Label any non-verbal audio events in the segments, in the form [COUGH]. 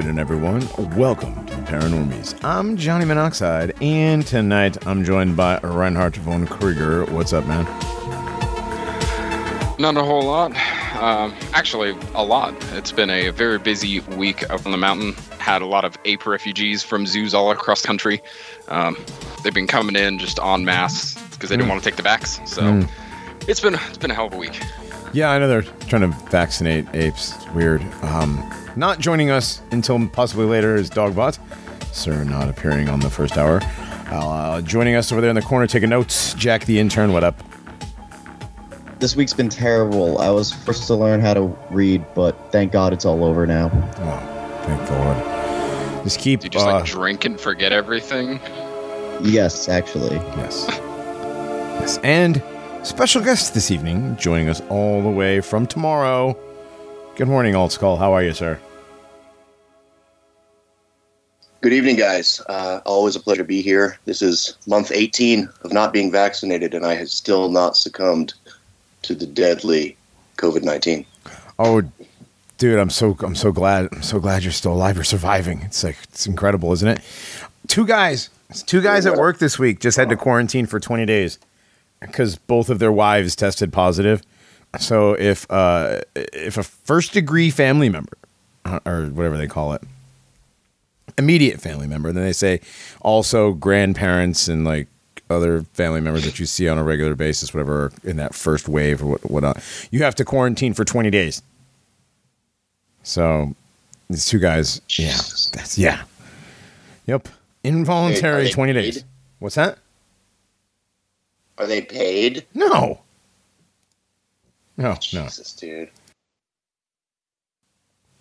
Happening, everyone? Welcome to the Paranormies. I'm Johnny Monoxide, and tonight I'm joined by Reinhardt von Krieger. What's up, man? Not a whole lot. Um, actually, a lot. It's been a very busy week up on the mountain. Had a lot of ape refugees from zoos all across the country. Um, they've been coming in just en masse because they didn't Mm. want to take the vax. So Mm. it's been it's been a hell of a week. Yeah, I know they're trying to vaccinate apes. It's weird. Um, not joining us until possibly later is Dogbot. Sir, not appearing on the first hour. Uh, joining us over there in the corner, taking notes. Jack the intern, what up? This week's been terrible. I was forced to learn how to read, but thank God it's all over now. Oh, thank the Lord. Just keep. Do you just uh, like drink and forget everything? Yes, actually. Yes. Yes. And special guest this evening, joining us all the way from tomorrow. Good morning, Alt Skull. How are you, sir? Good evening, guys. Uh, always a pleasure to be here. This is month 18 of not being vaccinated, and I have still not succumbed to the deadly COVID 19. Oh, dude, I'm so I'm so glad I'm so glad you're still alive. You're surviving. It's like it's incredible, isn't it? Two guys, two guys at work this week just had to quarantine for 20 days because both of their wives tested positive. So if uh, if a first degree family member uh, or whatever they call it, immediate family member, then they say also grandparents and like other family members that you see on a regular basis, whatever in that first wave or what whatnot, you have to quarantine for 20 days. So these two guys, yeah, that's yeah, yep, involuntary Hey, are they 20 days. What's that? Are they paid? No, no, no. Jesus, dude.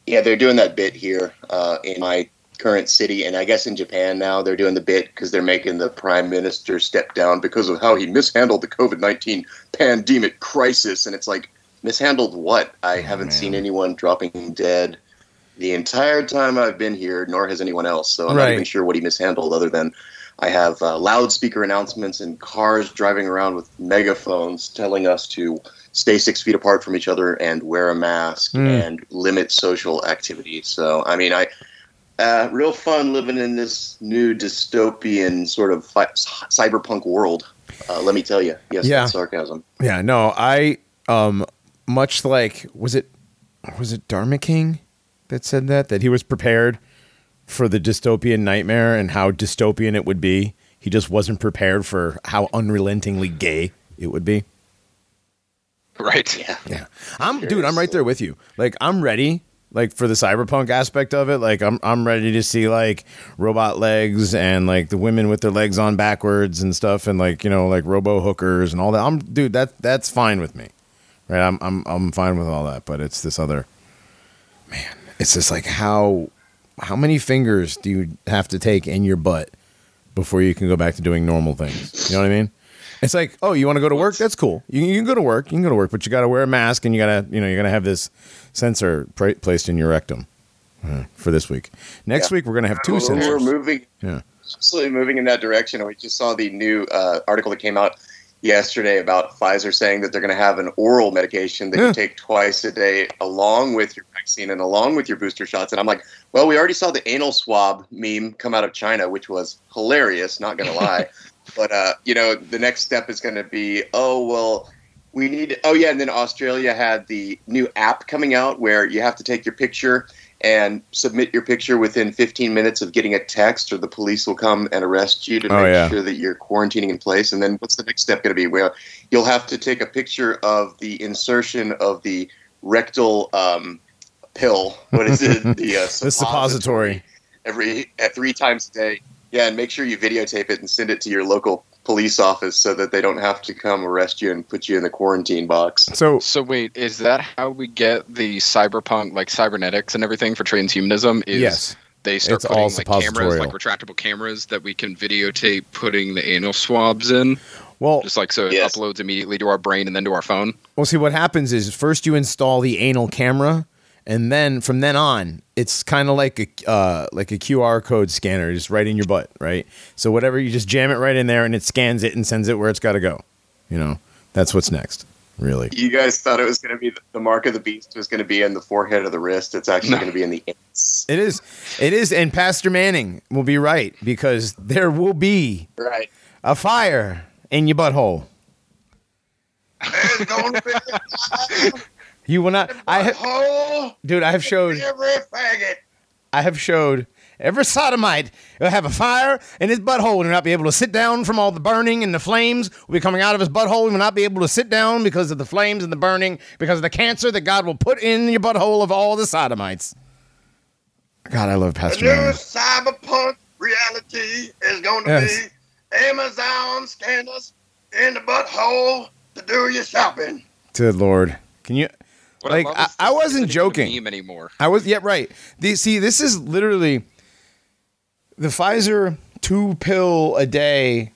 Yeah, they're doing that bit here uh, in my current city, and I guess in Japan now they're doing the bit because they're making the prime minister step down because of how he mishandled the COVID 19 pandemic crisis. And it's like, mishandled what? I haven't man. seen anyone dropping dead the entire time I've been here, nor has anyone else. So I'm Right. not even sure what he mishandled other than. I have uh, loudspeaker announcements and cars driving around with megaphones telling us to stay six feet apart from each other and wear a mask Mm. and limit social activity. So, I mean, I uh, real fun living in this new dystopian sort of fi- cyberpunk world. Uh, let me tell you. Yes, Yeah. sarcasm. Yeah, no, I um much like was it was it Dharma King that said that that he was prepared for the dystopian nightmare and how dystopian it would be. He just wasn't prepared for how unrelentingly gay it would be. Right. Yeah. Yeah. I'm dude, I'm right there with you. Like I'm ready like for the cyberpunk aspect of it. Like I'm I'm ready to see like robot legs and like the women with their legs on backwards and stuff and like, you know, like robo hookers and all that. I'm dude, that that's fine with me. Right? I'm I'm I'm fine with all that, but it's this other man, it's just like how how many fingers do you have to take in your butt before you can go back to doing normal things? You know what I mean? It's like, oh, you want to go to work? That's cool. You, you can go to work. You can go to work, but you got to wear a mask and you got to, you know, you're gonna have this sensor pra- placed in your rectum uh, for this week. Next Yeah. week we're gonna have two We're sensors. moving, Yeah. slowly moving in that direction. We just saw the new uh, article that came out yesterday about Pfizer saying that they're going to have an oral medication that Yeah. you take twice a day along with your vaccine and along with your booster shots. And I'm like, well, we already saw the anal swab meme come out of China, which was hilarious, not going [LAUGHS] to lie. but, uh, you know, the next step is going to be, oh, well, we need, oh, yeah. And then Australia had the new app coming out where you have to take your picture and submit your picture within 15 minutes of getting a text, or the police will come and arrest you to Oh, make yeah. sure that you're quarantining in place. And then what's the next step going to be? Well, you'll have to take a picture of the insertion of the rectal um, pill. What is it? The, uh, [LAUGHS] The suppository. every at three times a day. Yeah, and make sure you videotape it and send it to your local police office so that they don't have to come arrest you and put you in the quarantine box. So So wait, is that how we get the cyberpunk, like cybernetics and everything for transhumanism? Is yes, they start It's putting all like cameras, like retractable cameras that we can videotape putting the anal swabs in, well, just like so it Yes. uploads immediately to our brain and then to our phone. well, see what happens is first you install the anal camera, and then from then on, it's kind of like a uh, like a QR code scanner, just right in your butt, right? So whatever you just jam it right in there, and it scans it and sends it where it's got to go. You know, that's what's next. really. You guys thought it was going to be the mark of the beast was going to be in the forehead of the wrist. It's actually No. going to be in the ants. It is. It is. And Pastor Manning will be right because there will be Right. a fire in your butthole. [LAUGHS] There's going to be You will not. I have, dude. I have showed. every faggot. I have showed every sodomite will have a fire in his butthole and will not be able to sit down from all the burning and the flames will be coming out of his butthole. He will not be able to sit down because of the flames and the burning, because of the cancer that God will put in your butthole of all the sodomites. God, I love Pastor The Manning. cyberpunk reality is going to Yes. be Amazon scanners in the butthole to do your shopping. Good Lord. Can you? What Like, love I- I wasn't isn't even a joking. meme anymore. I was yeah right. The, see, this is literally the Pfizer two pill a day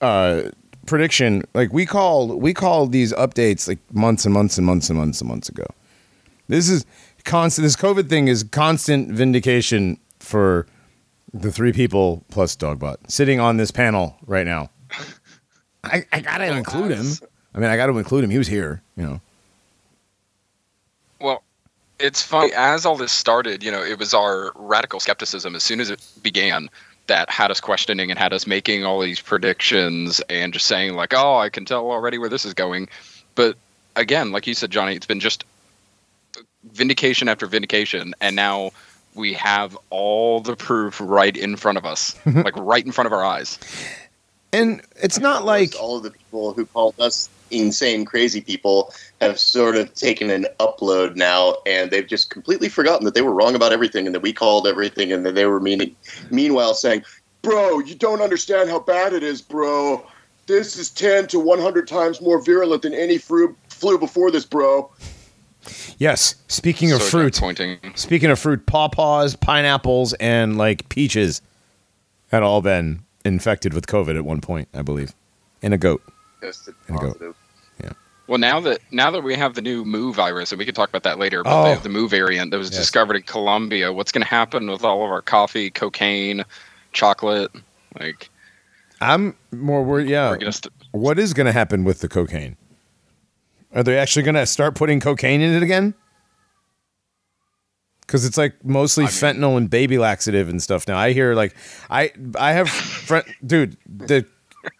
uh, prediction. Like we called we called these updates like months and months and months and months and months ago. This is constant. This COVID thing is constant vindication for the three people plus Dogbot sitting on this panel right now. [LAUGHS] I, I gotta include him. I mean, I got to include him. He was here, you know. Well, it's funny. As all this started, you know, it was our radical skepticism as soon as it began that had us questioning and had us making all these predictions and just saying, like, oh, I can tell already where this is going. But again, like you said, Johnny, it's been just vindication after vindication. And now we have all the proof right in front of us, [LAUGHS] like right in front of our eyes. And it's not like all of the people who called us insane, crazy people have sort of taken an upload now, and they've just completely forgotten that they were wrong about everything, and that we called everything, and that they were meaning, meanwhile saying, "Bro, you don't understand how bad it is, bro. This is ten to one hundred times more virulent than any flu flu before this, bro." yes. Speaking of So fruit, Pointing. speaking of fruit, pawpaws, pineapples, and like peaches had all been infected with COVID at one point, I believe, and a goat. Tested And go. Well, now that now that we have the new Mu virus, and we can talk about that later, but Oh. the, the Mu variant that was Yes. discovered in Colombia, what's going to happen with all of our coffee, cocaine, chocolate? Like, I'm more worried. Yeah, we're going to st- what is going to happen with the cocaine? Are they actually going to start putting cocaine in it again? Because it's like mostly I mean- fentanyl and baby laxative and stuff now. I hear like I I have friend, dude. The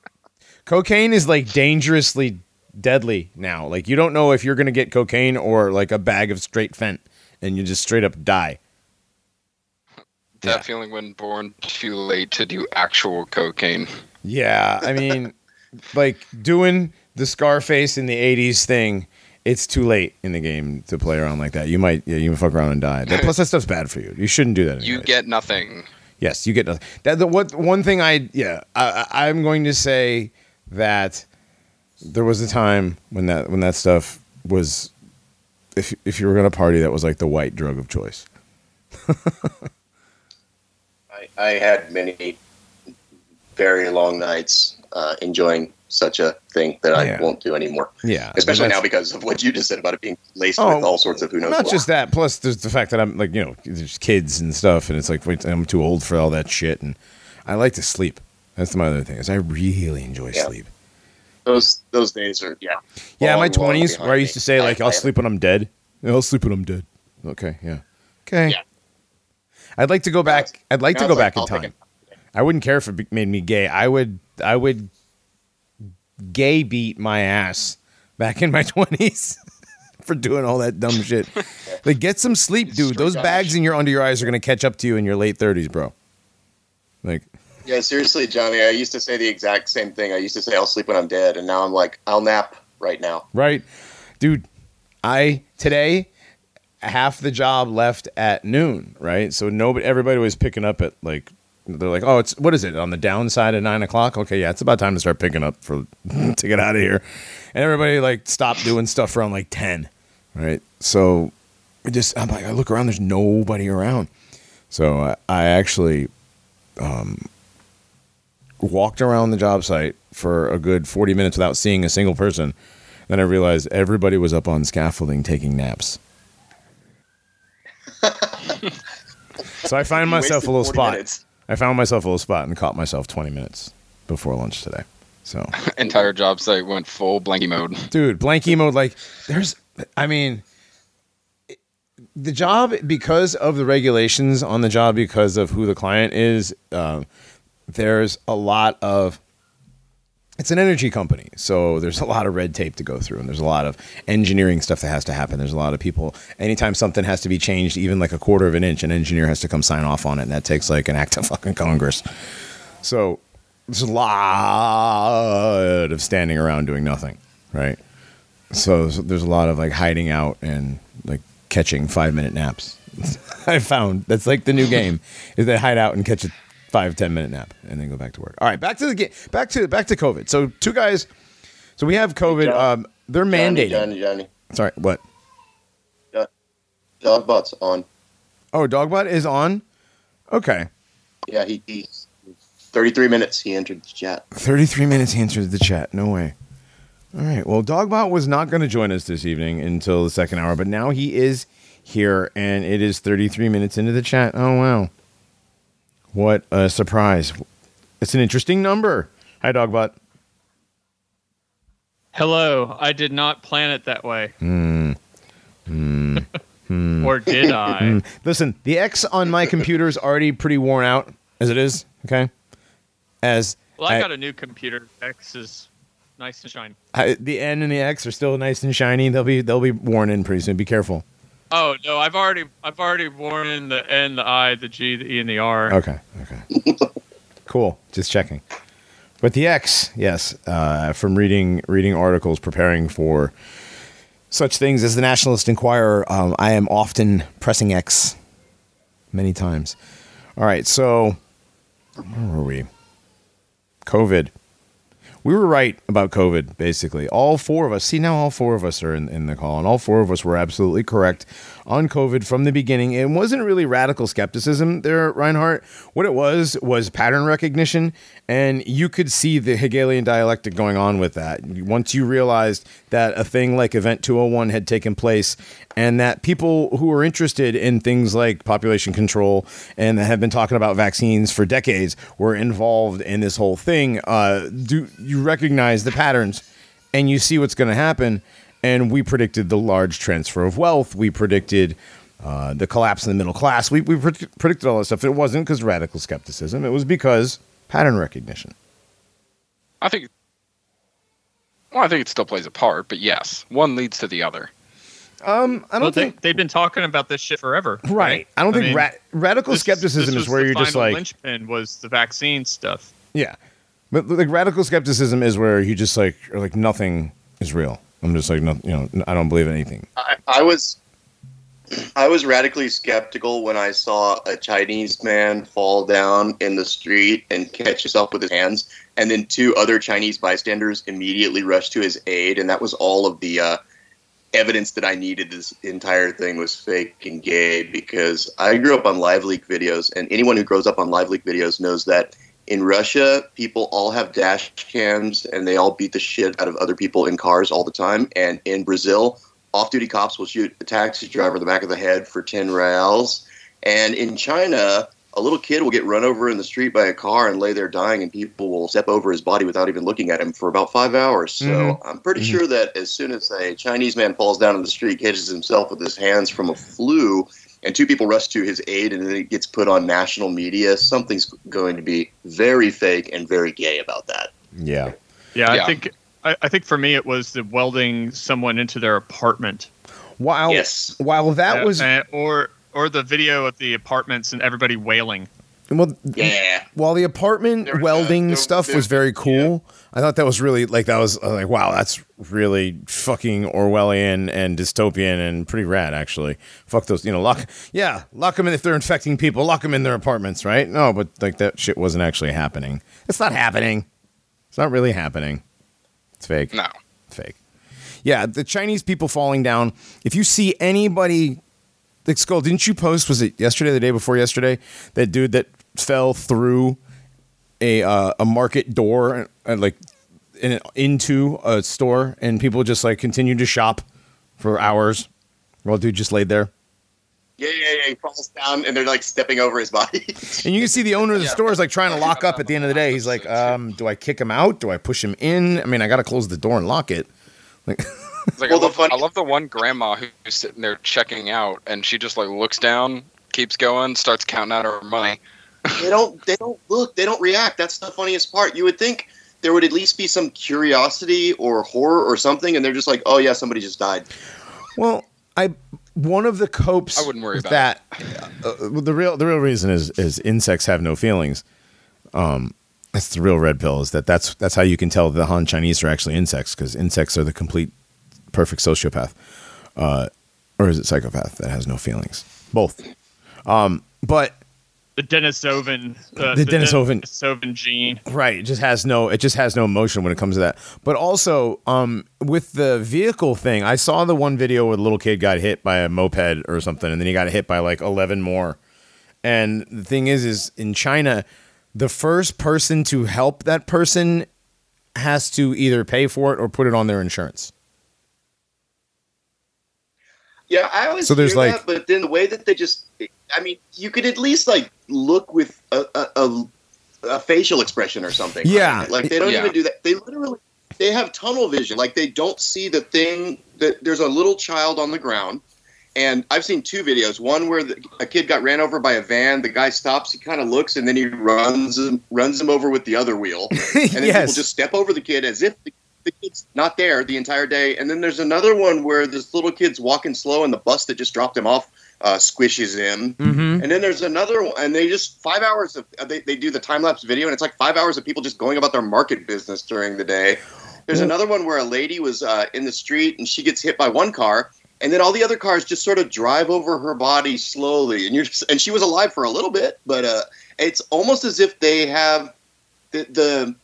[LAUGHS] cocaine is like dangerously deadly now. Like you don't know if you're going to get cocaine or like a bag of straight fent, and you just straight up die. that Yeah. feeling when born too late to do actual cocaine. Yeah, I mean, [LAUGHS] like doing the Scarface in the '80s thing. It's too late in the game to play around like that. You might, yeah, you can fuck around and die. That, plus, that stuff's bad for you. You shouldn't do that. You get nothing. yes, you get nothing. That the what one thing I yeah I- I'm going to say that there was a time when that when that stuff was if if you were gonna party that was like the white drug of choice. [LAUGHS] I, I had many very long nights uh, enjoying such a thing that I Yeah. won't do anymore. Yeah, Especially now because of what you just said about it being laced Oh, with all sorts of who knows Not what. just that. Plus, there's the fact that I'm like, you know, there's kids and stuff, and it's like, wait, I'm too old for all that shit, and I like to sleep. That's my other thing is I really enjoy Yeah. sleep. Those those days are yeah. Yeah, my long, long twenties where I used to say I- like I'll I- sleep when I'm dead. I'll sleep when I'm dead. Okay, yeah. Okay. Yeah. I'd like to go back. I'd like to go like, back in I'll take time. I wouldn't care if it made me gay. I would. I would gay beat my ass back in my [LAUGHS] twenties [LAUGHS] for doing all that dumb shit. [LAUGHS] Like, get some sleep, dude. Those bags in your under your eyes are gonna catch up to you in your late thirties, bro. Like, Yeah, seriously, Johnny. I used to say the exact same thing. I used to say I'll sleep when I'm dead, and now I'm like I'll nap right now. right, dude. I today half the job left at noon, right? So nobody, everybody was picking up at like they're like, oh, it's what is it on the downside at nine o'clock? Okay, yeah, it's about time to start picking up for [LAUGHS] to get out of here, and everybody like stopped doing stuff around like ten, right? So I just I'm like, I look around, there's nobody around, so I, I actually um, walked around the job site for a good forty minutes without seeing a single person. Then I realized everybody was up on scaffolding taking naps. [LAUGHS] so I find myself a little spot. minutes. I found myself a little spot and caught myself 20 minutes before lunch today. So, [LAUGHS] Entire job site went full blanky mode. dude, blanky mode. Like, there's, I mean, the job because of the regulations on the job, because of who the client is. Um, there's a lot of it's an energy company so there's a lot of red tape to go through and there's a lot of engineering stuff that has to happen. There's a lot of people anytime something has to be changed even like a quarter of an inch an engineer has to come sign off on it and that takes like an act of fucking congress. So there's a lot of standing around doing nothing right? So there's- a lot of like hiding out and like catching five minute naps. [LAUGHS] I found that's like the new game is they hide out and catch a five ten minute nap and then go back to work all right back to the game back to back to covid so two guys so we have covid um they're Johnny, mandating Johnny, Johnny. sorry what Dogbot's on. oh dogbot is on okay Yeah, he, he's 33 minutes. He entered the chat. 33 minutes he answered the chat. No way. All right. Well, Dogbot was not going to join us this evening until the second hour, but now he is here, and it is 33 minutes into the chat. Oh, wow. What a surprise. It's an interesting number. Hi, Dogbot. Hello, I did not plan it that way. Hmm. hmm. [LAUGHS] or did hmm. I? Hmm. Listen, the X on my computer is already pretty worn out as it is. Okay. As Well, I I- got a new computer. X is nice and shiny. I, the N and the X are still nice and shiny. They'll be they'll be worn in pretty soon. Be careful. Oh no, I've already I've already worn in the N, the I, the G, the E, and the R. Okay. Okay. [LAUGHS] cool. Just checking. But the X, yes, uh, from reading reading articles preparing for such things as the Nationalist Enquirer, um, I am often pressing X many times. All right, so where were we? COVID. We were right about COVID, basically. All four of us. See, now all four of us are in, in the call, and all four of us were absolutely correct on COVID from the beginning. It wasn't really radical skepticism there, Reinhardt. What it was was pattern recognition, and you could see the Hegelian dialectic going on with that. Once you realized that a thing like Event 201 had taken place, and that people who were interested in things like population control and that have been talking about vaccines for decades were involved in this whole thing, uh, do you recognize the patterns and you see what's going to happen? And we predicted the large transfer of wealth. We predicted uh, the collapse in the middle class. We, we pred- predicted all that stuff. It wasn't because of radical skepticism. It was because pattern recognition. I think. Well, I think it still plays a part, but yes, one leads to the other. Um, I don't Well, think they've been talking about this shit forever. right. I don't think mean, ra- radical this- skepticism this is where the you're just final like linchpin was the vaccine stuff. Yeah, but like radical skepticism is where you just like are like nothing is real. I'm just like no, you know, I don't believe anything. I, I was I was radically skeptical when I saw a Chinese man fall down in the street and catch himself with his hands, and then two other Chinese bystanders immediately rushed to his aid, and that was all of the uh, evidence that I needed. This entire thing was fake and gay because I grew up on live leak videos, and anyone who grows up on live leak videos knows that in Russia, people all have dash cams and they all beat the shit out of other people in cars all the time. And in Brazil, off duty cops will shoot a taxi driver in the back of the head for 10 reals. And in China, a little kid will get run over in the street by a car and lay there dying, and people will step over his body without even looking at him for about five hours. So Mhm. I'm pretty Mhm. sure that as soon as a Chinese man falls down in the street, catches himself with his hands from a flu, and two people rush to his aid, and then it gets put on national media, something's going to be very fake and very gay about that. Yeah, Yeah, Yeah. I think I, I think for me it was the welding someone into their apartment. while Yes. while that Uh, was or or the video of the apartments and everybody wailing. Well, Yeah. while the apartment was, uh, welding there- stuff there- was very cool. I thought that was really like that was uh, like wow, that's really fucking Orwellian and dystopian and pretty rad actually. Fuck those, you know, lock yeah, lock them in if they're infecting people, lock them in their apartments, right? No, but like that shit wasn't actually happening. It's not happening. It's not really happening. It's fake. No. fake. Yeah, the Chinese people falling down. If you see anybody, like Skull, didn't you post? Was it yesterday, the day before yesterday? That dude that fell through a uh, a market door, and like in, into a store, and people just like continued to shop for hours while dude just laid there. Yeah, yeah, yeah. He falls down, and they're like stepping over his body. [LAUGHS] And you can see the owner of the Yeah. store is like trying to lock up at the end of the day. He's like, um, do I kick him out? Do I push him in? I mean, I got to close the door and lock it. Like, [LAUGHS] like, Well, I, the love, funny- I love the one grandma who's sitting there checking out, and she just like looks down, keeps going, starts counting out her money. They don't. They don't look. They don't react. That's the funniest part. You would think there would at least be some curiosity or horror or something, and they're just like, "Oh yeah, somebody just died." well, I one of the copes. I wouldn't worry about that. Uh, the real the real reason is is insects have no feelings. Um, that's the real red pill. Is that that's that's how you can tell the Han Chinese are actually insects because insects are the complete perfect sociopath, uh, or is it psychopath that has no feelings? Both. Um, but The Denisovan. Uh, The Denisovan- Denisovan gene. Right. It just has no it just has no emotion when it comes to that. But also, um, with the vehicle thing, I saw the one video where the little kid got hit by a moped or something, and then he got hit by like eleven more. And the thing is, is in China, the first person to help that person has to either pay for it or put it on their insurance. Yeah, I always So there's, hear like- that, but then the way that they just, I mean, you could at least like look with a a, a, a facial expression or something. Yeah. like they don't Yeah. even do that. They literally they have tunnel vision. Like they don't see the thing that there's a little child on the ground. And I've seen two videos. One where the, a kid got ran over by a van. The guy stops. He kind of looks, and then he runs him, runs him over with the other wheel. [LAUGHS] And then people just step over the kid as if the, the kid's not there the entire day. And then there's another one where this little kid's walking slow, and the bus that just dropped him off uh, squishes him. mm-hmm. And then there's another one, and they just five hours of uh, they, they do the time lapse video, and it's like five hours of people just going about their market business during the day. There's another one where a lady was uh, in the street and she gets hit by one car, and then all the other cars just sort of drive over her body slowly, and you're just, and she was alive for a little bit, but uh, it's almost as if they have the the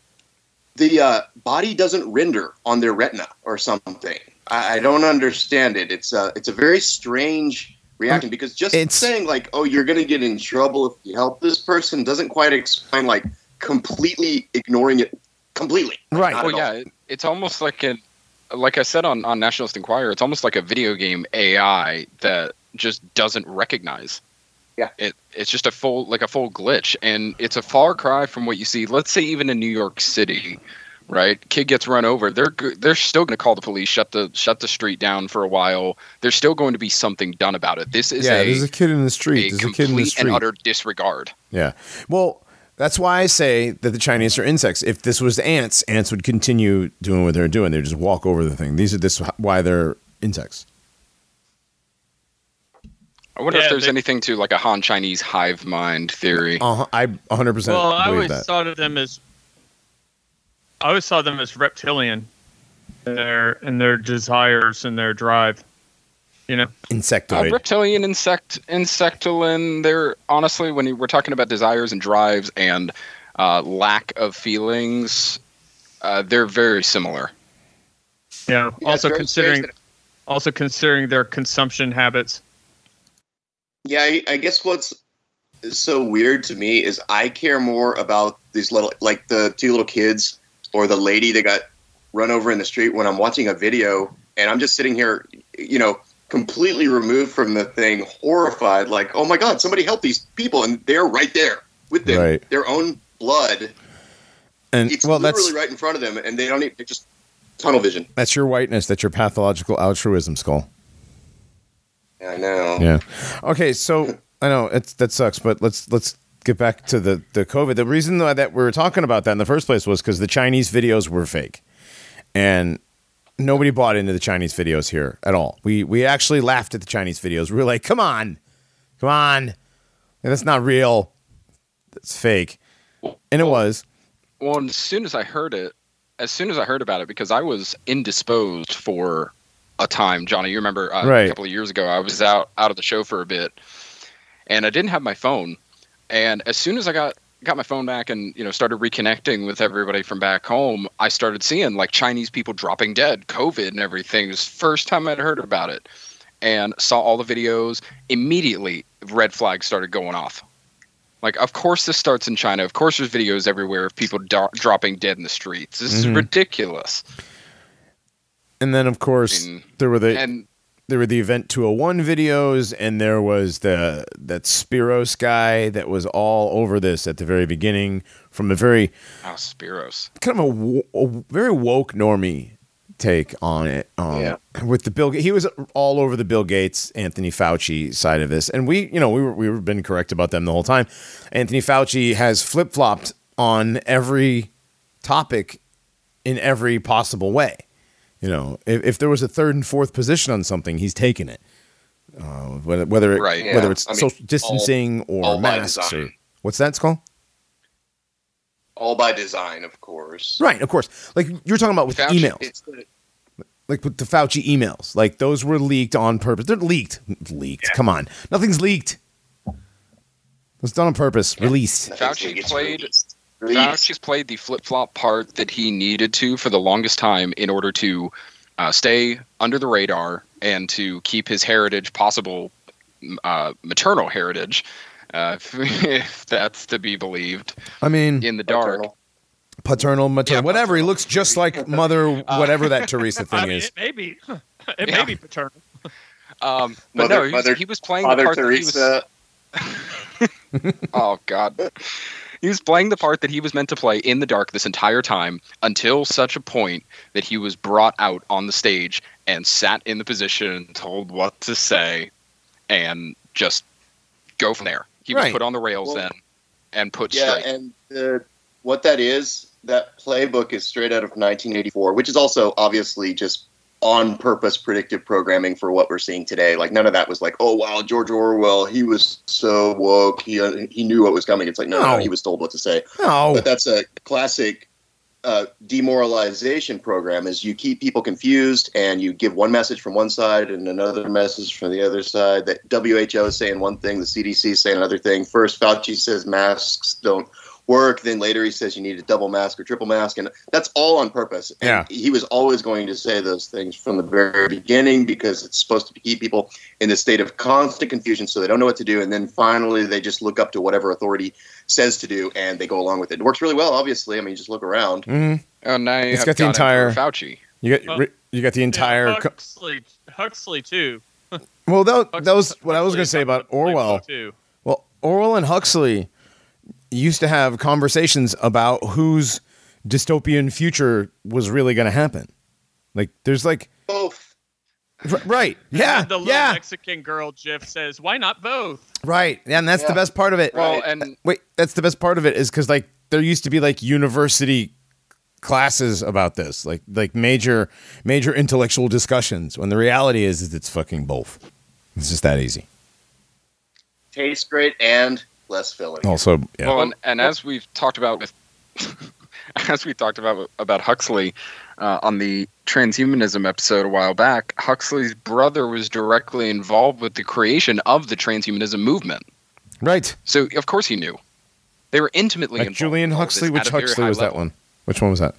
the uh, body doesn't render on their retina or something. I, I don't understand it. It's uh, it's a very strange reaction because just It's- saying like, "Oh, you're going to get in trouble if you help this person," doesn't quite explain like completely ignoring it completely. Right. Not Well, yeah, it, it's almost like a, like I said on on Nationalist Enquirer, it's almost like a video game AI that just doesn't recognize. Yeah. It it's just a full like a full glitch, and it's a far cry from what you see. Let's say even in New York City, right? Kid gets run over. They're they're still going to call the police, shut the shut the street down for a while. There's still going to be something done about it. This is Yeah, a, there's a kid in the street. There's a kid in the street. and utter disregard. Yeah. Well, that's why I say that the Chinese are insects. If this was ants, ants would continue doing what they're doing. They just walk over the thing. These are this why they're insects. I wonder Yeah, if there's they- anything to like a Han Chinese hive mind theory. Uh, I 100 percent Well, I always that. thought of them as. I always saw them as reptilian, in their in their desires and their drive. You know, Uh, Insectoid. reptilian, insect, insectolin. They're honestly, when you- we're talking about desires and drives and uh, lack of feelings, uh, they're very similar. you know. Yeah, also considering also considering their consumption habits. Yeah, I, I guess what's so weird to me is I care more about these little, like the two little kids or the lady that got run over in the street when I'm watching a video and I'm just sitting here, you know, completely removed from the thing, horrified, like, oh my God, somebody help these people. And they're right there with them, Right. their own blood. and It's well, literally right in front of them and they don't even, just tunnel vision. that's your whiteness. That's your pathological altruism, skull. I know. Yeah. Okay, so I know it's that sucks, but let's let's get back to the the COVID. The reason that that we were talking about that in the first place was because the Chinese videos were fake, and nobody bought into the Chinese videos here at all. We we actually laughed at the Chinese videos. We were like, "Come on, come on, that's not real. That's fake," and it was. Well, as soon as I heard it, as soon as I heard about it, because I was indisposed for a time, Johnny. You remember uh, Right. a couple of years ago, I was out out of the show for a bit, and I didn't have my phone. And as soon as I got got my phone back and you know started reconnecting with everybody from back home, I started seeing like Chinese people dropping dead, COVID and everything. It was the first time I'd heard about it, and saw all the videos. Immediately, red flags started going off. Like, of course, this starts in China. Of course, there's videos everywhere of people do- dropping dead in the streets. This Mhm. is ridiculous. And then of course mean, there were the and there were the event 201 videos and there was the that Spiros guy that was all over this at the very beginning from a very Oh, Spiros. kind of a, a very woke normie take on it. Um, Yeah. With the Bill, he was all over the Bill Gates, Anthony Fauci side of this, and we, you know, we were we were been correct about them the whole time. Anthony Fauci has flip flopped on every topic in every possible way. You know, if, if there was a third and fourth position on something, he's taken it. Uh, whether whether it, Right, whether it's I mean, social distancing or all masks or what's that called? All by design, of course. Right, of course. Like you're talking about with Fauci- emails. It's the, like with the Fauci emails, like those were leaked on purpose. They're leaked. Leaked. Come on. Nothing's leaked. It's done on purpose. Released. Fauci played- released. Released. Fauci's played the flip flop part that he needed to for the longest time in order to uh, stay under the radar and to keep his heritage, possible uh, maternal heritage, uh, [LAUGHS] if that's to be believed, I mean, in the dark. Paternal. paternal, maternal, Yeah, whatever. He looks just like mother, [LAUGHS] whatever that Teresa [LAUGHS] I thing mean, is. it may be. It Yeah. may be paternal. Um, but Mother- no, he was, Mother- he was playing the Father part that he was. Teresa. Oh God. He was playing the part that he was meant to play in the dark this entire time until such a point that he was brought out on the stage and sat in the position and told what to say and just go from there. He was put on the rails Well, then and put Yeah, straight. and the, what that is, that playbook is straight out of 1984, which is also obviously just on purpose predictive programming for what we're seeing today. Like none of that was like, oh wow, George Orwell, he was so woke, he he knew what was coming. It's like no, no, No. he was told what to say. No. But that's a classic uh, demoralization program. Is you keep people confused and you give one message from one side and another message from the other side. That WHO is saying one thing, the CDC is saying another thing. First, Fauci says masks don't work. Then later he says you need a double mask or triple mask, and that's all on purpose. And Yeah. he was always going to say those things from the very beginning because it's supposed to keep people in this state of constant confusion, so they don't know what to do, and then finally they just look up to whatever authority says to do, and they go along with it. It works really well, obviously. I mean, just look around. Mhm. oh, now you It's have got the entire- Fauci. You got you got the entire. Yeah, Huxley, Huxley too. well, that, that was what I was going to say about Orwell. Too. Well, Orwell and Huxley used to have conversations about whose dystopian future was really going to happen. Like, there's like, Both. r- right, yeah, And the little yeah, Mexican girl GIF says, "Why not both?" right, yeah, and that's the best part of it. Well, Right. and uh, Wait, that's the best part of it is because like there used to be like university classes about this, like like major major intellectual discussions. When the reality is, is it's fucking both. It's just that easy. Tastes great and less filling. Also, yeah, Well, and, and as we've talked about with, [LAUGHS] as we talked about about Huxley uh, on the transhumanism episode a while back, Huxley's brother was directly involved with the creation of the transhumanism movement. right. So of course he knew. They were intimately Like involved Julian in all of this Huxley, which Huxley high was that one? Which one was that?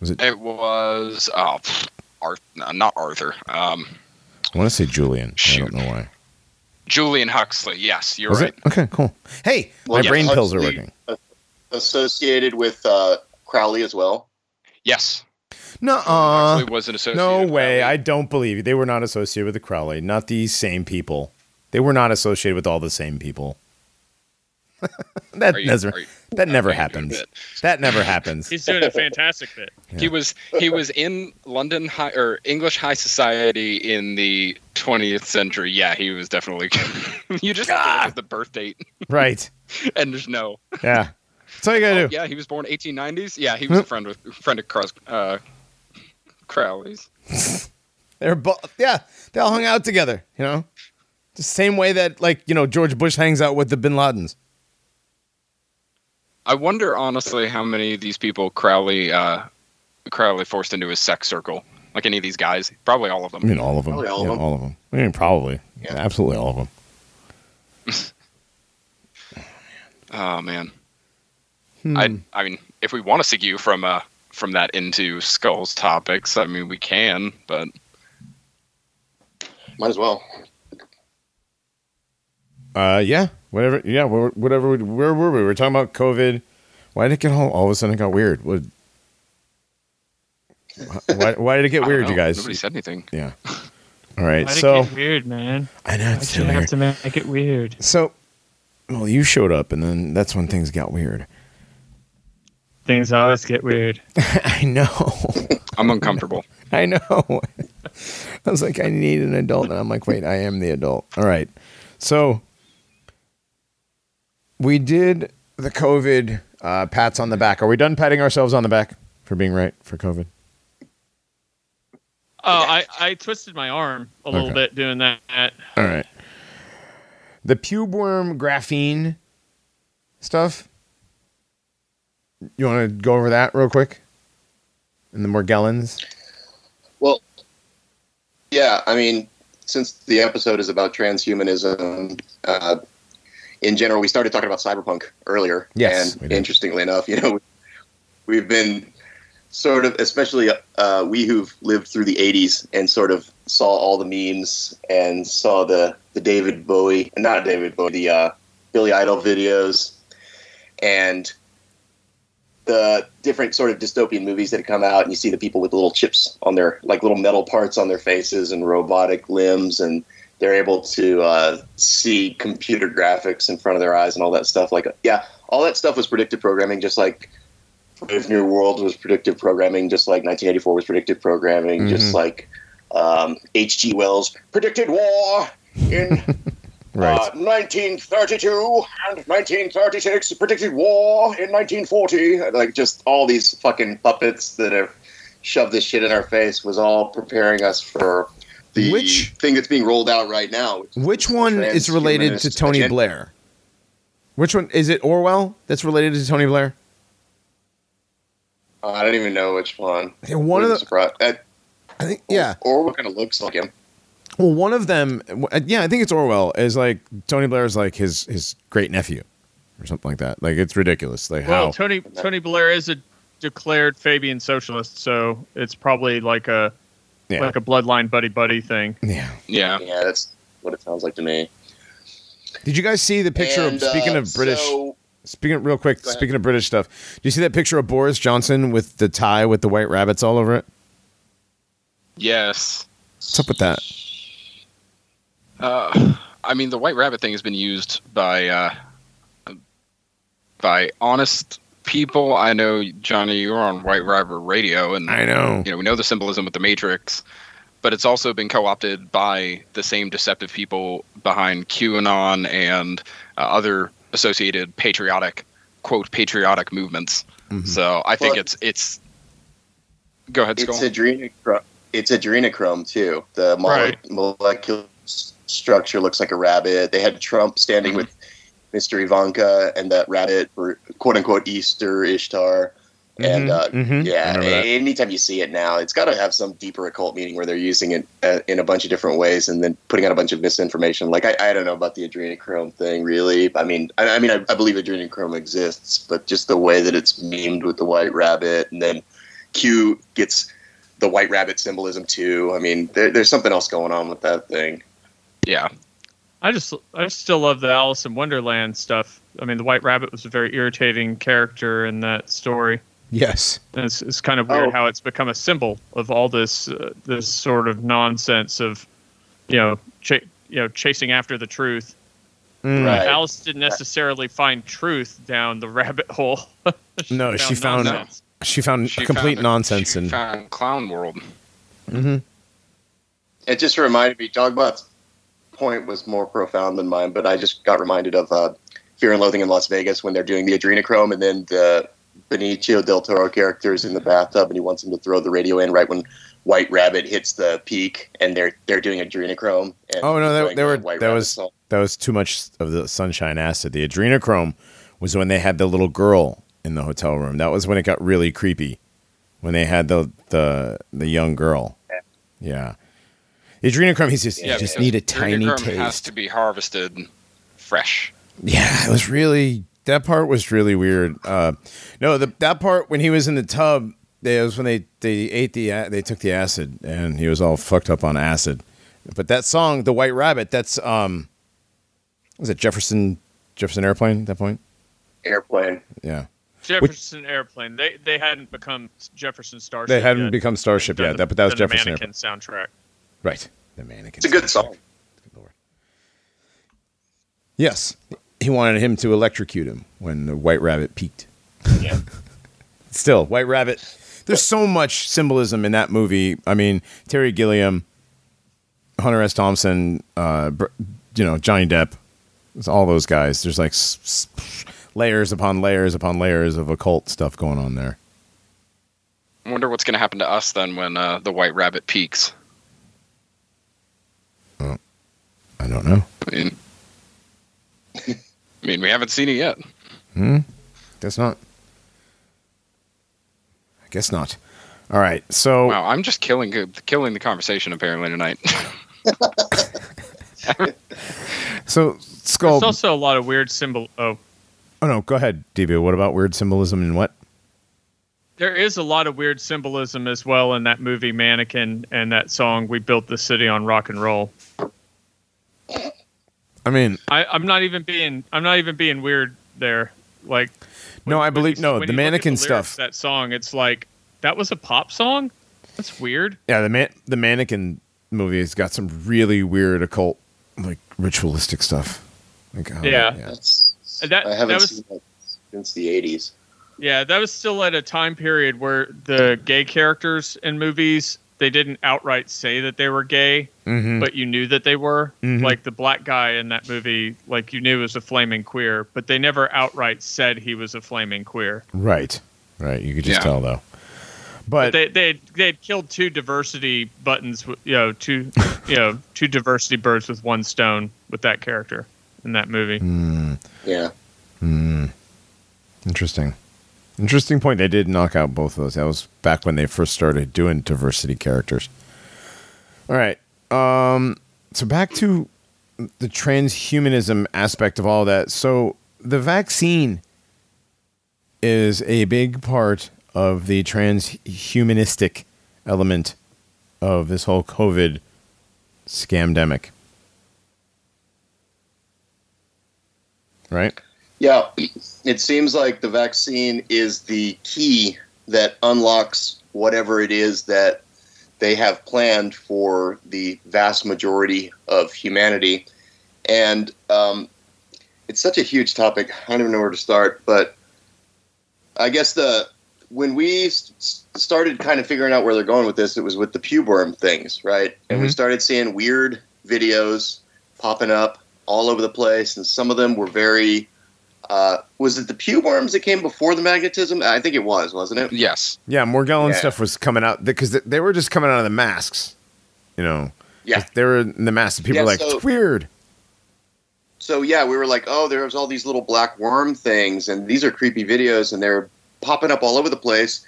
Was it? It was oh, pfft, Arth, no, not Arthur. Um, I want to say Julian. I don't know why. Julian Huxley. Yes, you're Was right. it? Okay, cool. Hey, Well, my yes, brain pills are working. Associated with uh, Crowley as well. Yes, No, Huxley was an associate. no of way. Crowley. I don't believe you. They were not associated with the Crowley. Not these same people. They were not associated with all the same people. [LAUGHS] that Are you- never, are you- that never are you doing happens. That never happens. He's doing a fantastic bit. He was he was in London high or English high society in the 20th century. Yeah, he was definitely. [LAUGHS] you just have to look at the birth date right. [LAUGHS] and there's no. Yeah. That's all you gotta Oh, do. yeah, he was born 1890s. Yeah, he was a friend with friend of Cross, uh, Crowley's. [LAUGHS] They're both. Yeah, they all hung out together. You know, the same way that like you know George Bush hangs out with the Bin Ladens. I wonder honestly how many of these people Crowley uh, Crowley forced into his sex circle. Like any of these guys, probably all of them. I mean, all of them. Probably all of Yeah, them. all of them. I mean, probably. Yeah. Absolutely all of them. [LAUGHS] Oh man. Hmm. I I mean, if we want to segue from uh from that into skulls topics, I mean we can, but Might as well. Uh, yeah, whatever. Yeah, whatever. we- Where were we? We were talking about COVID. Why did it get all, all of a sudden it got weird? What? Why, why did it get I don't weird, you guys? Nobody said anything. Yeah. All right. Why'd So it get weird, man? I know Why'd it's you so have weird. to make it weird? So, well, you showed up, and then that's when things got weird. Things always get weird. [LAUGHS] I know. I'm uncomfortable. [LAUGHS] I know. [LAUGHS] I was like, I need an adult, and I'm like, wait, I am the adult. All right. So we did the COVID uh, pats on the back. Are we done patting ourselves on the back for being right for COVID? Oh, I, I twisted my arm a little Okay. bit doing that. All right. The pubeworm graphene stuff. You want to go over that real quick? And the Morgellons? Well, yeah, I mean, since the episode is about transhumanism, uh, in general, we started talking about cyberpunk earlier. Yes, and interestingly enough, you know, we've been sort of, especially uh, we who've lived through the '80s and sort of saw all the memes and saw the the David Bowie, not David Bowie, the uh, Billy Idol videos, and the different sort of dystopian movies that come out, and you see the people with little chips on their, like little metal parts on their faces and robotic limbs, and they're able to uh, see computer graphics in front of their eyes and all that stuff. Like, yeah, all that stuff was predictive programming, just like Brave New World was predictive programming, just like 1984 was predictive programming, just Mhm. like um, H.G. Wells predicted war in [LAUGHS] Right. uh, 1932 and 1936 predicted war in 1940. Like just all these fucking puppets that have shoved this shit in our face was all preparing us for the Which- thing that's being rolled out right now. is Which the one is related to Tony agenda. Blair? Which one is it? Orwell that's related to Tony Blair? Uh, I don't even know which one. Yeah, one of Wouldn't the, surprise- uh, I think, yeah. Or what kind of looks like him. Well, one of them, yeah, I think it's Orwell. Is like Tony Blair is like his his great nephew, or something like that. Like it's ridiculous. Like Well, how? Tony Tony Blair is a declared Fabian socialist, so it's probably like a Yeah. like a bloodline buddy buddy thing. yeah. Yeah. Yeah, that's what it sounds like to me. Did you guys see the picture And, of speaking uh, of British? so- speaking of, real quick, speaking of British stuff. Do you see that picture of Boris Johnson with the tie with the white rabbits all over it? Yes. What's up with that? Uh, I mean, the white rabbit thing has been used by uh, by honest people. I know, Johnny, you're on White Rabbit Radio, and I know. you know we know the symbolism with the Matrix, but it's also been co-opted by the same deceptive people behind QAnon and uh, other associated patriotic quote patriotic movements. Mhm. So I think Well- it's it's. Go ahead, Skull. It's adrenochrome. It's adrenochrome too. The mole- Right. molecular structure looks like a rabbit. They had Trump standing Mhm. with Mr. Ivanka and that rabbit for quote unquote Easter Ishtar. And uh, Mhm, mhm. Yeah, remember anytime you see it now, it's got to have some deeper occult meaning where they're using it uh, in a bunch of different ways and then putting out a bunch of misinformation. Like I, I don't know about the adrenochrome thing, really. I mean, I, I mean, I, I believe adrenochrome exists, but just the way that it's memed with the white rabbit, and then Q gets the white rabbit symbolism too. I mean, there, there's something else going on with that thing. yeah, I just I still love the Alice in Wonderland stuff. I mean, the White Rabbit was a very irritating character in that story. Yes. And it's, it's kind of weird Oh. how it's become a symbol of all this uh, this sort of nonsense of you know ch- you know chasing after the truth. Mm. Right. Alice didn't necessarily find truth down the rabbit hole. [LAUGHS] No, she found nonsense. she found She complete found- nonsense she and found clown world. Mm-hmm. It just reminded me, Dogbot's point was more profound than mine, but I just got reminded of uh, Fear and Loathing in Las Vegas when they're doing the adrenochrome and then the Benicio del Toro character is in the bathtub and he wants him to throw the radio in right when White Rabbit hits the peak and they're they're doing adrenochrome. And Oh, no, that- they were- White that Rabbit was- song. that was too much of the sunshine acid. The adrenochrome was when they had the little girl in the hotel room. That was when it got really creepy. When they had the the the young girl. Yeah. The adrenochrome, he's just, you just need a tiny adrenochrome has taste. to be harvested fresh. Yeah, it was really that part was really weird. Uh, no, the that part when he was in the tub, they, it was when they they ate the they took the acid and he was all fucked up on acid. But that song, the White Rabbit, that's um, was it Jefferson Jefferson Airplane at that point? airplane. Yeah. Jefferson Airplane. They they hadn't become Jefferson Starship. They hadn't yet. become Starship Done yet. the- That, but that was done the Jefferson. Mannequin soundtrack. Right. The mannequin. It's a good song. Good lord. Yes, he wanted him to electrocute him when the White Rabbit peaked. Yeah. [LAUGHS] Still, White Rabbit. There's so much symbolism in that movie. I mean, Terry Gilliam, Hunter S. Thompson, uh, you know, Johnny Depp. It's all those guys. There's like s- s- layers upon layers upon layers of occult stuff going on there. I wonder what's going to happen to us then when uh, the White Rabbit peaks. I don't know. I mean, I mean, we haven't seen it yet. Hmm. Guess not. I guess not. All right. So Wow, I'm just killing killing the conversation apparently tonight. [LAUGHS] so skull. There's also a lot of weird symbol. Oh, oh no, go ahead, Devia. What about weird symbolism and what? there is a lot of weird symbolism as well in that movie Mannequin and that song "We Built the City on Rock and Roll." I mean, I, I'm not even being I'm not even being weird there. Like no, I believe you- no. when The you look at mannequin lyrics stuff. That song, it's like that was a pop song. That's weird. Yeah, the man, the mannequin movie has got some really weird occult, like ritualistic stuff. Like, oh, how- Yeah. That's, That- I haven't that was- seen that since the 80s. Yeah, that was still at a time period where the gay characters in movies they didn't outright say that they were gay, Mhm. but you knew that they were. Mhm. Like the black guy in that movie, like you knew was a flaming queer, but they never outright said he was a flaming queer. Right, right. You could just Yeah. tell though. But But they they they had killed two diversity buttons, you know, two [LAUGHS] you know two diversity birds with one stone with that character in that movie. Hmm, Yeah. interesting, interesting point. They did knock out both of those. That was back when they first started doing diversity characters. All right. Um. So back to the transhumanism aspect of all that. So the vaccine is a big part of the transhumanistic element of this whole COVID scamdemic. Right? Yeah, it seems like the vaccine is the key that unlocks whatever it is that they have planned for the vast majority of humanity. And um, it's such a huge topic. I don't even know where to start, but I guess the when we started kind of figuring out where they're going with this, it was with the pube things, right? And we Mhm. started seeing weird videos popping up all over the place, and some of them were very uh, was it the pube worms that came before the magnetism? I think it was, wasn't it? yes. Yeah, Morgellon Yeah. stuff was coming out because they were just coming out of the masks. You know, Yeah. they were in the masks. and People Yeah, were like, so- it's weird. So yeah, we were like, oh, there's all these little black worm things, and these are creepy videos, and they're popping up all over the place.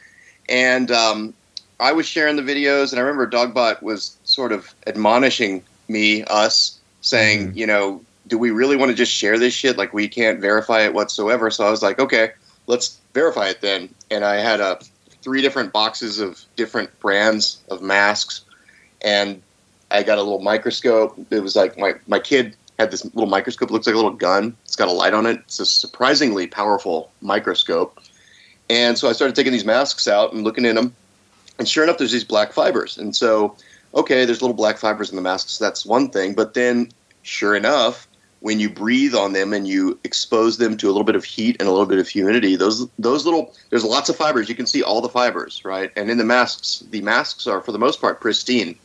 And um, I was sharing the videos, and I remember Dogbot was sort of admonishing me, us, saying, Mhm. you know, do we really want to just share this shit? Like we can't verify it whatsoever. So I was like, okay, let's verify it then. And I had uh, three different boxes of different brands of masks, and I got a little microscope. It was like my my kid had this little microscope. It looks like a little gun. It's got a light on it. It's a surprisingly powerful microscope. And so I started taking these masks out and looking in them. And sure enough, there's these black fibers. And so, okay, there's little black fibers in the masks. That's one thing. But then, sure enough, when you breathe on them and you expose them to a little bit of heat and a little bit of humidity, those those little there's lots of fibers. You can see all the fibers, right? And in the masks, the masks are for the most part pristine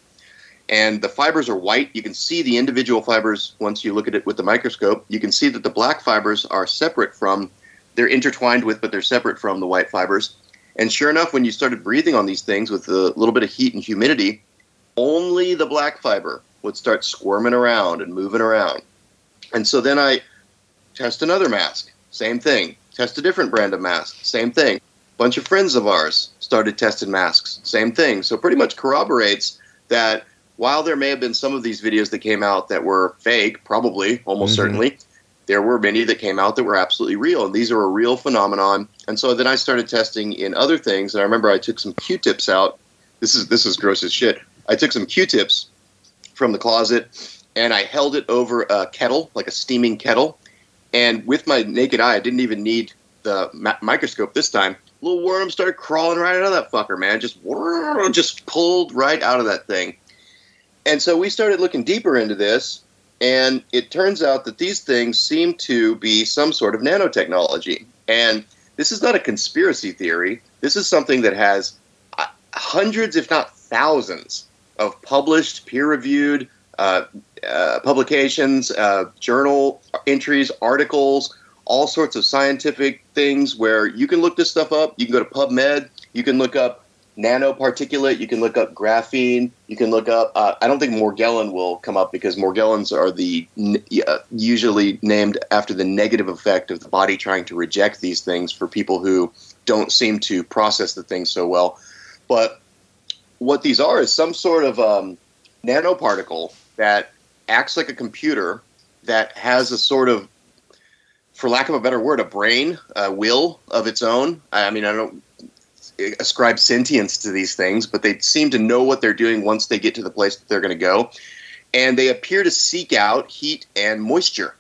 and the fibers are white. You can see the individual fibers once you look at it with the microscope. You can see that the black fibers are separate from, they're intertwined with, but they're separate from the white fibers. And sure enough, when you started breathing on these things with a little bit of heat and humidity, only the black fiber would start squirming around and moving around. And so then I test another mask, same thing. Test a different brand of mask, same thing. Bunch of friends of ours started testing masks, same thing. So pretty much corroborates that while there may have been some of these videos that came out that were fake, probably, almost Mhm. certainly, there were many that came out that were absolutely real. And these are a real phenomenon. And so then I started testing in other things. And I remember I took some Q tips out. This is this is gross as shit. I took some Q tips from the closet and I held it over a kettle, like a steaming kettle. And with my naked eye, I didn't even need the ma- microscope this time, little worm started crawling right out of that fucker, man. Just [LAUGHS] just pulled right out of that thing. And so we started looking deeper into this, and it turns out that these things seem to be some sort of nanotechnology. And this is not a conspiracy theory. This is something that has uh, hundreds, if not thousands, of published, peer-reviewed uh, uh, publications, uh, journal entries, articles, all sorts of scientific things where you can look this stuff up. You can go to PubMed. You can look up nanoparticulate. You can look up graphene. You can look up. Uh, I don't think Morgellon will come up because Morgellons are the uh, usually named after the negative effect of the body trying to reject these things for people who don't seem to process the things so well. But what these are is some sort of um, nanoparticle that acts like a computer that has a sort of for lack of a better word, a brain, a will of its own. I mean, I don't ascribe sentience to these things, but they seem to know what they're doing once they get to the place that they're going to go. And they appear to seek out heat and moisture.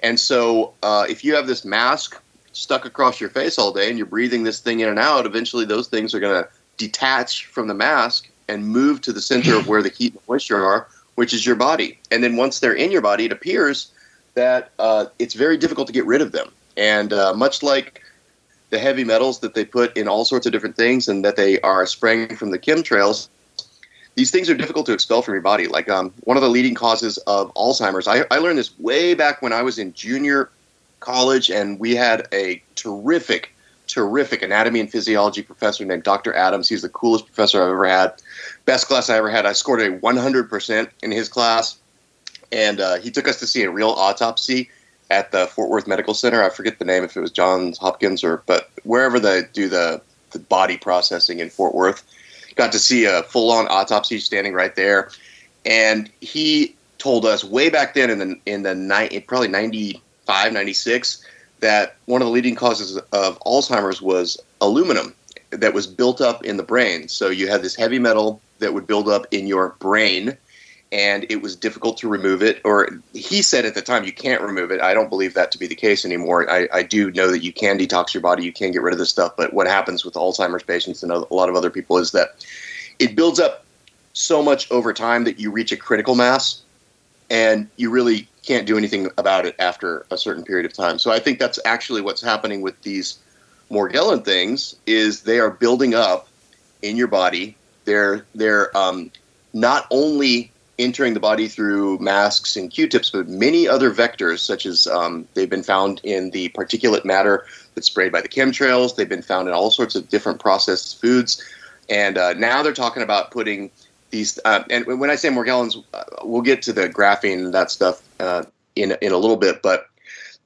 And so, uh, if you have this mask stuck across your face all day and you're breathing this thing in and out, eventually those things are going to detach from the mask and move to the center of where the heat and moisture are, which is your body. And then once they're in your body, it appears that uh, it's very difficult to get rid of them. And uh, much like the heavy metals that they put in all sorts of different things and that they are spraying from the chemtrails, these things are difficult to expel from your body. Like um, one of the leading causes of Alzheimer's, I, I learned this way back when I was in junior college, and we had a terrific, terrific anatomy and physiology professor named Dr. Adams. He's the coolest professor I've ever had. Best class I ever had. I scored a 100% in his class, and uh, he took us to see a real autopsy at the Fort Worth Medical Center. I forget the name if it was Johns Hopkins or but wherever they do the the body processing in Fort Worth. Got to see a full on autopsy standing right there, and he told us way back then in the in the probably 95 96 that one of the leading causes of Alzheimer's was aluminum that was built up in the brain. So you had this heavy metal that would build up in your brain and it was difficult to remove it. Or he said at the time, you can't remove it. I don't believe that to be the case anymore. I, I do know that you can detox your body, you can get rid of this stuff. But what happens with Alzheimer's patients and a lot of other people is that it builds up so much over time that you reach a critical mass, and you really can't do anything about it after a certain period of time. So I think that's actually what's happening with these Morgellon things is they are building up in your body. They're they're um, not only entering the body through masks and Q-tips, but many other vectors, such as um, they've been found in the particulate matter that's sprayed by the chemtrails. They've been found in all sorts of different processed foods, and uh, now they're talking about putting these. Uh, and when I say Morgellons, uh, we'll get to the graphene and that stuff uh, in in a little bit, but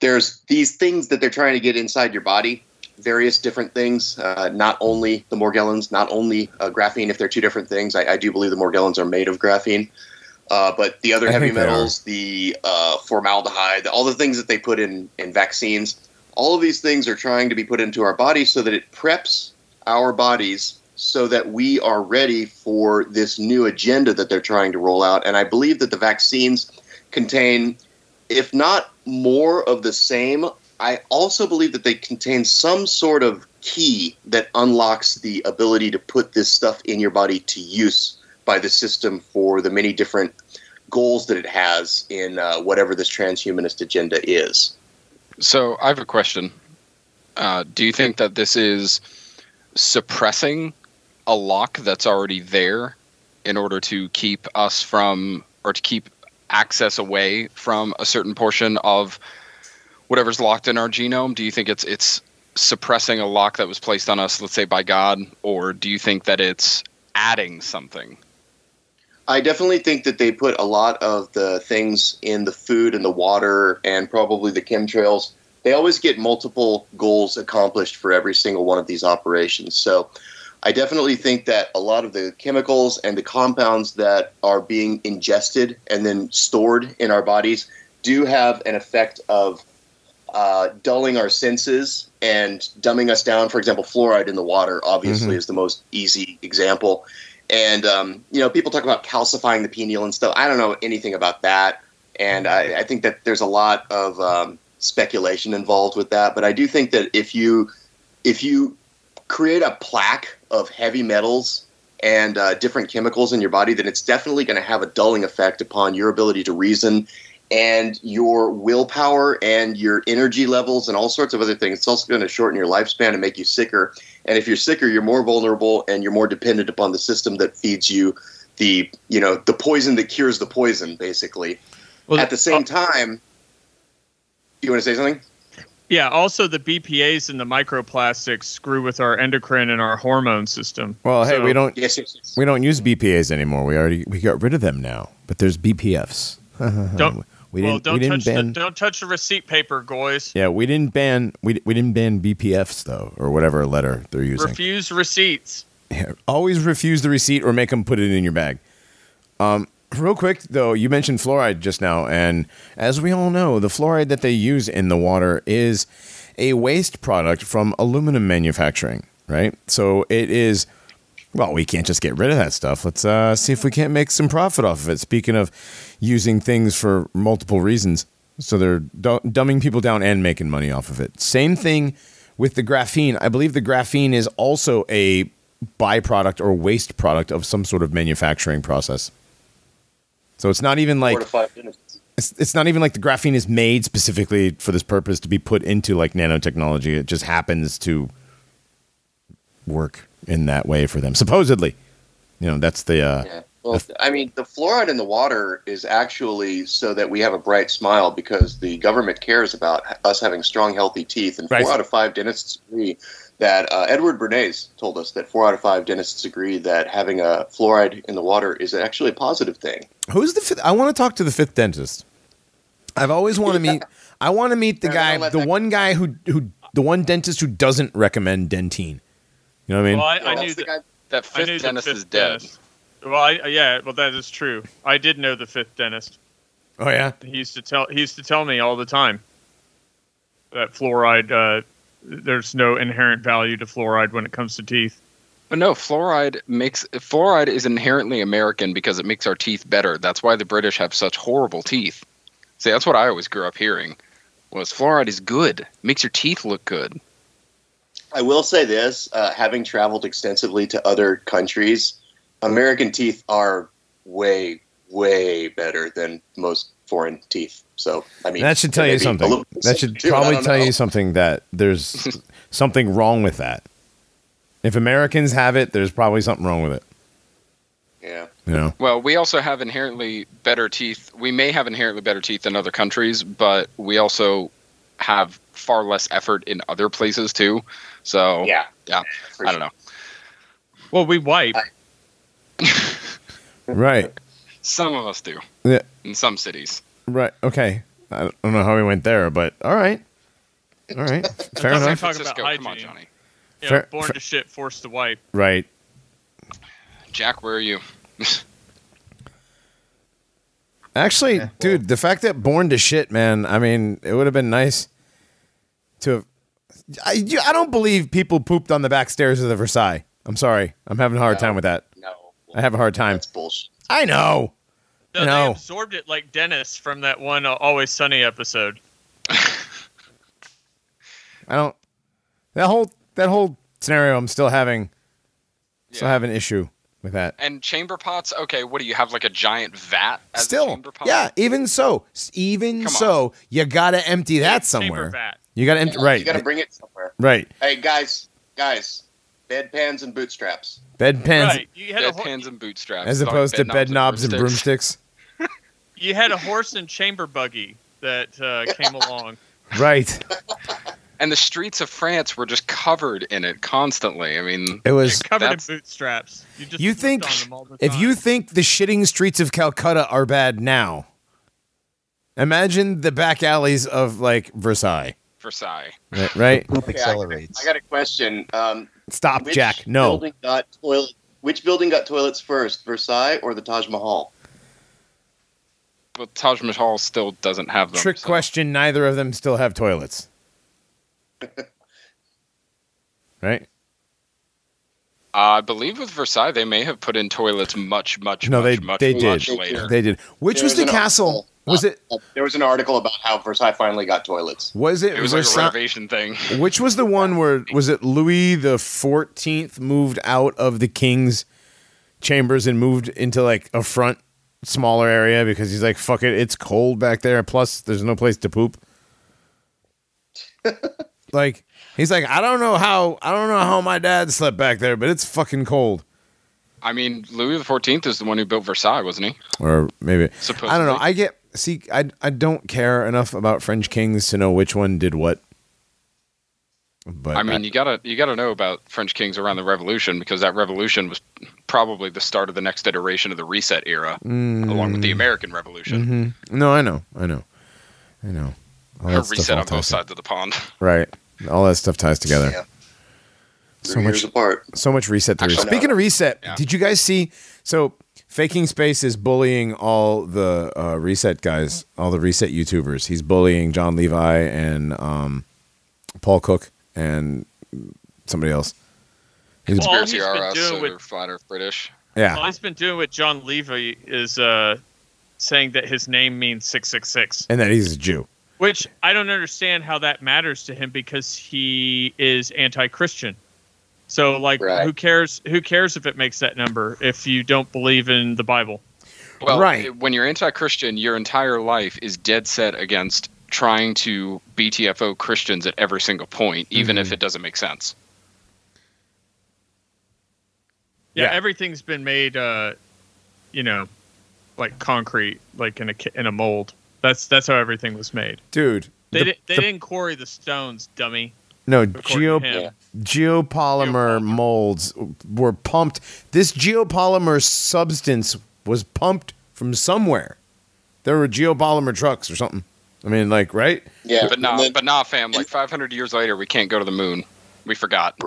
there's these things that they're trying to get inside your body various different things, uh, not only the Morgellons, not only uh, graphene, if they're two different things. I, I, do believe the Morgellons are made of graphene. Uh, but the other I heavy metals, the uh, formaldehyde, all the things that they put in, in vaccines, all of these things are trying to be put into our bodies so that it preps our bodies so that we are ready for this new agenda that they're trying to roll out. And I believe that the vaccines contain, if not more of the same, I also believe that they contain some sort of key that unlocks the ability to put this stuff in your body to use by the system for the many different goals that it has in uh, whatever this transhumanist agenda is. So I have a question. Uh, do you think that this is suppressing a lock that's already there in order to keep us from, or to keep access away from a certain portion of whatever's locked in our genome? Do you think it's it's suppressing a lock that was placed on us, let's say by God, or do you think that it's adding something? I definitely think that they put a lot of the things in the food and the water and probably the chemtrails. They always get multiple goals accomplished for every single one of these operations. So I definitely think that a lot of the chemicals and the compounds that are being ingested and then stored in our bodies do have an effect of uh, dulling our senses and dumbing us down. For example, fluoride in the water obviously mm-hmm. is the most easy example. And um, you know, people talk about calcifying the pineal and stuff. I don't know anything about that, and I, I think that there's a lot of um, speculation involved with that, but I do think that if you if you create a plaque of heavy metals and uh, different chemicals in your body, then it's definitely going to have a dulling effect upon your ability to reason and your willpower and your energy levels and all sorts of other things. It's also going to shorten your lifespan and make you sicker. And if you're sicker, you're more vulnerable and you're more dependent upon the system that feeds you the you know the poison that cures the poison, basically. Well, At the same uh, time, you want to say something? Yeah. Also, the BPA's and the microplastics screw with our endocrine and our hormone system. Well, hey, So- we don't Yes, yes, yes. we don't use BPAs anymore. We already we got rid of them now. But there's BPFs. [LAUGHS] Don't. We well, didn't don't we didn't touch ban the don't touch the receipt paper, guys. Yeah, we didn't ban we, we didn't ban BPFs though or whatever letter they're using. Refuse receipts. Yeah, always refuse the receipt or make them put it in your bag. Um, real quick though, you mentioned fluoride just now, and as we all know, the fluoride that they use in the water is a waste product from aluminum manufacturing, right? So it is. Well, we can't just get rid of that stuff. Let's uh, see if we can't make some profit off of it. Speaking of using things for multiple reasons, so they're du- dumbing people down and making money off of it. Same thing with the graphene. I believe the graphene is also a byproduct or waste product of some sort of manufacturing process. So it's not even like Four to five minutes. it's, it's not even like the graphene is made specifically for this purpose to be put into like nanotechnology. It just happens to work in that way for them. Supposedly, you know, that's the uh, Yeah. Well, I mean, the fluoride in the water is actually so that we have a bright smile because the government cares about us having strong, healthy teeth. And Right. four out of five dentists agree that uh, Edward Bernays told us that four out of five dentists agree that having a fluoride in the water is actually a positive thing. Who's the fifth? I want to talk to the fifth dentist. I've always wanted to meet. [LAUGHS] I want to meet the guy, the that- one guy who who the one dentist who doesn't recommend Dentyne. You know what I mean? Well, I, I Yeah, knew that's the that. guy- That I knew fifth the dentist fifth is dead. dentist. Well, I, yeah, well, that is true. I did know the fifth dentist. oh yeah. He used to tell he used to tell me all the time that fluoride. Uh, there's no inherent value to fluoride when it comes to teeth. But no, fluoride makes fluoride is inherently American because it makes our teeth better. That's why the British have such horrible teeth. See, that's what I always grew up hearing. Was fluoride is good, makes your teeth look good. I will say this: uh, having traveled extensively to other countries, American teeth are way, way better than most foreign teeth. So, I mean, That should tell you something. That should too, probably tell know. you something that there's [LAUGHS] something wrong with that. If Americans have it, there's probably something wrong with it. Yeah. You know? Well, we also have inherently better teeth. We may have inherently better teeth than other countries, but we also have far less effort in other places too. So Yeah. yeah, I don't know. Well, we wipe. [LAUGHS] Right. Some of us do Yeah. in some cities. Right. Okay. I don't know how we went there, but all right. All right. [LAUGHS] Fair Let's San enough. talk about Francisco, come on. Johnny. You know, Fair- born fair- to shit, forced to wipe. Right. Jack, where are you? [LAUGHS] Actually, Yeah, well- dude, the fact that born to shit, man. I mean, it would have been nice to have. I, I don't believe people pooped on the back stairs of the Versailles. I'm sorry. I'm having a hard No. time with that. No. I have a hard time. That's bullshit. I know. No, No. they absorbed it like Dennis from that one uh, Always Sunny episode. [LAUGHS] I don't. That whole that whole scenario, I'm still having still Yeah. have an issue with that. And chamber pots. Okay, what do you have? Like a giant vat? As a Still, chamber pot? yeah. Even so, even so, you gotta empty that Chamber somewhere. vat. You gotta empty. Right. You got to bring it somewhere. right. Hey, guys, guys, bedpans and bootstraps. Bedpans Right. You had, a, Bed ho- pans and bootstraps. as Sorry, opposed to bed knobs and broomsticks. broomsticks. [LAUGHS] you had a horse and chamber buggy that uh, came [LAUGHS] along. right. And the streets of France were just covered in it constantly. I mean, It was. Covered in bootstraps. You, just You think on them all the if you think the shitting streets of Calcutta are bad now, imagine the back alleys of like Versailles. Versailles. Right? right? Poop Okay, I- accelerates. I got a question. Um, Stop, which Jack. No. Building got toilet. Which building got toilets first, Versailles or the Taj Mahal? But Taj Mahal still doesn't have them. Trick so- question. Neither of them still have toilets. [LAUGHS] right? Uh, I believe with Versailles, they may have put in toilets much, much, No, much, they much, they much did. later. They did. Which was the castle? article. Was um, it uh, There was an article about how Versailles finally got toilets. was it, It was like a Versailles- renovation thing. [LAUGHS] Which was the one where was it Louis the Fourteenth moved out of the king's chambers and moved into like a front smaller area because he's like, fuck it, it's cold back there. Plus, there's no place to poop. [LAUGHS] like he's like, I don't know how I don't know how my dad slept back there, but it's fucking cold. I mean, Louis the Fourteenth is the one who built Versailles, wasn't he? Or maybe I don't know. I get see. I I don't care enough about French kings to know which one did what. But I mean, you gotta you gotta know about French kings around the Revolution because that revolution was probably the start of the next iteration of the Reset era, along with the American Revolution. Mhm. No, I know, I know, I know. All that reset all on both sides of the pond. [LAUGHS] Right. All that stuff ties together. Yeah. So much apart. so much reset theory. Actually, no. Speaking of reset, Yeah. did you guys see so Faking Space is bullying all the uh, reset guys, all the reset YouTubers. He's bullying Jon Levi and um, Paul Cook and somebody else. He's, Well, all Conspiracy he's are been us, doing with- they're flat Earth British. All he's been doing with Jon Levi is uh, saying that his name means 666, And that he's a Jew. which I don't understand how that matters to him because he is anti-Christian. So, like, Right. who cares? Who cares if it makes that number if you don't believe in the Bible? Well, Right. when you're anti-Christian, your entire life is dead set against trying to BTFO Christians at every single point, even Mm-hmm. if it doesn't make sense. Yeah, Yeah. everything's been made, uh, you know, like concrete, like in a ki- in a mold. That's that's how everything was made. Dude. They the- di- they the- didn't quarry the stones, dummy. no, according geo to him. Yeah. Geopolymer Geopolymer. molds were pumped. This geopolymer substance was pumped from somewhere. There were geopolymer trucks or something. I mean, like, right? Yeah, But and nah, then- but nah, fam. Like 500 years later, we can't go to the moon. We forgot.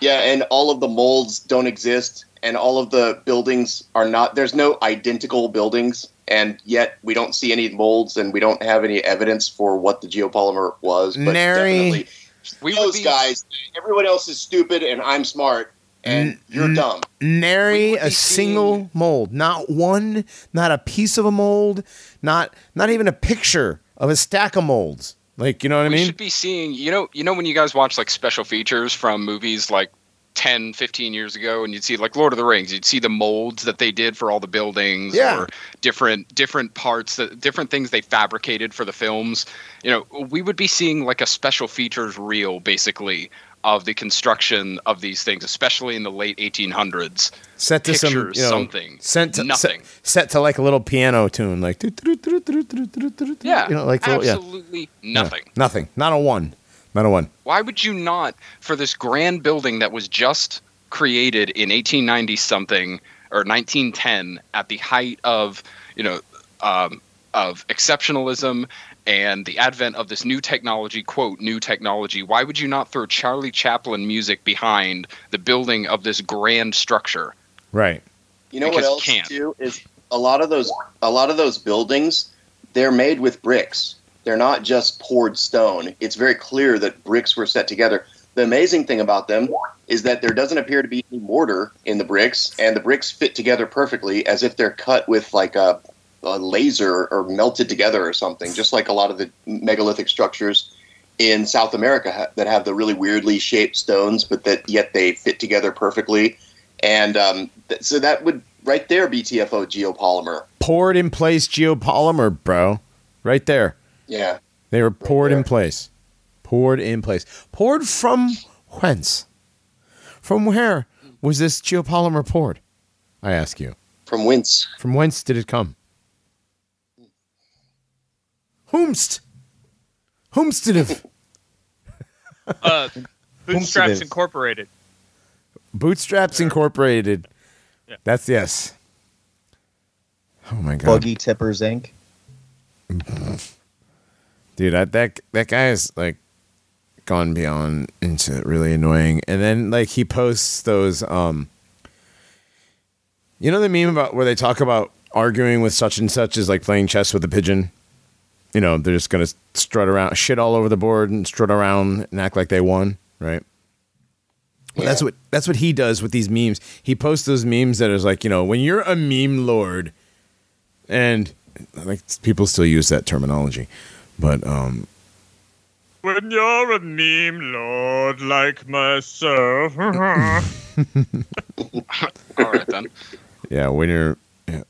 Yeah, and all of the molds don't exist, and all of the buildings are not. There's no identical buildings, and yet we don't see any molds, and we don't have any evidence for what the geopolymer was. But Nary- definitely, We would those be- guys. Everyone else is stupid, and I'm smart, and N- you're dumb. Nary a be single seeing- mold, not one, not a piece of a mold, not not even a picture of a stack of molds. Like, you know what I we mean? should be seeing you know you know when you guys watch like special features from movies like 10 15 years ago and you'd see like lord of the rings you'd see the molds that they did for all the buildings Yeah. or different different parts that different things they fabricated for the films you know we would be seeing like a special features reel basically of the construction of these things especially in the late 1800s set to some, you know, something. Sent to, Nothing. Set, set to like a little piano tune, like yeah you know, like little, yeah, absolutely nothing Yeah, nothing, not a one, not a one. Why would you not, for this grand building that was just created in 1890 something or 1910 at the height of, you know, um, of exceptionalism and the advent of this new technology, quote, new technology, why would you not throw Charlie Chaplin music behind the building of this grand structure? Right. You know Because what you else can't. too is a lot of those a lot of those buildings they're made with bricks. They're not just poured stone. It's very clear that bricks were set together. The amazing thing about them is that there doesn't appear to be any mortar in the bricks, and the bricks fit together perfectly as if they're cut with like a, a laser or melted together or something, just like a lot of the megalithic structures in South America that have the really weirdly shaped stones, but that yet they fit together perfectly. And um, th- so that would right there be TFO geopolymer. Poured in place geopolymer, bro. Right there. Yeah. They were poured in place. Poured in place. Poured from whence? From where was this geopolymer poured? I ask you. From whence? From whence did it come? Whomst? Whomst did it? [LAUGHS] Uh, Bootstraps Boomsidiv. Incorporated. Bootstraps Incorporated. Yeah. That's yes. Oh my god, Buggy Tippers Inc. [LAUGHS] dude! That that that guy is like gone beyond into really annoying. And then like he posts those, um, you know, the meme about where they talk about arguing with such and such is like playing chess with a pigeon. You know, they're just gonna strut around, shit all over the board, and strut around and act like they won, right? Well, that's what that's what he does with these memes. He posts those memes that is like, you know, when you're a meme lord and like people still use that terminology, but um, When you're a meme lord like myself. [LAUGHS] All right then. yeah, when you're, yeah.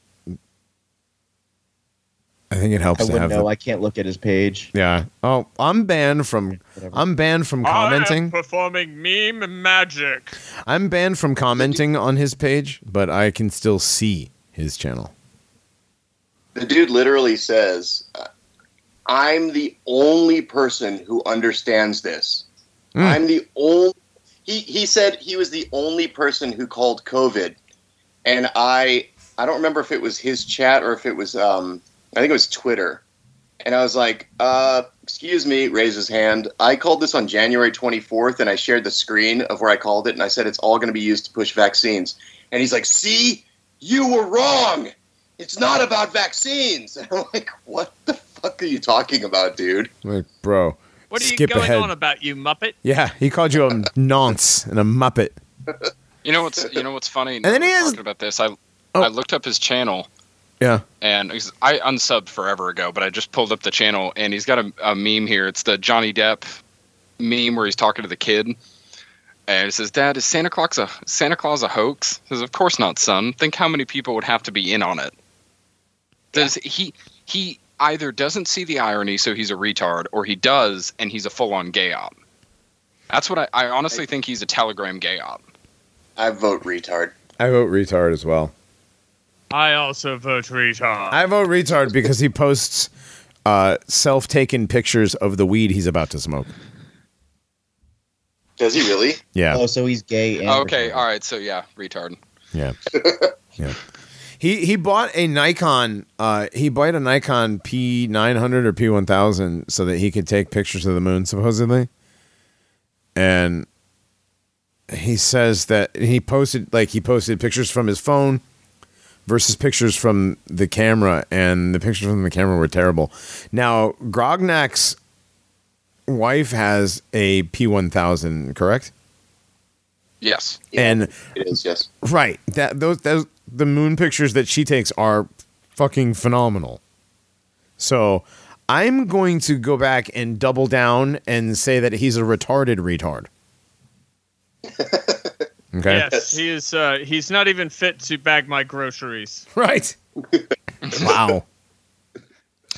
I think it helps I to wouldn't have know. the, I can't look at his page. yeah. Oh, I'm banned from Whatever. I'm banned from I am commenting. performing meme magic. I'm banned from commenting on his page, but I can still see his channel. The dude literally says, uh, "I'm the only person who understands this. Mm. I'm the only." He he said he was the only person who called COVID, and I I don't remember if it was his chat or if it was um I think it was Twitter, and I was like, uh, excuse me, raise his hand. I called this on January 24th, and I shared the screen of where I called it, and I said it's all going to be used to push vaccines, and he's like, see, you were wrong. It's not about vaccines. [LAUGHS] And I'm like, what the fuck are you talking about, dude? Like, bro, What are skip you going ahead. on about, you muppet? Yeah, he called you a [LAUGHS] nonce and a muppet. You know what's you know what's funny? And then he We're has- talking about this. I Oh. I looked up his channel Yeah. and I unsubbed forever ago, but I just pulled up the channel and he's got a, a meme here. It's the Johnny Depp meme where he's talking to the kid. And it says, "Dad, is Santa Claus a Santa Claus a hoax?" He says, "Of course not, son. Think how many people would have to be in on it." Does he he either doesn't see the irony, so he's a retard, or he does and he's a full-on gay op. That's what I, I honestly think he's a Telegram gay op. I vote retard. I vote retard as well. I also vote retard. I vote retard because he posts uh, self-taken pictures of the weed he's about to smoke. Does he really? Yeah. Oh, so he's gay. And Okay, retarded. all right, so yeah, retard. Yeah. [LAUGHS] yeah. He he bought a Nikon uh he bought a Nikon P900 or P1000 so that he could take pictures of the moon supposedly. And he says that he posted like he posted pictures from his phone versus pictures from the camera and the pictures from the camera were terrible. Now, Grognak's wife has a P1000, correct? Yes. And It is, yes. Right. That those those the moon pictures that she takes are fucking phenomenal. So I'm going to go back and double down and say that he's a retarded retard. [LAUGHS] Okay. Yes, he is. Uh, he's not even fit to bag my groceries. [LAUGHS] Right. wow.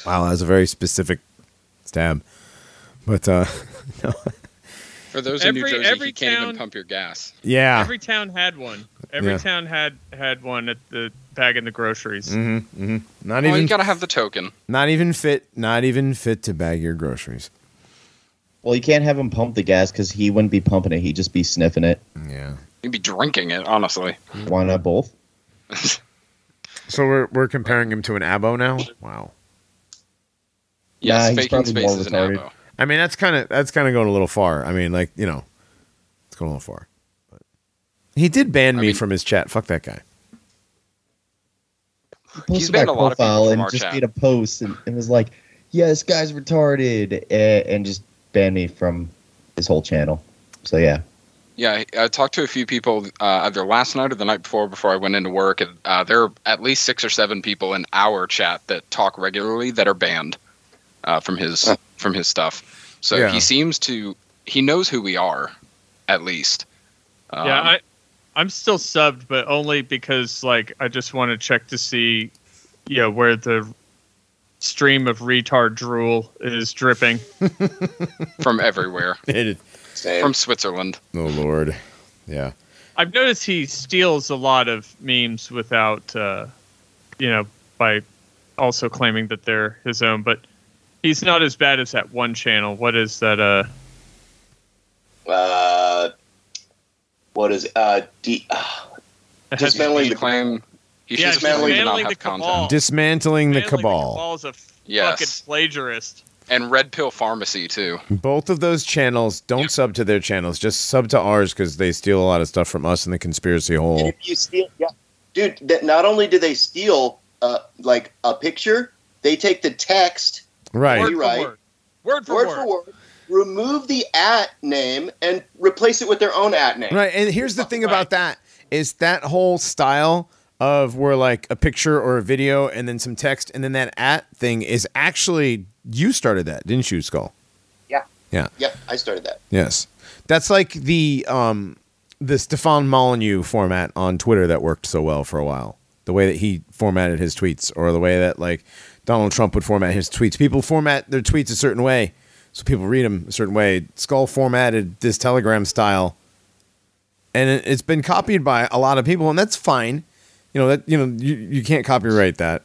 Wow, that's a very specific stab. But uh [LAUGHS] no. For those in New Jersey, every you can't town- even pump your gas. yeah. Every town had one. Every Yeah. town had had one at the bag bagging the groceries. Mhm. Mhm. Not Well, even you gotta have the token. not even fit, not even fit to bag your groceries. Well, you can't have him pump the gas because he wouldn't be pumping it. He'd just be sniffing it. Yeah. He'd be drinking it, honestly. Why not both? [LAUGHS] So we're we're comparing him to an abo now? Wow. Yes, Nah, he's faking probably space more is an retarded. Abo. I mean, that's kind of that's kind of going a little far. I mean, like you know, it's going a little far. But he did ban I me mean- from his chat. Fuck that guy. He posted He's my banned a lot of people profile from and our just chat. made a post and, and was like, "Yeah, this guy's retarded," and, and just banned me from his whole channel. So yeah, Yeah, I talked to a few people uh, either last night or the night before before I went into work, and uh, there are at least six or seven people in our chat that talk regularly that are banned uh, from his from his stuff. So Yeah. he seems to he knows who we are, at least. Um, yeah, I, I'm still subbed, but only because like I just want to check to see, you know, where the stream of retard drool is dripping. [LAUGHS] from everywhere, [LAUGHS] It- Same. from Switzerland. oh lord, yeah. I've noticed he steals a lot of memes without, uh, you know, by also claiming that they're his own. But he's not as bad as that one channel. What is that? Uh, uh, what is? Uh, D- uh, [LAUGHS] Dismantling the- claim he yeah, should claim to not dismantling have the cabal. Dismantling the cabal. is a Yes. fucking plagiarist. and Red Pill Pharmacy too. Both of those channels don't sub to their channels. Just sub to ours because they steal a lot of stuff from us in the conspiracy and hole. if you steal, yeah, dude. That not only do they steal, uh, like a picture, they take the text Right. Word Right. for word. Word for word word. for word, remove the at name, and replace it with their own at name. Right. And here's the thing about that is that whole style of where like a picture or a video and then some text and then that at thing is actually you started that, didn't you, Skull? Yeah. Yeah. Yep, I started that. Yes. That's like the um the Stefan Molyneux format on Twitter that worked so well for a while. The way that he formatted his tweets or the way that like Donald Trump would format his tweets. People format their tweets a certain way so people read them a certain way. Skull formatted this Telegram style and it- it's been copied by a lot of people and that's fine. You know that you know you, you can't copyright that,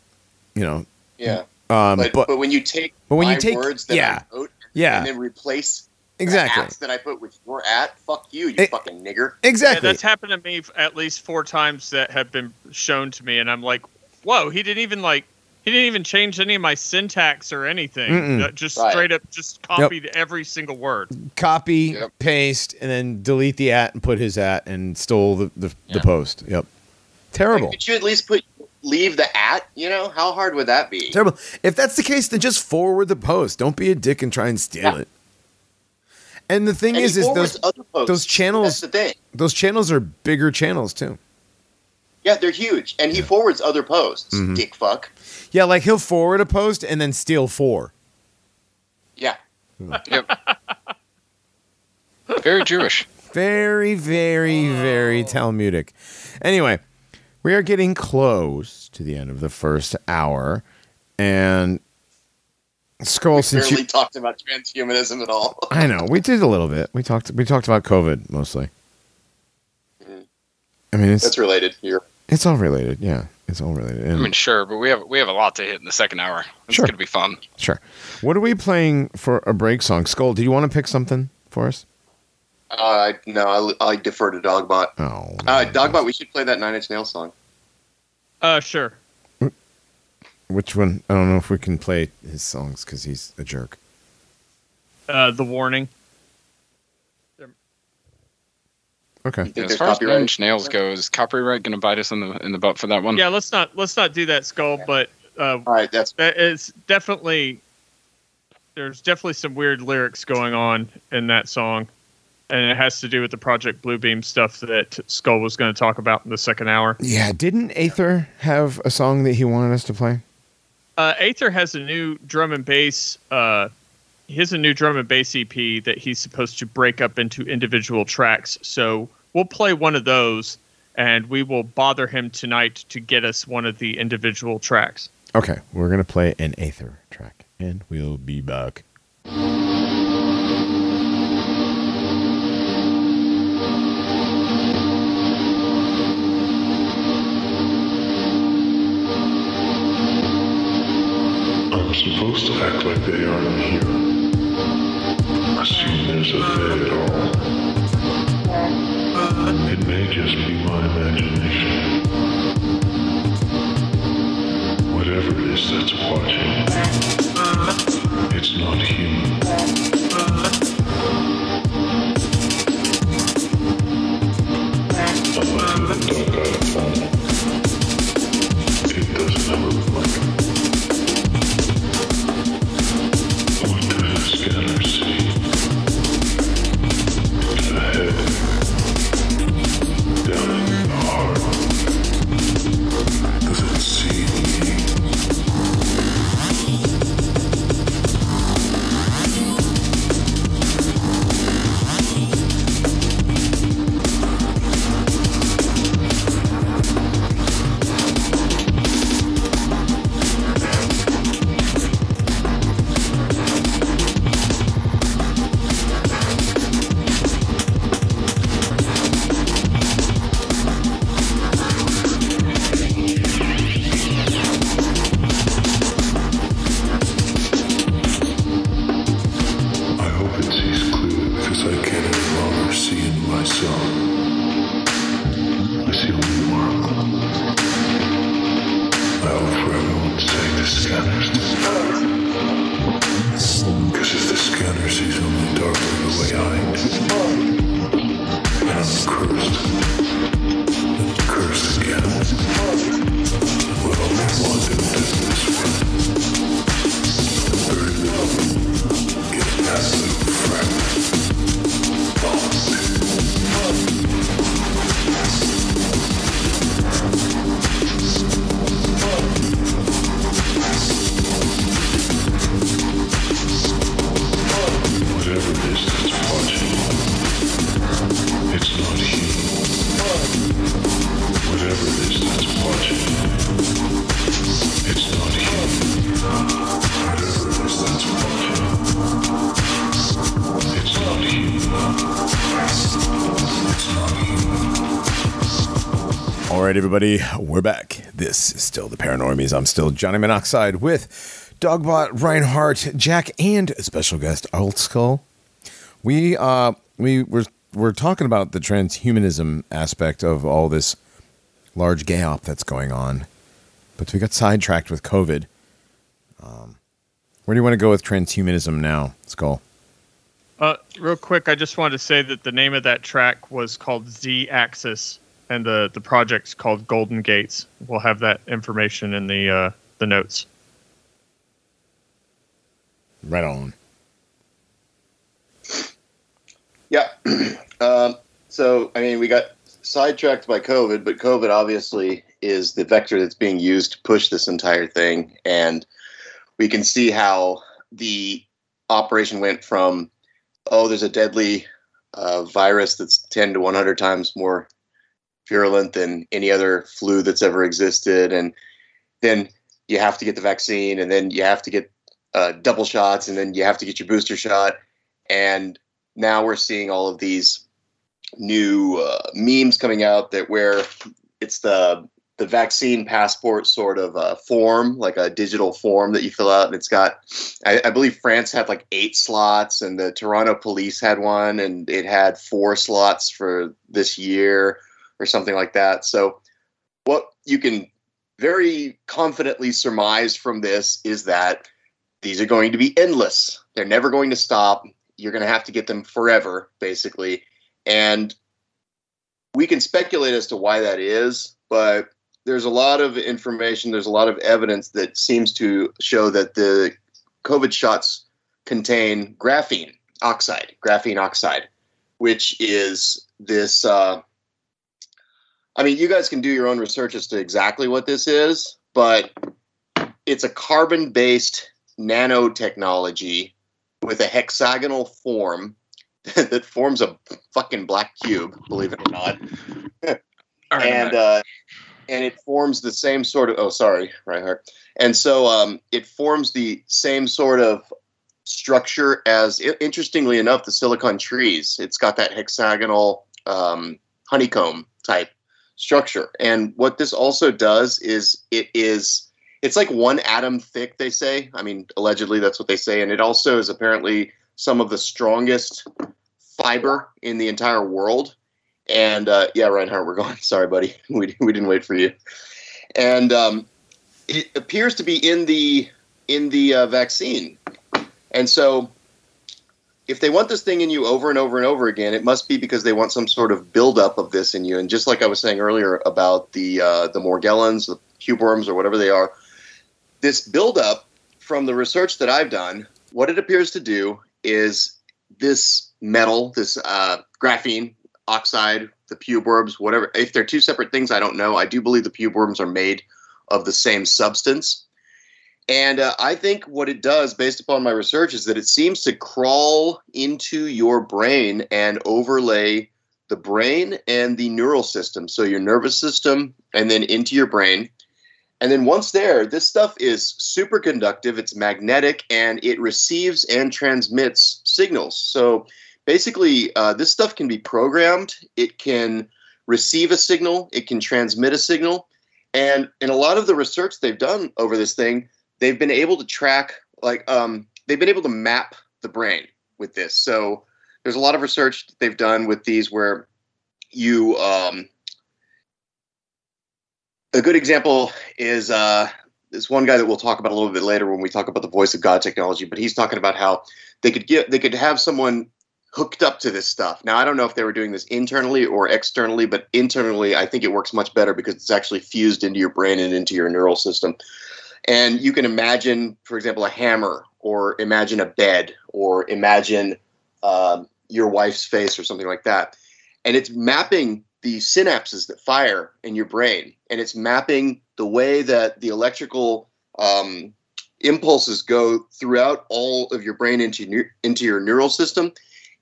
you know. Yeah. Um but, but, but when you take but when you take- words that yeah. I wrote Yeah. and then replace Exactly. the that I put with your at, fuck you, you It- fucking nigger. Yeah, exactly. that's happened to me at least four times that have been shown to me, and I'm like, "Whoa, he didn't even like, he didn't even change any of my syntax or anything. Mm-mm. Just Right. straight up, just copied every single word." copy, Yep. paste, and then delete the at and put his at and stole the, the, the post. Yep. Terrible. Like, could you at least put leave the at? You know, how hard would that be? Terrible. If that's the case, then just forward the post. Don't be a dick and try and steal Yeah. it. And the thing And is, is those other posts. those channels- That's the thing. those channels are bigger channels too. Yeah, they're huge, and he forwards other posts. Mhm. Dick fuck. Yeah, like he'll forward a post and then steal four. Yeah. [LAUGHS] yep. Very Jewish. Very, very, very Talmudic. Anyway, we are getting close to the end of the first hour, and Skull, We since barely you, talked about transhumanism at all. I know we did a little bit. We talked. We talked about COVID mostly. Mhm. I mean, it's That's related. You're it's all related. Yeah, it's all related. I mean, sure, but we have we have a lot to hit in the second hour. It's Sure. gonna be fun. sure. What are we playing for a break song? Skull, do you want to pick something for us? Uh, no, I, I defer to Dogbot. Oh, Uh, Dogbot, we should play that Nine Inch Nails song. Uh, sure. which one? I don't know if we can play his songs because he's a jerk. Uh, the warning. Okay. As there's far as copyright? Nine Inch Nails goes, is copyright gonna bite us in the in the butt for that one? Yeah, let's not let's not do that, Skull. But uh, All right, that's that- it's definitely there's definitely some weird lyrics going on in that song, and it has to do with the Project Blue Beam stuff that Skull was going to talk about in the second hour. Yeah, didn't Aether have a song that he wanted us to play? Uh, Aether has a new drum and bass. Uh, he has a new drum and bass EP that he's supposed to break up into individual tracks. So we'll play one of those, and we will bother him tonight to get us one of the individual tracks. Okay, we're gonna play an Aether track, and we'll be back. I'm supposed to act like they aren't here. Assume there's a they at all. It may just be my imagination. Whatever it is that's watching, it's not human. Unlike the got a phone. It doesn't have a mic. Right, everybody, we're back. This is still the Paranormies. I'm still Johnny Monoxide with Dogbot, Reinhardt, Jack, and a special guest, Alt Skull. We uh we were we're talking about the transhumanism aspect of all this large gay op that's going on, but we got sidetracked with COVID. Um, where do you want to go with transhumanism now, Skull? Uh, real quick, I just wanted to say that the name of that track was called Z Axis, and the the project's called Golden Gates. We'll have that information in the uh, the notes. Right on. Yeah. [CLEARS THROAT] um, so, I mean, we got sidetracked by COVID, but COVID obviously is the vector that's being used to push this entire thing. And we can see how the operation went from, oh, there's a deadly uh, virus that's 10 to 100 times more virulent than any other flu that's ever existed. And then you have to get the vaccine, and then you have to get uh, double shots, and then you have to get your booster shot. And now we're seeing all of these new uh, memes coming out that where it's the the vaccine passport sort of uh, form, like a digital form that you fill out, and it's got, I, I believe France had like eight slots, and the Toronto police had one, and it had four slots for this year or something like that. So, what you can very confidently surmise from this is that these are going to be endless. They're never going to stop. You're going to have to get them forever, basically. And we can speculate as to why that is, but there's a lot of information, there's a lot of evidence that seems to show that the COVID shots contain graphene oxide, graphene oxide, which is this. Uh, I mean, you guys can do your own research as to exactly what this is, but it's a carbon based nanotechnology with a hexagonal form [LAUGHS] that forms a fucking black cube, believe it or not. [LAUGHS] and uh, and it forms the same sort of oh sorry Reinhardt. And so um, it forms the same sort of structure as interestingly enough the silicon trees. It's got that hexagonal um, honeycomb type structure. And what this also does is it is it's like one atom thick they say. I mean allegedly that's what they say and it also is apparently some of the strongest fiber in the entire world. And uh, yeah, Reinhardt, we're going. [LAUGHS] Sorry, buddy, [LAUGHS] we we didn't wait for you. And um, it appears to be in the in the uh, vaccine. And so, if they want this thing in you over and over and over again, it must be because they want some sort of buildup of this in you. And just like I was saying earlier about the uh, the Morgellons, the cubeworms, or whatever they are, this buildup from the research that I've done, what it appears to do is this metal, this uh, graphene oxide, the pubeworms, whatever. If they're two separate things, I don't know. I do believe the pubeworms are made of the same substance. And uh, I think what it does, based upon my research, is that it seems to crawl into your brain and overlay the brain and the neural system. So your nervous system and then into your brain. And then once there, this stuff is superconductive, it's magnetic, and it receives and transmits signals. So basically, uh, this stuff can be programmed. It can receive a signal, it can transmit a signal. And in a lot of the research they've done over this thing, they've been able to track, like, um, they've been able to map the brain with this. So there's a lot of research they've done with these where you, um, a good example is uh, this one guy that we'll talk about a little bit later when we talk about the voice of God technology. But he's talking about how they could get they could have someone hooked up to this stuff. Now I don't know if they were doing this internally or externally, but internally I think it works much better because it's actually fused into your brain and into your neural system. And you can imagine, for example, a hammer, or imagine a bed, or imagine um, your wife's face, or something like that. And it's mapping the synapses that fire in your brain, and it's mapping the way that the electrical um, impulses go throughout all of your brain into your, into your neural system.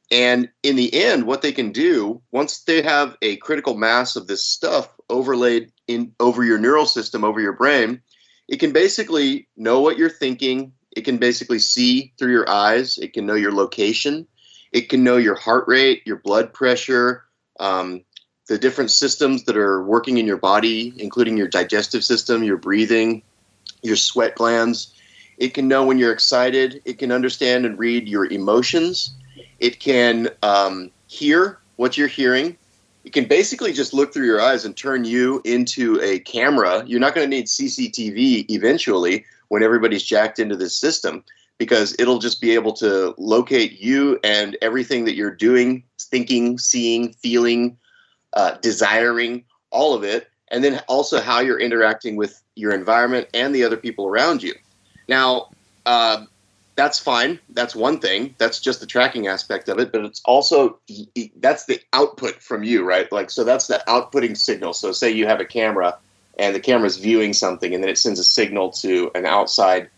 And in the end, what they can do once they have a critical mass of this stuff overlaid in over your neural system, over your brain, it can basically know what you're thinking. It can basically see through your eyes. It can know your location. It can know your heart rate, your blood pressure, um, the different systems that are working in your body, including your digestive system, your breathing, your sweat glands. It can know when you're excited. It can understand and read your emotions. It can um, hear what you're hearing. It can basically just look through your eyes and turn you into a camera. You're not going to need CCTV eventually when everybody's jacked into this system because it'll just be able to locate you and everything that you're doing, thinking, seeing, feeling, uh, desiring, all of it, and then also how you're interacting with your environment and the other people around you. Now, uh, that's fine. That's one thing. That's just the tracking aspect of it. But it's also that's the output from you, right? Like so, that's the outputting signal. So, say you have a camera and the camera is viewing something, and then it sends a signal to an outside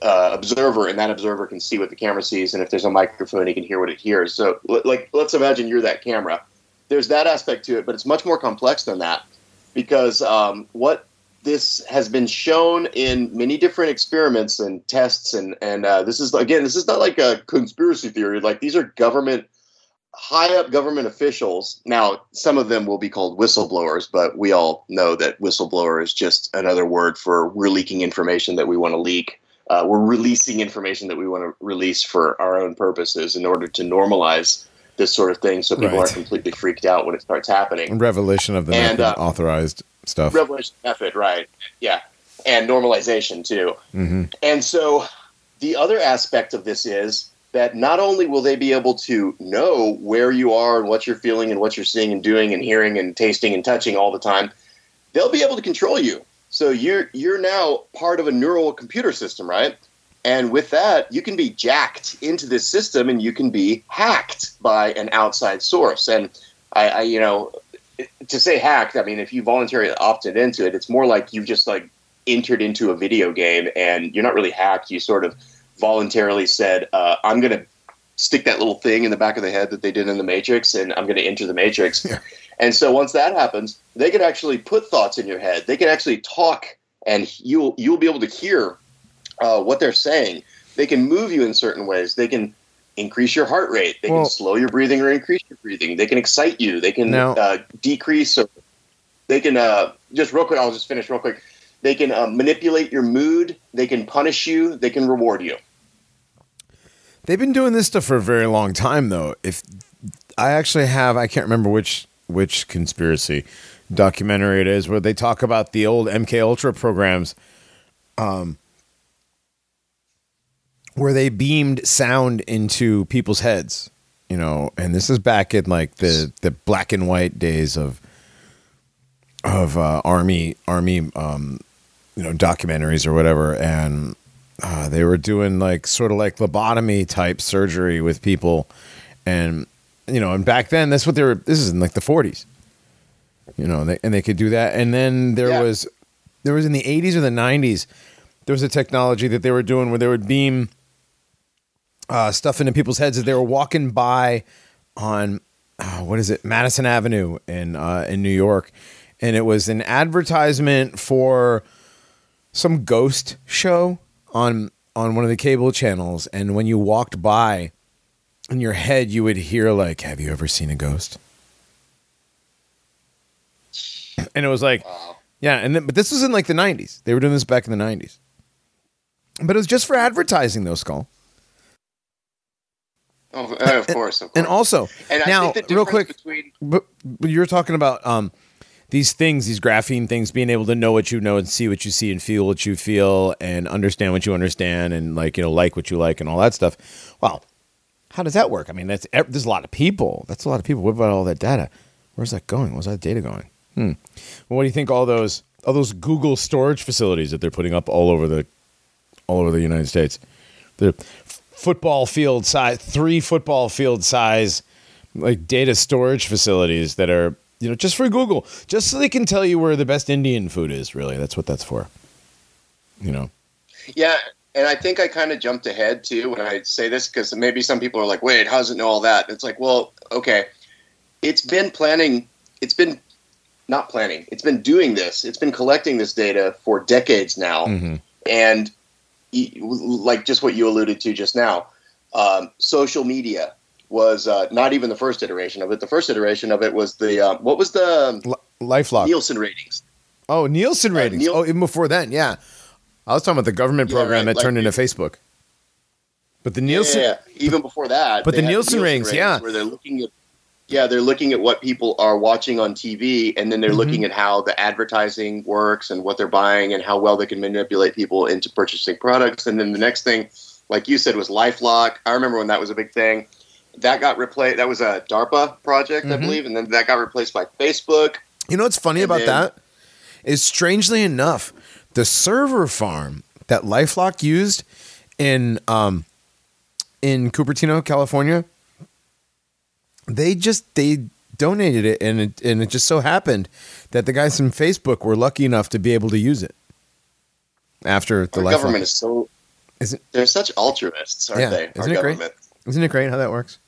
uh, observer, and that observer can see what the camera sees, and if there's a microphone, he can hear what it hears. So, like, let's imagine you're that camera. There's that aspect to it, but it's much more complex than that because um, what this has been shown in many different experiments and tests and and uh, this is again this is not like a conspiracy theory like these are government high up government officials. Now some of them will be called whistleblowers but we all know that whistleblower is just another word for we're leaking information that we want to leak. Uh, we're releasing information that we want to release for our own purposes in order to normalize this sort of thing so people Right. aren't completely freaked out when it starts happening. Revelation of the And, uh, authorized stuff. revelation method, right? Yeah, and normalization too. hmm And so the other aspect of this is that not only will they be able to know where you are and what you're feeling and what you're seeing and doing and hearing and tasting and touching all the time, they'll be able to control you. So you're you're now part of a neural computer system, right? And with that, you can be jacked into this system and you can be hacked by an outside source. And I, I you know, to say hacked, I mean, if you voluntarily opted into it, it's more like you've just like entered into a video game and you're not really hacked. You sort of voluntarily said, uh, I'm going to stick that little thing in the back of the head that they did in the Matrix and I'm going to enter the Matrix. Yeah. And so once that happens, they can actually put thoughts in your head. They can actually talk and you'll, you'll be able to hear uh, what they're saying. They can move you in certain ways. They can increase your heart rate. They Well- can slow your breathing or increase your breathing. They can excite you. They can Now- uh, decrease or they can uh, just real quick. I'll just finish real quick. They can uh, manipulate your mood. They can punish you. They can reward you. They've been doing this stuff for a very long time, though. If I actually have, I can't remember which which conspiracy documentary it is, where they talk about the old MK Ultra programs, um, where they beamed sound into people's heads. You know, and this is back in like the the black and white days of of uh, army army um, you know documentaries or whatever, and uh, they were doing like sort of like lobotomy type surgery with people, and you know, and back then that's what they were. This is in like the forties, you know, they, and they could do that. And then there Yeah. was there was in the eighties or the nineties, there was a technology that they were doing where they would beam uh, stuff into people's heads as they were walking by on uh, what is it? Madison Avenue in uh, in New York, and it was an advertisement for some ghost show on on one of the cable channels. And when you walked by in your head you would hear like have you ever seen a ghost? And it was like yeah and then, but this was in like the 90s they were doing this back in the 90s but it was just for advertising though skull Oh, uh, of course, of course. and also And now real quick between you're talking about um these things, these graphene things, being able to know what you know and see what you see and feel what you feel and understand what you understand and like you know like what you like and all that stuff. Well, how does that work? I mean, that's there's a lot of people. That's a lot of people. What about all that data? Where's that going? Where's that data going? Hmm. Well, what do you think? All those all those Google storage facilities that they're putting up all over the all over the United States. Football field size, three football field size, like data storage facilities that are you know just for Google, just so they can tell you where the best Indian food is. Really, that's what that's for. You know. Yeah, and I think I kind of jumped ahead too when I say this because maybe some people are like, "Wait, how does it know all that?" It's like, well, okay, it's been planning. It's been not planning. It's been doing this. It's been collecting this data for decades now, Mhm. and like just what you alluded to just now, um, social media, was uh, not even the first iteration of it. The first iteration of it was the uh, what was the L- LifeLog. Nielsen ratings? oh, Nielsen Uh, ratings. Niel- oh, even before then, yeah. I was talking about the government Yeah, program right, that turned into Facebook. But the Nielsen, Yeah, yeah, even before that. But the had Nielsen ratings, yeah. where they're looking at. Yeah, they're looking at what people are watching on TV, and then they're Mhm. looking at how the advertising works and what they're buying, and how well they can manipulate people into purchasing products. And then the next thing, like you said, was LifeLog. I remember when that was a big thing. That got replaced. That was a DARPA project, I Mhm. believe, and then that got replaced by Facebook. You know what's funny And about then- that is strangely enough, the server farm that LifeLog used in um in Cupertino, California, they just they donated it and it and it just so happened that the guys from Facebook were lucky enough to be able to use it after the Our government is so. Isn't- they're such altruists, aren't Yeah, they? isn't it great? Isn't it great how that works?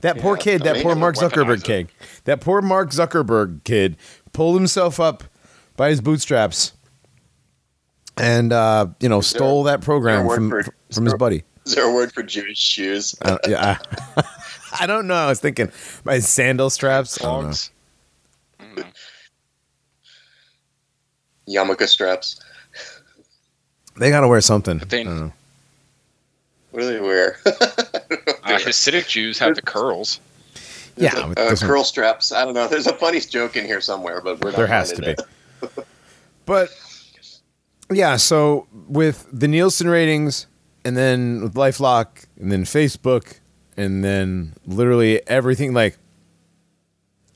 That poor Yeah, kid, I that mean, poor Mark Zuckerberg kid, that poor Mark Zuckerberg kid pulled himself up by his bootstraps and uh, you know stole that program from for- from his buddy. Is there a word for Jewish shoes? Uh, yeah, [LAUGHS] [LAUGHS] I, [LAUGHS] I don't know. I was thinking my his sandal straps. I don't know. Clogs. I don't know. Yarmulke straps. They got to wear something. But they- I don't know. What do they wear? [LAUGHS] Uh, Hasidic Jews have the curls. Yeah, uh, it doesn't- curl straps. I don't know. There's a funny joke in here somewhere, but we're not there has to finding be. But yeah, so with the Nielsen ratings, and then with LifeLog, and then Facebook, and then literally everything like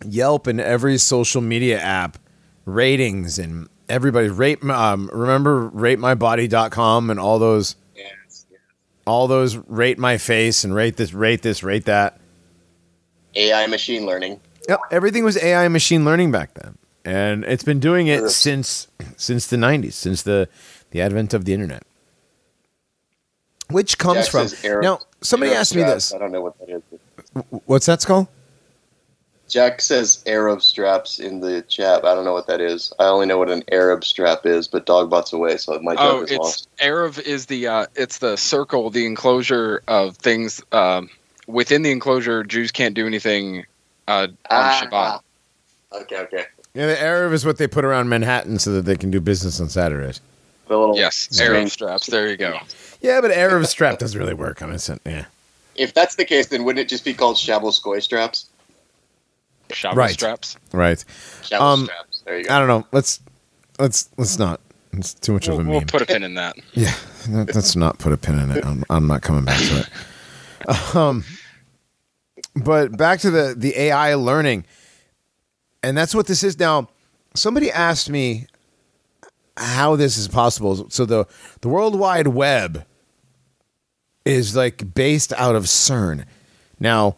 Yelp and every social media app ratings and everybody rate um remember ratemybody.com and all those Yes, yes. all those rate my face and rate this rate this rate that AI machine learning. Yep, everything was AI machine learning back then, and it's been doing it Sure. since since the '90s, since the the advent of the internet. Which comes from now. Somebody Arab asked me straps. this. I don't know what that is. What's that skull? Jack says Arab straps in the chat. I don't know what that is. I only know what an Arab strap is, but Dogbot's away, so my joke Oh, is it's lost. Eruv is the uh, it's the circle, the enclosure of things um, within the enclosure. Jews can't do anything uh, on Ah, Shabbat. ah. Okay, okay. Yeah, the eruv is what they put around Manhattan so that they can do business on Saturdays. The little Yes, string. Arab straps. There you go. Yeah, but Arab strap doesn't really work on it. Yeah, If that's the case, then wouldn't it just be called Shabbos goy straps? Shabbat Right. straps. right. Shabo Um, straps. There you go. I don't know. Let's let's let's not. It's too much We'll, of a meme. we'll put a pin in that. [LAUGHS] Yeah, that, let's not put a pin in it. I'm, I'm not coming back to it. [LAUGHS] Um, but back to the the AI learning, and that's what this is now. Somebody asked me how this is possible. So the the World Wide Web is like based out of CERN. Now,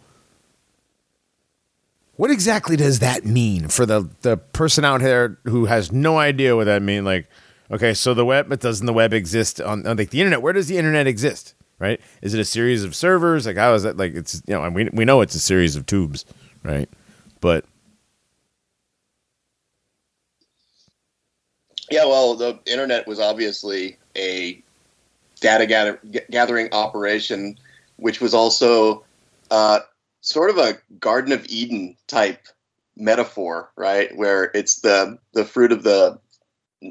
what exactly does that mean for the the person out there who has no idea what that means? Like, okay, so the web, but doesn't the web exist on, on like the internet? Where does the internet exist? Right? Is it a series of servers? Like, how is that? Like, it's you know, we we know it's a series of tubes, right? But Yeah, well, the internet was obviously a data gather, gathering operation, which was also uh, sort of a Garden of Eden type metaphor, right? Where it's the the fruit of the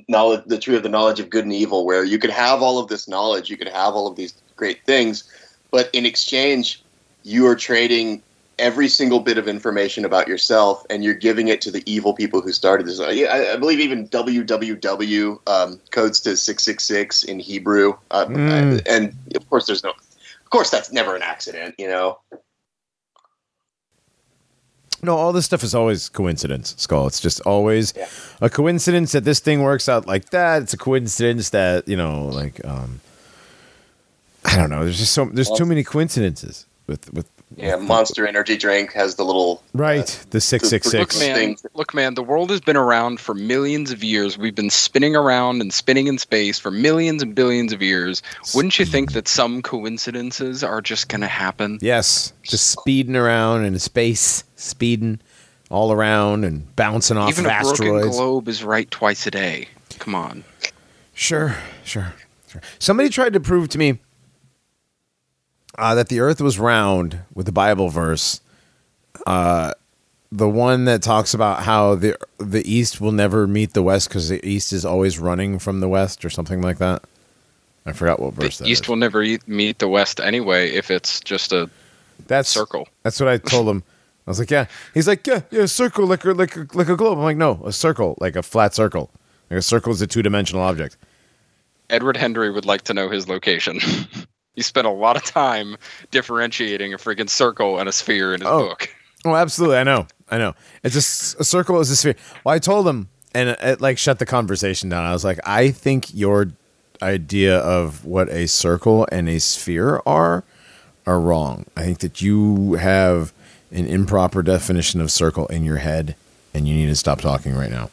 knowledge, the tree of the knowledge of good and evil, where you could have all of this knowledge, you could have all of these great things, but in exchange, you are trading every single bit of information about yourself and you're giving it to the evil people who started this. I, I believe even www um, codes to 666 in Hebrew. Uh, Mm. and of course, there's no, of course, that's never an accident, you know? no, all this stuff is always coincidence, Skull. It's just always Yeah. a coincidence that this thing works out like that. It's a coincidence that you know, like um, I don't know. There's just so there's too many coincidences with with Yeah, Monster Energy drink has the little. Uh, right the six six Look, man. Look, man. The world has been around for millions of years. We've been spinning around and spinning in space for millions and billions of years. Wouldn't you think that some coincidences are just going to happen? Yes, just speeding around in space, speeding all around and bouncing off Even of a broken globe is right twice a day. Come on. Sure, sure, sure. Somebody tried to prove to me uh, that the Earth was round with the Bible verse. Uh, the one that talks about how the the East will never meet the West because the East is always running from the West or something like that. I forgot what verse The that East is. will never eat, meet the West anyway if it's just a That's circle. That's what I told him. I was like, yeah. He's like, yeah, yeah, a circle like a, like a, like a globe. I'm like, no, a circle, like a flat circle. Like a circle is a two dimensional object. Edward Hendrie would like to know his location. [LAUGHS] he spent a lot of time differentiating a freaking circle and a sphere in his Oh. book. Oh, absolutely. I know. I know. It's a circle is a sphere. Well, I told him, and it, it like shut the conversation down. I was like, I think your idea of what a circle and a sphere are are wrong. I think that you have an improper definition of circle in your head, and you need to stop talking right now.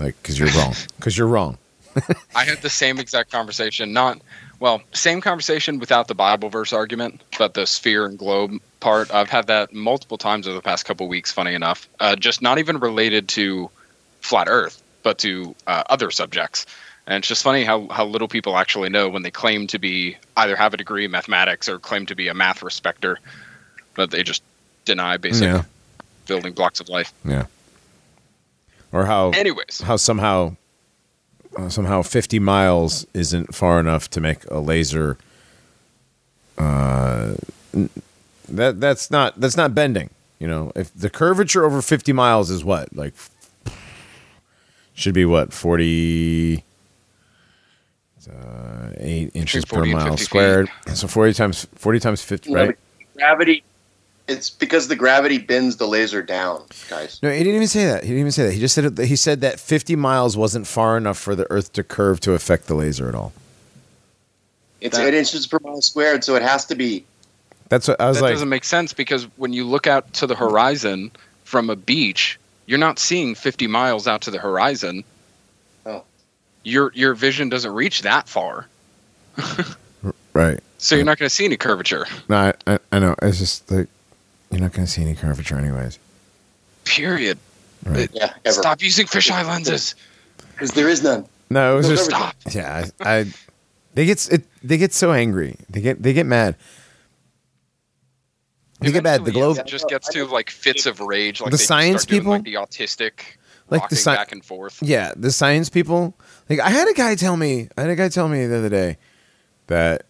Like, because you're wrong. [LAUGHS] Because you're wrong. [LAUGHS] I had the same exact conversation, not well, same conversation without the Bible verse argument, but the sphere and globe part. I've had that multiple times over the past couple weeks. Funny enough, uh, just not even related to flat Earth, but to uh, other subjects. And it's just funny how, how little people actually know when they claim to be either have a degree in mathematics or claim to be a math respecter, but they just deny basic Yeah. building blocks of life. Yeah. Or how Anyways, how somehow uh, somehow 50 miles isn't far enough to make a laser uh that that's not that's not bending you know if the curvature over 50 miles is what like should be what 40 uh, 8 inches per mile 50 feet. squared so 40 times 40 times 50 No, right but gravity. It's because the gravity bends the laser down, guys. No, he didn't even say that. He didn't even say that. He just said it, he said that 50 miles wasn't far enough for the Earth to curve to affect the laser at all. It's That- eight inches per mile squared, so it has to be. That's what I was that like. doesn't make sense because when you look out to the horizon from a beach, you're not seeing 50 miles out to the horizon. Oh. Your your vision doesn't reach that far, Right. so you're not going to see any curvature. No, I, I, I know. It's just like you're not going to see any curvature, anyways. Period. Right. Yeah, ever. Stop using fisheye lenses. Because there is none. No, it was No, just Stop. yeah. I, I they get it. They get so angry. They get they get mad. They get mad. The globe, it just gets to like fits of rage. Like The they science start doing, people? like the autistic, Like the rocking sci- back and forth. yeah. The science people. Like I had a guy tell me. I had a guy tell me the other day that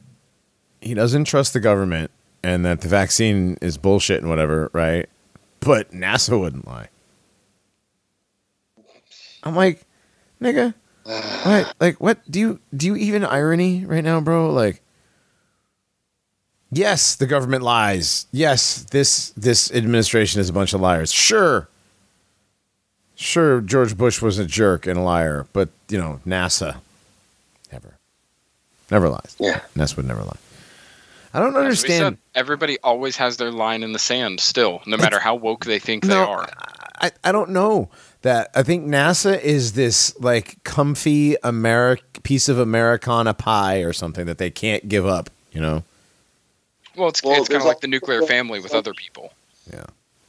he doesn't trust the government and that the vaccine is bullshit and whatever. Right. But NASA wouldn't lie. I'm like, nigga, [SIGHS] what? Like, what? Do you do you even irony right now, bro? Like, yes, the government lies. Yes, this this administration is a bunch of liars. Sure, sure, George Bush was a jerk and a liar, but you know, NASA never, never lies. Yeah. NASA would never lie. I don't As understand. said, everybody always has their line in the sand still, no matter how woke they think they are. I, I don't know that. I think NASA is this like comfy Americ piece of Americana pie or something that they can't give up. You know? Well, it's, Well, it's kind of like al- the nuclear family with other people.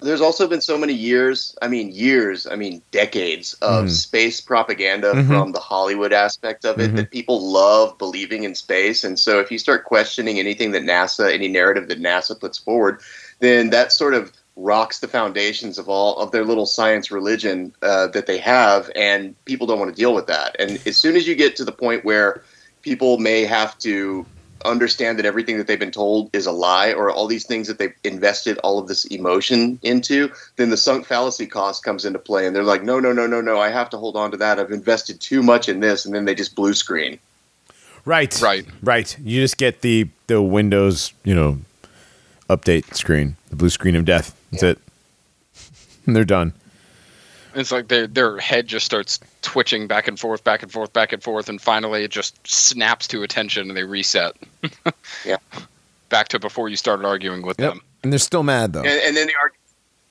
There's also been so many years, I mean, years, I mean, decades of Mhm. space propaganda Mhm. from the Hollywood aspect of it Mhm. that people love believing in space. And so if you start questioning anything that NASA, any narrative that NASA puts forward, then that sort of rocks the foundations of all of their little science religion uh, that they have. And people don't want to deal with that. And as soon as you get to the point where people may have to understand that everything that they've been told is a lie or all these things that they've invested all of this emotion into then the sunk fallacy cost comes into play and they're like no no no no no i have to hold on to that i've invested too much in this and then they just blue screen Right. Right. Right. You just get the the Windows, you know, update screen, the blue screen of death. That's it. [LAUGHS] And they're done. It's like their their head just starts twitching back and forth, back and forth, back and forth, and finally it just snaps to attention and they reset. [LAUGHS] Yeah. Back to before you started arguing with Yep. them. And they're still mad though. and, and then they are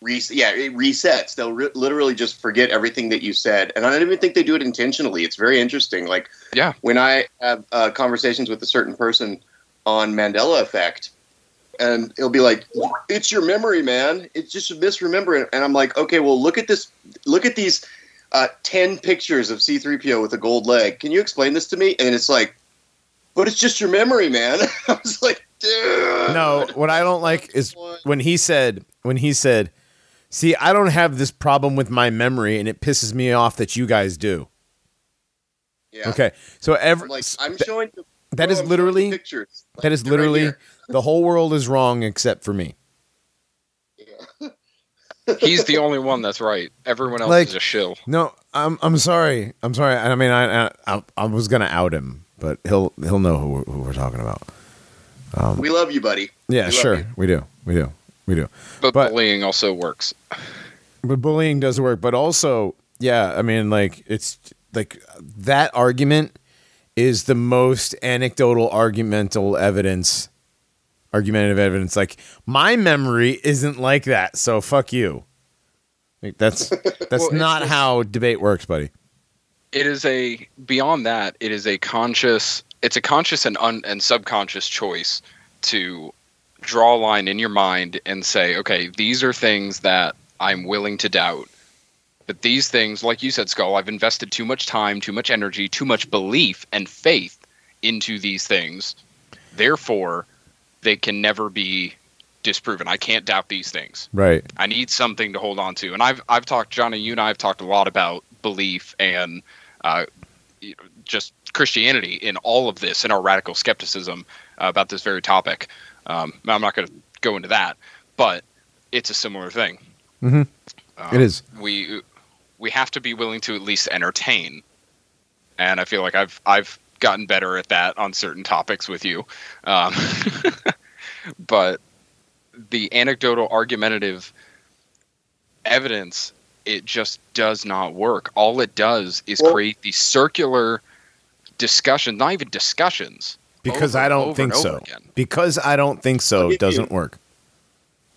res- yeah it resets they'll re- literally just forget everything that you said and i don't even think they do it intentionally it's very interesting like Yeah. when i have uh, conversations with a certain person on mandela effect and it'll be like it's your memory man it's just a misremembering and i'm like okay well look at this look at these uh, 10 pictures of c3po with a gold leg can you explain this to me and it's like but it's just your memory man [LAUGHS] i was like dude no, what I don't like is when he said when he said, "See, I don't have this problem with my memory, and it pisses me off that you guys do." Yeah. Okay, so every I'm like, I'm showing you. that bro, is I'm showing literally pictures. Like, that is they're right literally [LAUGHS] the whole world is wrong except for me. [LAUGHS] He's the only one that's right. Everyone else Like- is a shill. No, I'm I'm sorry. I'm sorry. I mean, I I, I was gonna out him, but he'll he'll know who, who we're talking about. Um, we love you, buddy. Yeah, We sure, we do, we do, we do. But, But- bullying also works. But bullying does work. But also, yeah, I mean, like it's like that argument is the most anecdotal, argumental evidence, argumentative evidence. Like my memory isn't like that, so fuck you. Like, that's [LAUGHS] that's Well, not just- how debate works, buddy. It is a beyond that. It is a conscious. It's a conscious and un, and subconscious choice to draw a line in your mind and say, okay, these are things that I'm willing to doubt. But these things, like you said, Skull, I've invested too much time, too much energy, too much belief and faith into these things. Therefore, they can never be disproven. I can't doubt these things. Right. I need something to hold on to. And I've I've talked, Johnny, you and I have talked a lot about belief and uh, just Christianity in all of this, in our radical skepticism about this very topic. Um, I'm not going to go into that, but it's a similar thing. Mhm. Um, It is. We we have to be willing to at least entertain, and I feel like I've I've gotten better at that on certain topics with you. Um, [LAUGHS] but the anecdotal argumentative evidence it just does not work all it does is Well- create these circular discussions not even discussions Because over I don't think so. again. Because I don't think so I'll doesn't you- work.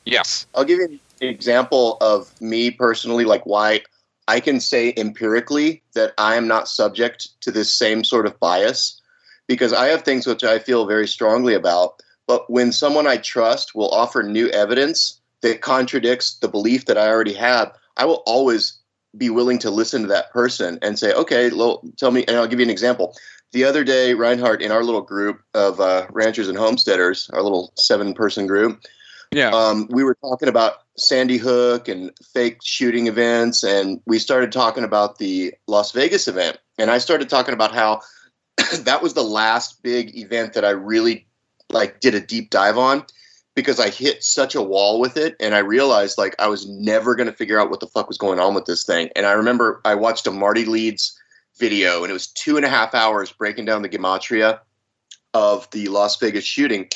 yes I'll give you an example of me personally, like why I can say empirically that I am not subject to this same sort of bias because I have things which I feel very strongly about. But when someone I trust will offer new evidence that contradicts the belief that I already have, I will always be willing to listen to that person and say, okay, lo- tell me, and I'll give you an example. The other day, Reinhardt, in our little group of uh, ranchers and homesteaders, our little seven person group, yeah um, we were talking about Sandy Hook and fake shooting events, and we started talking about the Las Vegas event. And I started talking about how [CLEARS THROAT] that was the last big event that I really like did a deep dive on because I hit such a wall with it, and I realized like I was never going to figure out what the fuck was going on with this thing. And I remember I watched a Marty Leeds video, and it was two and a half hours breaking down the gematria of the Las Vegas shooting,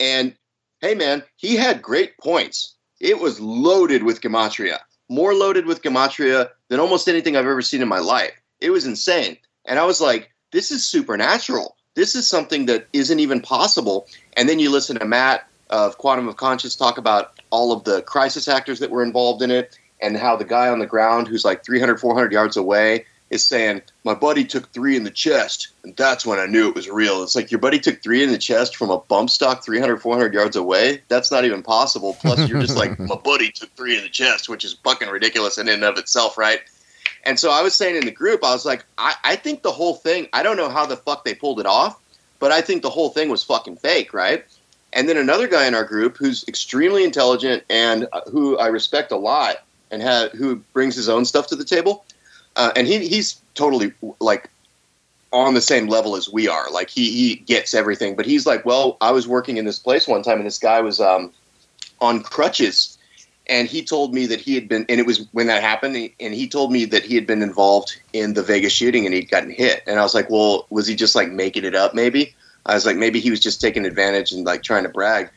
and hey man, he had great points. It was loaded with gematria, more loaded with gematria than almost anything I've ever seen in my life. It was insane, and I was like, this is supernatural. This is something that isn't even possible. And then you listen to Matt of Quantum of Conscience talk about all of the crisis actors that were involved in it, and how the guy on the ground who's like 300, 400 yards away is saying, My buddy took three in the chest, and that's when I knew it was real. It's like your buddy took three in the chest from a bump stock 300, 400 yards away. That's not even possible. Plus, you're just like, [LAUGHS] My buddy took three in the chest, which is fucking ridiculous in and of itself, right? And so I was saying in the group, I was like, I, I think the whole thing, I don't know how the fuck they pulled it off, but I think the whole thing was fucking fake, right? And then another guy in our group who's extremely intelligent and uh, who I respect a lot and ha- who brings his own stuff to the table. Uh, and he, he's totally like on the same level as we are. Like he, he gets everything, but he's like, well, I was working in this place one time and this guy was um, on crutches and he told me that he had been and it was when that happened and he told me that he had been involved in the vegas shooting and he'd gotten hit and i was like well was he just like making it up maybe i was like maybe he was just taking advantage and like trying to brag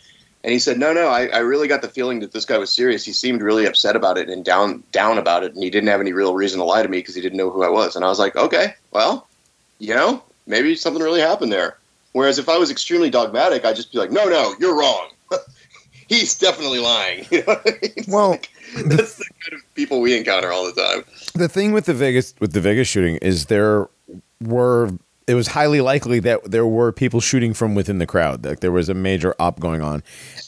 and he said no no I, I really got the feeling that this guy was serious he seemed really upset about it and down down about it and he didn't have any real reason to lie to me because he didn't know who i was and i was like okay well you know maybe something really happened there whereas if i was extremely dogmatic i'd just be like no no you're wrong [LAUGHS] he's definitely lying. [LAUGHS] You know what I mean? Well, That's the kind of people we encounter all the time. the thing with the Vegas with the Vegas shooting is there were it was highly likely that there were people shooting from within the crowd. Like there was a major op going on,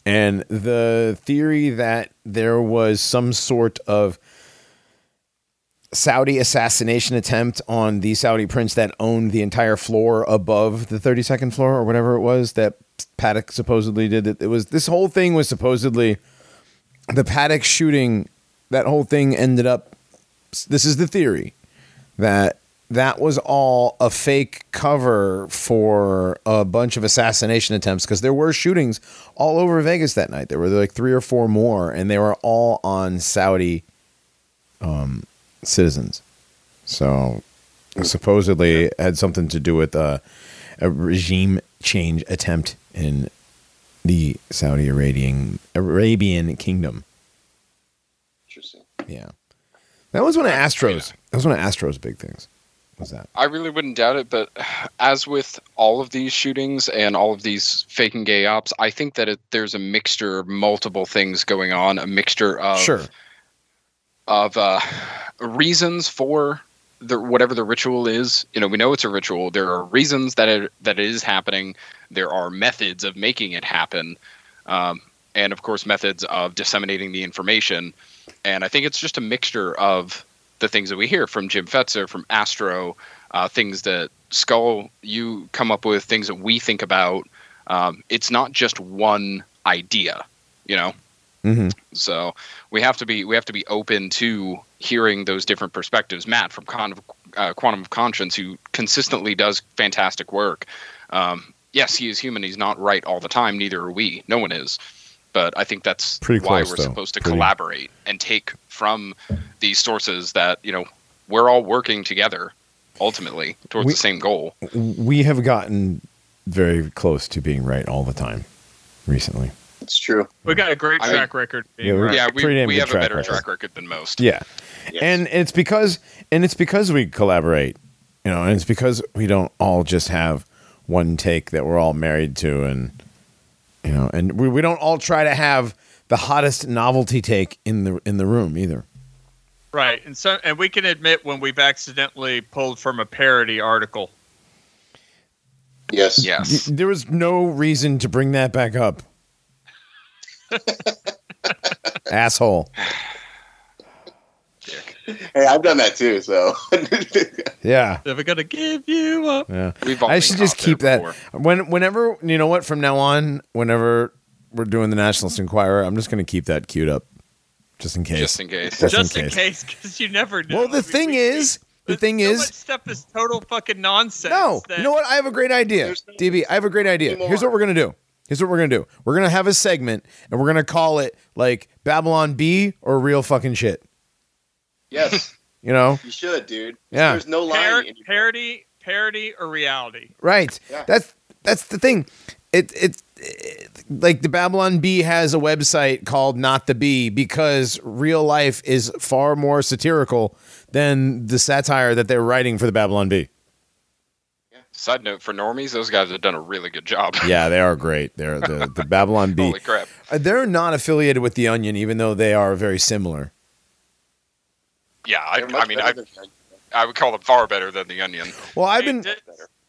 and the theory that there was some sort of Saudi assassination attempt on the Saudi prince that owned the entire floor above the 32nd floor or whatever it was that Paddock supposedly did it. It was this whole thing was supposedly the Paddock shooting. That whole thing ended up. This is the theory that that was all a fake cover for a bunch of assassination attempts because there were shootings all over Vegas that night. There were like three or four more, and they were all on Saudi um, citizens. So supposedly it had something to do with uh, a regime change attempt in the Saudi Arabian Arabian kingdom. Interesting. Yeah, that was one of Astros. That was one of Astros' big things. Was that? I really wouldn't doubt it, but as with all of these shootings and all of these faking gay ops, I think that it, there's a mixture of multiple things going on, a mixture of Sure. of uh, reasons for the whatever the ritual is. You know, we know it's a ritual. There are reasons that it that it is happening. There are methods of making it happen, um, and of course, methods of disseminating the information. And I think it's just a mixture of the things that we hear from Jim Fetzer, from Astro, uh, things that Skull you come up with, things that we think about. Um, it's not just one idea, you know. Mm-hmm. So we have to be we have to be open to hearing those different perspectives. Matt from Con- uh, Quantum of Conscience, who consistently does fantastic work. Um, yes, he is human. He's not right all the time. Neither are we. No one is. But I think that's Pretty why close, we're though. supposed to Pretty- collaborate and take from these sources that you know we're all working together ultimately towards We- the same goal. We have gotten very close to being right all the time recently. It's true. We got a great I mean- track record. Yeah, we're- right. Yeah, Pretty we, we have a better record. track record than most. Yeah. Yes. And it's because and it's because we collaborate, you know, and it's because we don't all just have one take that we're all married to and you know, and we, we don't all try to have the hottest novelty take in the in the room either. Right, and so and we can admit when we've accidentally pulled from a parody article. Yes. Yes. There was no reason to bring that back up. [LAUGHS] Asshole. Hey, I've done that too. So [LAUGHS] Yeah. Never gonna give you up. Yeah. We've I should just keep that before. when whenever you know what from now on whenever we're doing the Nationalist Enquirer I'm just going to keep that queued up just in case. just in case. Just in Just in case. case, because you never know. well, I the mean, thing we- is, the we- thing so is much stuff is total fucking nonsense. No, that- you know what? I have a great idea, no- DB. I have a great idea. Anymore. Here's what we're gonna do. Here's what we're gonna do. We're gonna have a segment, and we're gonna call it like Babylon Bee or real fucking shit. yes, [LAUGHS] You know? you should, dude. Yeah. There's no line. Par- in- parody, parody, or reality. Right. Yeah. That's that's the thing. It, it it like the Babylon Bee has a website called Not the Bee because real life is far more satirical than the satire that they're writing for the Babylon Bee. Side note for normies, those guys have done a really good job. [LAUGHS] Yeah, they are great. They're the, the [LAUGHS] Babylon Bee. Holy crap. Uh, They're not affiliated with the Onion, even though they are very similar. Yeah, I, I mean, I. I would call them far better than the Onion. Well, I've Hey, been did-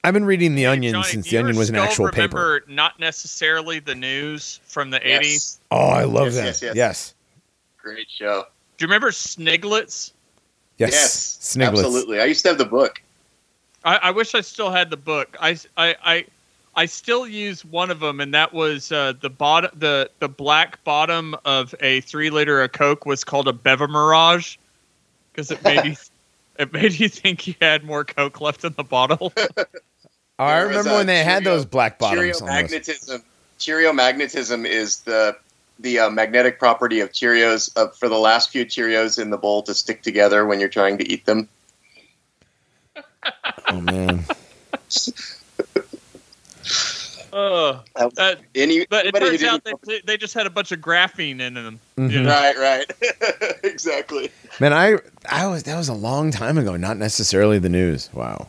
I've been reading the Onion Johnny, since the Onion was an Skull actual paper. Not necessarily the news from the Yes. '80s. Oh, I love Yes, that. yes, yes. yes, Great show. Do you remember Sniglets? yes, Yes, Sniglets. absolutely. I used to have the book. I, I wish I still had the book. I, I, I, I still use one of them, and that was uh, the bottom, the the black bottom of a three liter of Coke was called a Beva Mirage because it made [LAUGHS] you, it made you think you had more Coke left in the bottle. [LAUGHS] Oh, I remember when they had those black bottoms Cheerio magnetism. Cheerio magnetism is the the uh, magnetic property of Cheerios uh, for the last few Cheerios in the bowl to stick together when you're trying to eat them. [LAUGHS] Oh man, [LAUGHS] uh, that, Any, but it turns out they, they just had a bunch of graphene in them. Mhm. You know? right, right, [LAUGHS] exactly. man, I I was that was a long time ago. Not necessarily the news. Wow.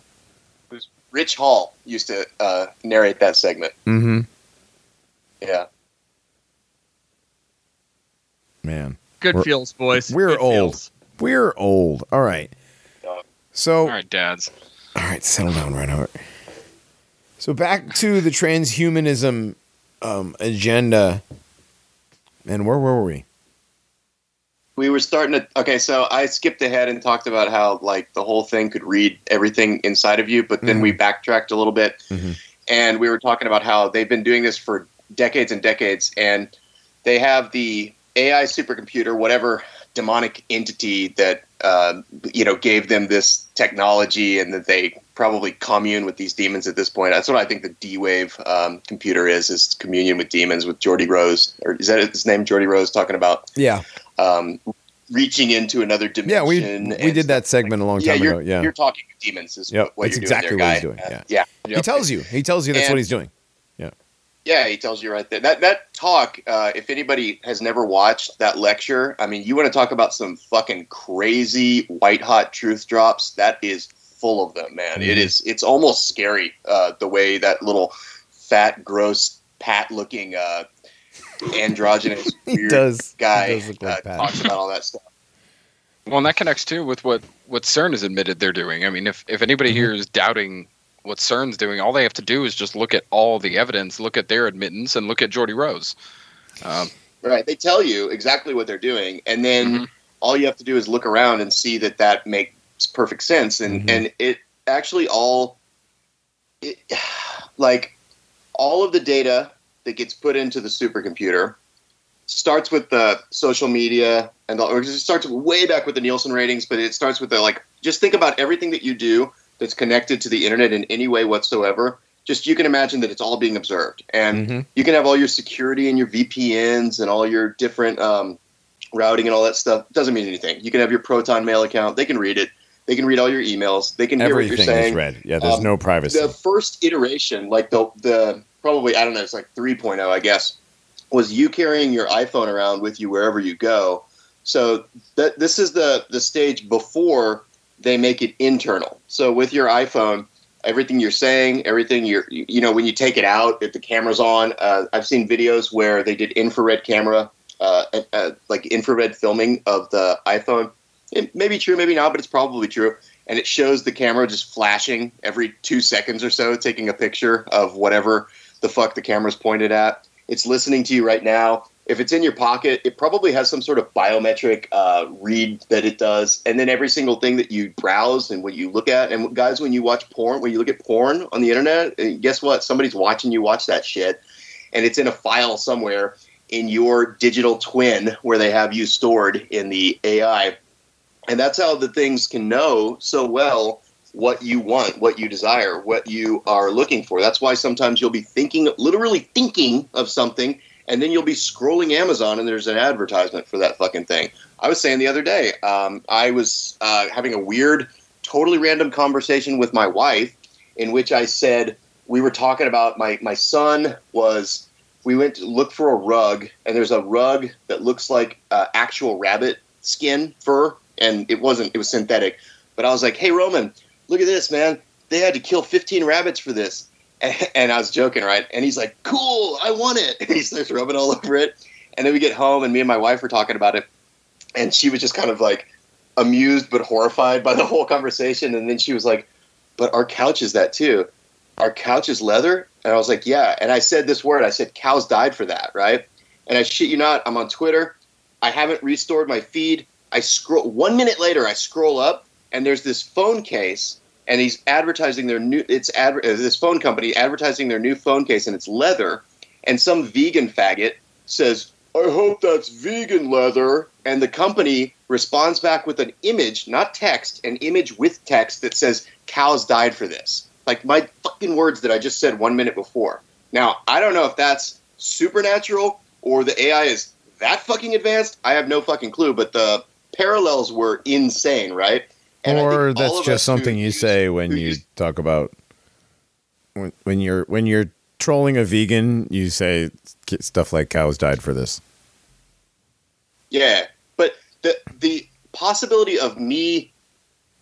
Rich Hall used to uh, narrate that segment. Mm-hmm. Yeah, Man, Good We're- feels, boys. we're Good old. feels. we're old. All right. So All right, dads. All right, settle down, Reinhardt. So back to the transhumanism um, agenda, and where were we? We were starting to. Okay, so I skipped ahead and talked about how like the whole thing could read everything inside of you, but then Mhm. we backtracked a little bit, Mhm. and we were talking about how they've been doing this for decades and decades, and they have the AI supercomputer, whatever demonic entity that uh, you know gave them this technology, and that they probably commune with these demons at this point. That's what I think the D Wave um, computer is: is communion with demons with Geordie Rose, or is that his name? Geordie Rose talking about Yeah, um, reaching into another dimension. yeah. We we did that segment a long yeah, time you're, ago. Yeah, you're talking with demons. Is Yep, what that's you're exactly doing what there, he's doing, Uh, yeah. yeah, he tells you. He tells you that's And- what he's doing. Yeah, Yeah, he tells you right there. That that talk. Uh, if anybody has never watched that lecture, I mean, you want to talk about some fucking crazy white hot truth drops. That is full of them, man. It Mhm. is. It's almost scary uh, the way that little fat, gross, pat looking, uh, androgynous [LAUGHS] weird does. guy He does look like uh, talks about all that stuff. Well, and that connects too with what what CERN has admitted they're doing. I mean, if if anybody Mm-hmm. here is doubting what CERN's doing, all they have to do is just look at all the evidence, look at their admittance, and look at Geordie Rose. Um, Right. They tell you exactly what they're doing, and then Mhm. all you have to do is look around and see that that makes perfect sense. And Mhm. and it actually all, it, [SIGHS] like, all of the data that gets put into the supercomputer starts with the social media and the, or it starts way back with the Nielsen ratings, but it starts with the like. Just think about everything that you do that's connected to the internet in any way whatsoever. Just you can imagine that it's all being observed, and Mhm. you can have all your security and your VPNs and all your different um, routing and all that stuff. Doesn't mean anything. You can have your Proton Mail account. They can read it. They can read all your emails. They can hear what you're saying. is read. Yeah, there's Um, no privacy. The first iteration, like the the probably I don't know, it's like 3.0, I guess, was you carrying your iPhone around with you wherever you go. So that this is the the stage before they make it internal. So with your iPhone, everything you're saying, everything you're you know when you take it out, if the camera's on, uh, I've seen videos where they did infrared camera, uh, uh, like infrared filming of the iPhone. It may be true, maybe not, but it's probably true and it shows the camera just flashing every two seconds or so, taking a picture of whatever the fuck the camera's pointed at. It's listening to you right now. If it's in your pocket, it probably has some sort of biometric uh, read that it does. And then every single thing that you browse and what you look at, and guys, when you watch porn, when you look at porn on the internet, eh, guess what? Somebody's watching you watch that shit, and it's in a file somewhere in your digital twin where they have you stored in the AI and that's how the things can know so well what you want, what you desire, what you are looking for. That's why sometimes you'll be thinking, literally thinking of something, and then you'll be scrolling Amazon and there's an advertisement for that fucking thing. I was saying the other day, um, I was uh, having a weird, totally random conversation with my wife in which I said, we were talking about my, my son was, we went to look for a rug, and there's a rug that looks like uh, actual rabbit skin fur and it wasn't it was synthetic but i was like hey roman look at this man. They had to kill 15 rabbits for this. And, [LAUGHS] and i was joking right? And he's like cool i want it. [LAUGHS] And he starts rubbing all over it. And then we get home and me and my wife were talking about it. And she was just kind of like amused but horrified by the whole conversation. And then she was like but our couch is that too. Our couch is leather? And i was like yeah. And i said this word. I said cows died for that right? And i shit you not i'm on twitter. I haven't restored my feed. I scroll one minute later. I scroll up, and there's this phone case, and he's advertising their new. It's adver- uh, this phone company advertising their new phone case, and it's leather. And some vegan faggot says, "I hope that's vegan leather." And the company responds back with an image, not text, an image with text that says, "Cows died for this." Like my fucking words that I just said one minute before. Now I don't know if that's supernatural or the AI is that fucking advanced. I have no fucking clue, but the parallels were insane, right? And or that's just something you use- say when you use- talk about when, when you're when you're trolling a vegan. You say stuff like "cows died for this." Yeah, but the the possibility of me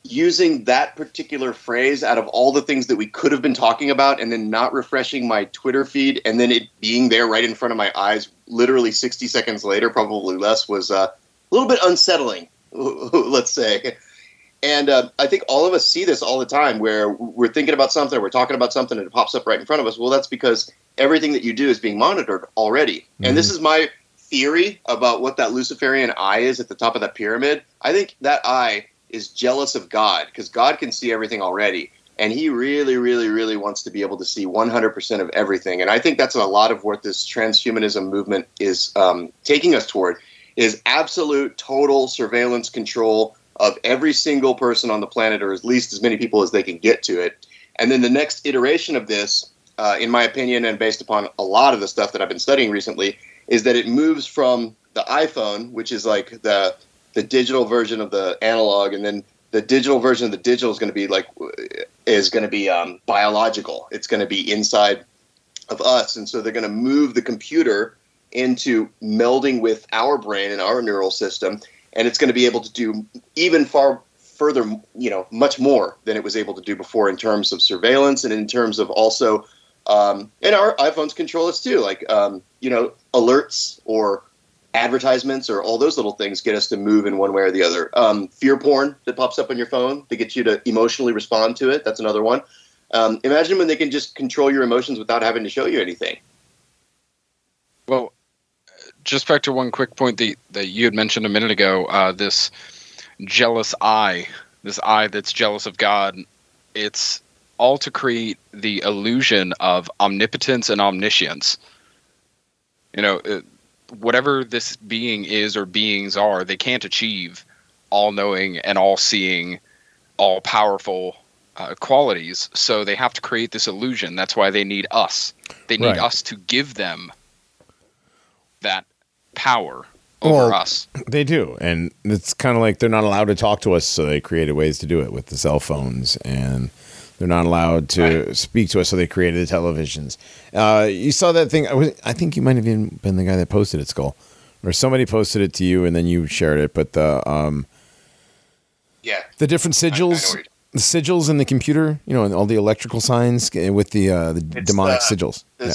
using that particular phrase out of all the things that we could have been talking about and then not refreshing my Twitter feed and then it being there right in front of my eyes literally 60 seconds later, probably less, was uh, a little bit unsettling, [LAUGHS] let's say. And uh, I think all of us see this all the time where we're thinking about something, we're talking about something, and it pops up right in front of us. Well, that's because everything that you do is being monitored already. And this is my theory about what that Luciferian eye is at the top of that pyramid. I think that eye is jealous of God because God can see everything already. and he really, really, really wants to be able to see 100% of everything. And I think that's a lot of what this transhumanism movement is um, taking us toward is absolute total surveillance control of every single person on the planet, or at least as many people as they can get to it. And then the next iteration of this, uh, in my opinion, and based upon a lot of the stuff that I've been studying recently, is that it moves from the iPhone, which is like the the digital version of the analog, and then the digital version of the digital is going to be like is going to be um, biological. It's going to be inside of us, and so they're going to move the computer into melding with our brain and our neural system, and it's going to be able to do even far further, you know, much more than it was able to do before in terms of surveillance and in terms of also, um, and our iPhones control us too, like um, you know, alerts or advertisements or all those little things get us to move in one way or the other. Um, fear porn that pops up on your phone to get you to emotionally respond to it. That's another one. Um, imagine when they can just control your emotions without having to show you anything. Well, just back to one quick point that, that you had mentioned a minute ago uh, this jealous eye, this eye that's jealous of God, it's all to create the illusion of omnipotence and omniscience. You know, whatever this being is or beings are, they can't achieve all knowing and all seeing, all powerful uh, qualities. So they have to create this illusion. That's why they need us. They need Right. us to give them that power over Well, us. They do, and it's kind of like they're not allowed to talk to us, so they created ways to do it with the cell phones, and they're not allowed to speak to us, so they created the televisions. Uh, you saw that thing? I, was, I think you might have even been the guy that posted it, Skull, or somebody posted it to you, and then you shared it. But the um, Yeah. the different I- I sigils, the sigils in the computer, you know, and all the electrical signs uh, with the uh, the It's demonic the- sigils. The Yeah.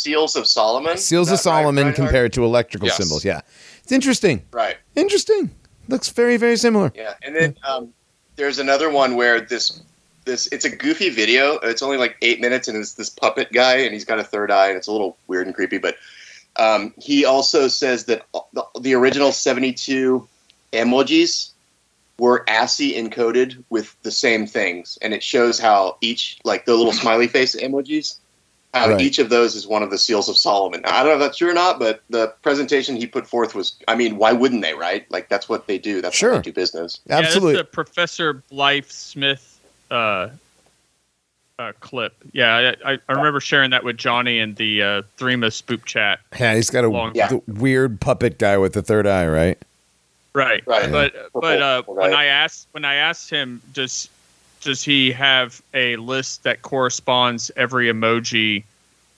Seals of Solomon. Seals of that right, Solomon compared to electrical Yes. symbols. Yeah, it's interesting. Right. Interesting. Looks very very similar. Yeah, and then um, there's another one where this this it's a goofy video. It's only like eight minutes, and it's this puppet guy, and he's got a third eye, and it's a little weird and creepy. But um, he also says that the, the original 72 emojis were ASCII encoded with the same things, and it shows how each like the little smiley face emojis. How Right. each of those is one of the seals of Solomon. I don't know if that's true or not, but the presentation he put forth was, I mean, why wouldn't they, right? Like, that's what they do. That's Sure. how they do business. Absolutely. Yeah, that's the Professor Blythe Smith uh, uh, clip. Yeah, I, I, I remember sharing that with Johnny in the uh, Threema spoop chat. Yeah, he's got a Long Yeah. weird puppet guy with the third eye, right? Right. Right. But but uh, when. I asked when I asked him, does does he have a list that corresponds every emoji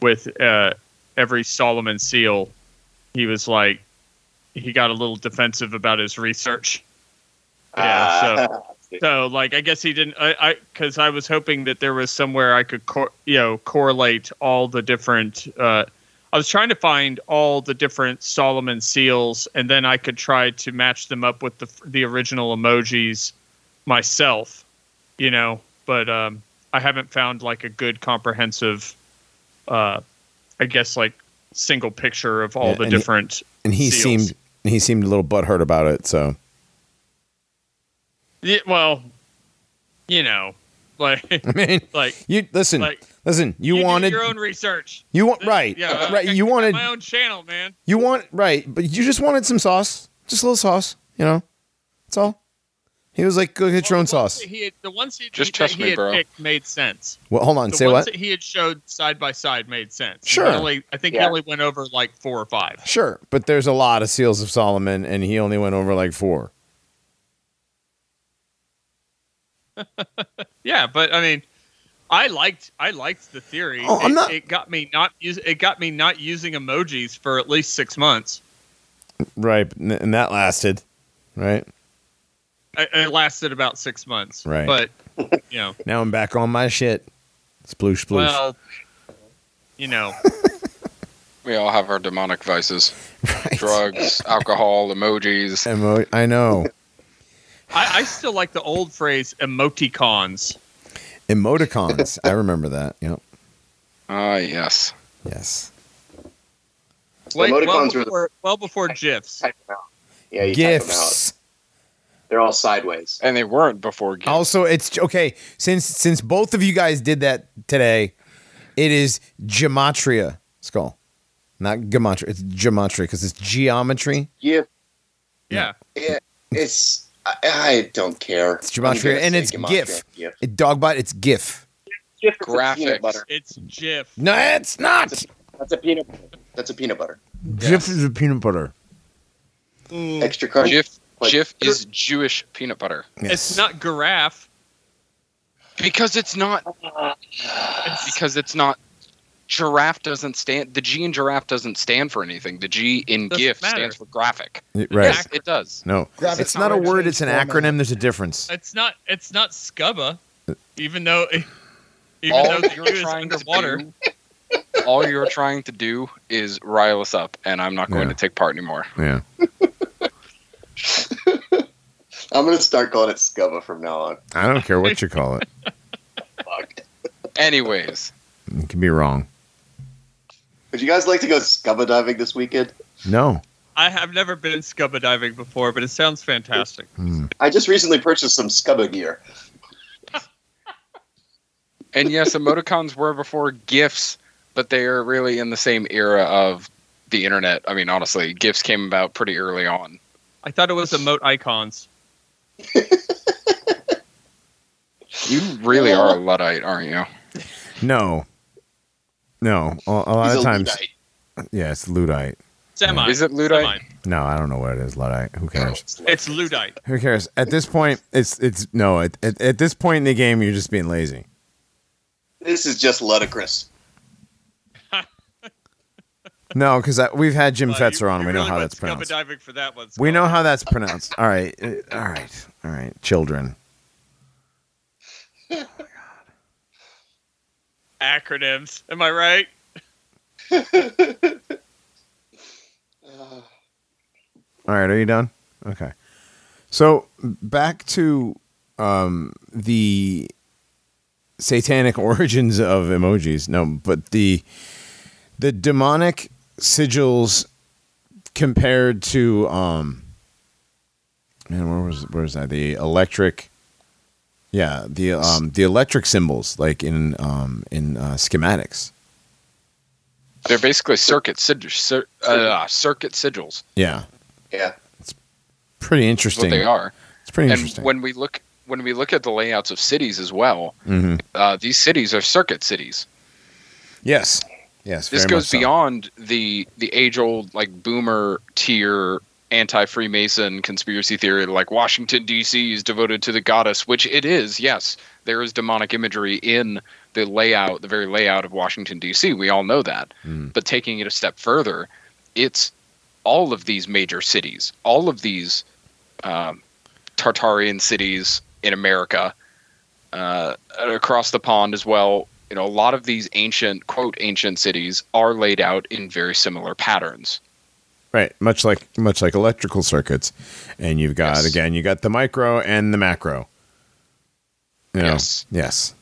with uh, every Solomon seal? He was like, he got a little defensive about his research. Yeah, so- [LAUGHS] So, like, I guess he didn't. I, I, because I was hoping that there was somewhere I could, cor- you know, correlate all the different. Uh, I was trying to find all the different Solomon seals, and then I could try to match them up with the the original emojis myself, you know. But um, I haven't found like a good comprehensive, uh, I guess, like single picture of all Yeah, the and he- different. And he Seals. seemed he seemed a little butthurt about it. So Yeah, well, you know, like, [LAUGHS] I mean, [LAUGHS] like, you listen, like. listen. You, do wanted your own research. you want right, Yeah, right. I- You wanted my own channel, man. you want right, but you just wanted some sauce, just a little sauce. You know, that's all. He was like, "Go get your own the sauce." He had, the ones he, Just he, trust he me, had bro. picked made sense. Well, hold on. The Say ones what? that he had showed side by side made sense. Sure. He only, I think he Yeah. only went over like four or five. Sure, but there's a lot of seals of Solomon, and he only went over like four. [LAUGHS] Yeah, but I mean, I liked I liked the theory. Oh, I'm it, not- it got me not use it got me not using emojis for at least six months. Right, and and that lasted. Right It, it lasted about six months. Right. But you know, now, I'm back on my shit. Sploosh, sploosh. well, you know, [LAUGHS] We all have our demonic vices: right. drugs, alcohol, emojis. Emo- I know. I, I still like the old phrase emoticons. Emoticons. I remember that. Yep. Ah, yes. Yes. Wait, well Emoticons were the- before, well before gifs. Type them out. Yeah, you type them out. Gifts. They're all sideways. and they weren't before. GIF. Also, it's okay since since both of you guys did that today. It is gematria skull, not gematria. It's gematria because it's geometry. Yeah, Yeah. it, it's. I, I don't care. It's gematria and it's gematria. GIF. GIF. It dogbot. It's GIF. GIF is Graphics. peanut butter. It's GIF. No, it's not. That's a peanut. That's a peanut butter. GIF is a peanut butter. Extra crunchy. GIF Like- GIF is Jewish peanut butter It's not giraffe. because it's not because it's not. Giraffe doesn't stand. The G in giraffe doesn't stand for anything. The G in Doesn't GIF matter. stands for graphic. Right. Yes, it does. No, Graphics it's not a not word. It's an format. acronym. There's a difference. It's not. It's not scubba. Even though, [LAUGHS] even all though the you're U is trying to underwater. do, all you're trying to do is rile us up, and I'm not going Yeah. to take part anymore. Yeah. [LAUGHS] I'm gonna start calling it Scuba from now on. I don't care what you call it. [LAUGHS] Fuck. Anyways, You can be wrong. Would you guys like to go scuba diving this weekend? No. I have never been scuba diving before, but it sounds fantastic. Hmm. I just recently purchased some scuba gear. and yes, emoticons were before GIFs, but they are really in the same era of the internet. I mean, honestly, GIFs came about pretty early on. I thought it was emote icons. You really are a luddite, aren't you? No. No. A, a lot He's of a times. Luddite. Yeah, it's Luddite. Semi. Is it Luddite? Semi. No, I don't know what it is. Luddite. Who cares? It's Ludite. Who cares? At this point, it's it's no. At, at, at this point in the game, you're just being lazy. This is just ludicrous. No, because we've had Jim Uh, Fetzer on. We know how that's pronounced. diving for that one. We know how that's pronounced. All right. Uh, All right. All right. Children. Oh, my God. Acronyms. Am I right? [LAUGHS] All right, are you done? Okay. So back to um, the satanic [LAUGHS] origins of emojis. No, but the the demonic sigils compared to um man, where was where was that? The electric yeah, the um the electric symbols like in um in uh, schematics. They're basically circuit sig- cir- uh, circuit sigils. Yeah. Yeah. It's pretty interesting. what they are. It's pretty interesting. And interesting. when we look when we look at the layouts of cities as well, Mhm. uh, these cities are circuit cities. Yes. Yes. This goes so. beyond the the age old like boomer tier anti Freemason conspiracy theory like Washington D.C. is devoted to the goddess, which it is. Yes, there is demonic imagery in the layout, the very layout of Washington D.C. We all know that. Mm. But taking it a step further, it's all of these major cities, all of these um, Tartarian cities in America, uh, across the pond as well. You know, a lot of these ancient, quote, ancient cities are laid out in very similar patterns. Right, much like much like electrical circuits, and you've got Yes. again you got the micro and the macro. You know? Yes. yes,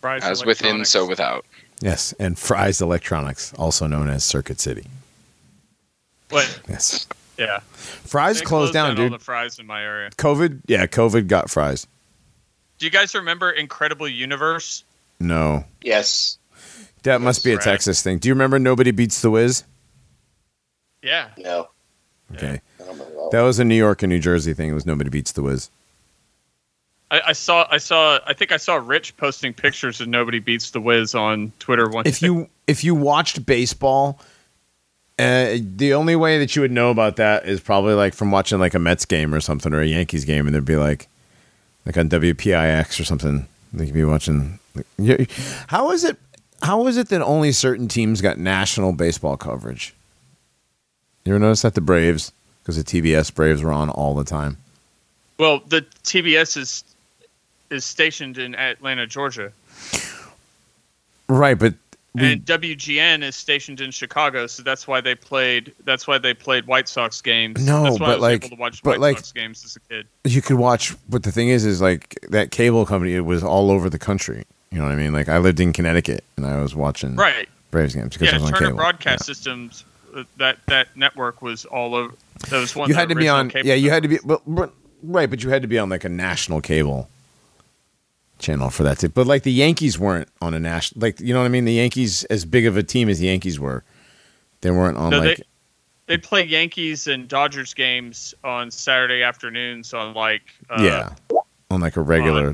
Rise As within, so without. yes, and Fry's Electronics, also known as Circuit City. What? Yes, Yeah. Fry's They closed down, all dude. the Fry's in my area. COVID, yeah, COVID got Fry's. Do you guys remember Incredible Universe? No, Yes. that must be a Right. Texas thing. Do you remember Nobody Beats the Wiz? Yeah. No. Okay, I that that was a New York and New Jersey thing. It was Nobody Beats the Wiz. I, I saw. I saw. I think I saw Rich posting pictures of Nobody Beats the Wiz on Twitter one. if day. you if you watched baseball, uh, the only way that you would know about that is probably like from watching like a Mets game or something or a Yankees game, and there'd be like like on WPIX or something. They could be watching. How is it? How is it that only certain teams got national baseball coverage? You ever notice that the Braves, because the TBS Braves were on all the time. well, the TBS is is stationed in Atlanta, Georgia, Right, but we, and WGN is stationed in Chicago. So that's why they played. That's why they played White Sox games. No, that's why but I was like- able to watch but White like- Sox games as a kid. you could watch but the thing is is like that cable company it was all over the country you know what i mean like i lived in connecticut and i was watching Right. braves games because Yeah. it was Turner Broadcast Systems. uh, That that network was all over. That was one. you had to be on yeah you had to be but, but Right, but you had to be on like a national cable channel for that. To, but like the Yankees weren't on a national, like you know what I mean. The Yankees, as big of a team as the Yankees were, they weren't on No, like they they play Yankees and Dodgers games on Saturday afternoons on like uh, yeah, on like a regular,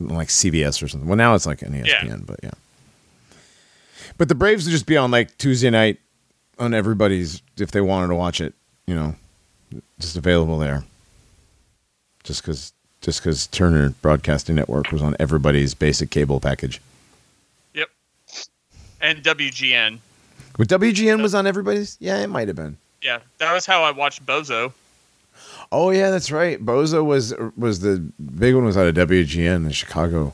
on like CBS or something. Well, now it's like an ESPN, Yeah. but yeah. But the Braves would just be on like Tuesday night on everybody's if they wanted to watch it, you know, just available there. Just because, just because Turner Broadcasting Network was on everybody's basic cable package. Yep. And WGN. But WGN was on everybody's. Yeah, it might have been. Yeah, that was how I watched Bozo. Oh yeah, that's right. Bozo was was the big one was out of WGN the Chicago,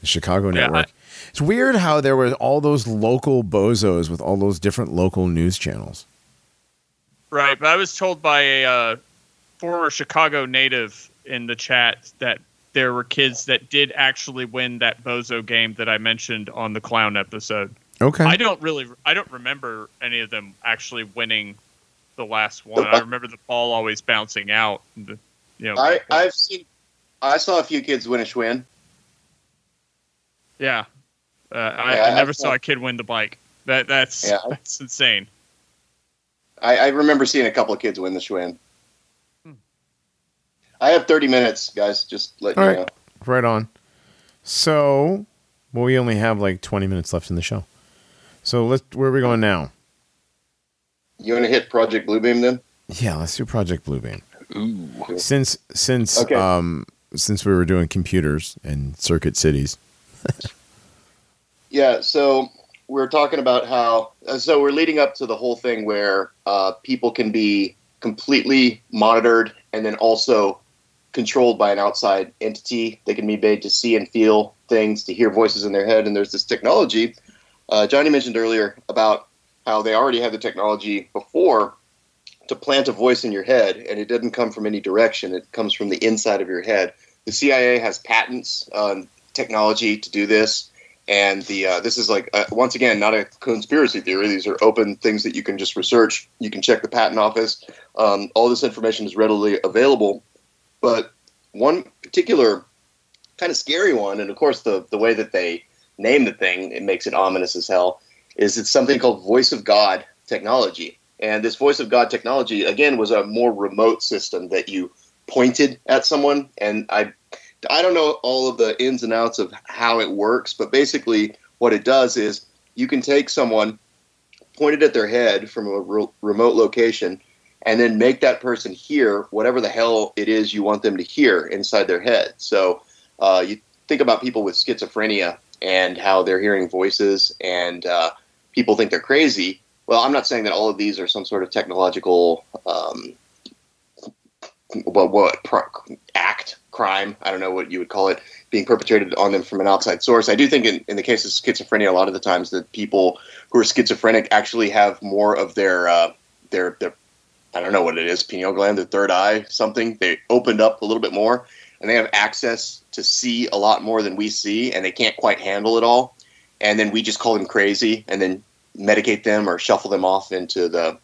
the Chicago Yeah, network. it's weird how there were all those local bozos with all those different local news channels. Right, but I was told by a uh, former Chicago native in the chat that there were kids that did actually win that Bozo game that I mentioned on the clown episode. Okay, I don't really, I don't remember any of them actually winning the last one. I remember the ball always bouncing out. The, you know, I I've seen. I saw a few kids win a Schwinn. yeah. Uh, I, Yeah, I I- never I- saw a kid win the bike. That that's Yeah. that's insane. I, I remember seeing a couple of kids win the Schwinn. I have 30 minutes, guys. Just let All you right. know. right on. So, well, we only have like twenty minutes left in the show. So let's. Where are we going now? You want to hit Project Blue Beam then? Yeah, let's do Project Blue Beam. Ooh. Since since Okay. um since we were doing computers and circuit cities. [LAUGHS] Yeah, so we're talking about how uh, so we're leading up to the whole thing where uh, people can be completely monitored and then also controlled by an outside entity. They can be made to see and feel things, to hear voices in their head, and there's this technology. Uh, Johnny mentioned earlier about how they already had the technology before to plant a voice in your head, and it doesn't come from any direction. It comes from the inside of your head. The CIA has patents on technology to do this and the uh, this is like uh, once again not a conspiracy theory these are open things that you can just research you can check the patent office um, all this information is readily available but one particular kind of scary one and of course the, the way that they name the thing it makes it ominous as hell is it's something called voice of god technology. And this voice of god technology again was a more remote system that you pointed at someone. And i I don't know all of the ins and outs of how it works, but basically what it does is you can take someone, pointed at their head from a re- remote location, and then make that person hear whatever the hell it is you want them to hear inside their head. So uh, you think about people with schizophrenia and how they're hearing voices, and uh, people think they're crazy. Well, I'm not saying that all of these are some sort of technological. Um, what what pro- act crime i don't know what you would call it being perpetrated on them from an outside source i do think in, in the case of schizophrenia a lot of the times that people who are schizophrenic actually have more of their uh, their their i don't know what it is pineal gland the third eye something. They opened up a little bit more and they have access to see a lot more than we see and they can't quite handle it all. And then we just call them crazy and then medicate them or shuffle them off into the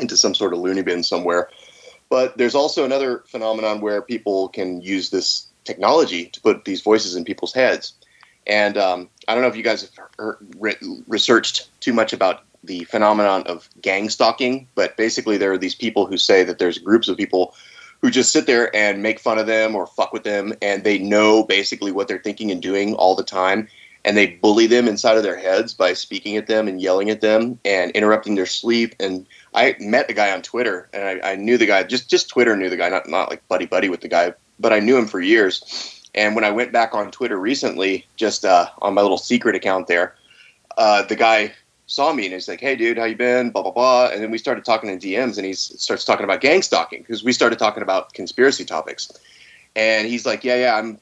into some sort of loony bin somewhere. But there's also another phenomenon where people can use this technology to put these voices in people's heads. And um, I don't know if you guys have re- researched too much about the phenomenon of gang stalking, but basically there are these people who say that there's groups of people who just sit there and make fun of them or fuck with them, and they know basically what they're thinking and doing all the time. And they bully them inside of their heads by speaking at them and yelling at them and interrupting their sleep and I met a guy on Twitter, and I, I knew the guy just just Twitter knew the guy, not not like buddy buddy with the guy, but I knew him for years. And when I went back on Twitter recently, just uh, on my little secret account there, uh, the guy saw me and he's like, "Hey, dude, how you been?" Blah blah blah. And then we started talking in DMs, and he starts talking about gang stalking because we started talking about conspiracy topics. And he's like, "Yeah, yeah, I'm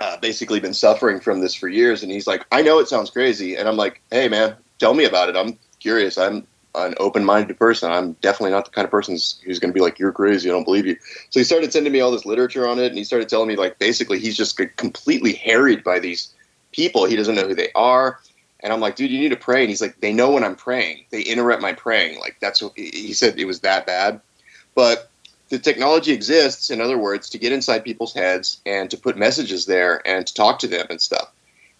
uh, basically been suffering from this for years." And he's like, "I know it sounds crazy," and I'm like, "Hey, man, tell me about it. I'm curious. I'm an open-minded person. I'm definitely not the kind of person who's, who's going to be like, "You're crazy. I don't believe you." So he started sending me all this literature on it, and he started telling me like basically he's just completely harried by these people. He doesn't know who they are, and I'm like, "Dude, you need to pray." And he's like, "They know when I'm praying. They interrupt my praying. Like that's what he said. It was that bad." But the technology exists, in other words, to get inside people's heads and to put messages there and to talk to them and stuff.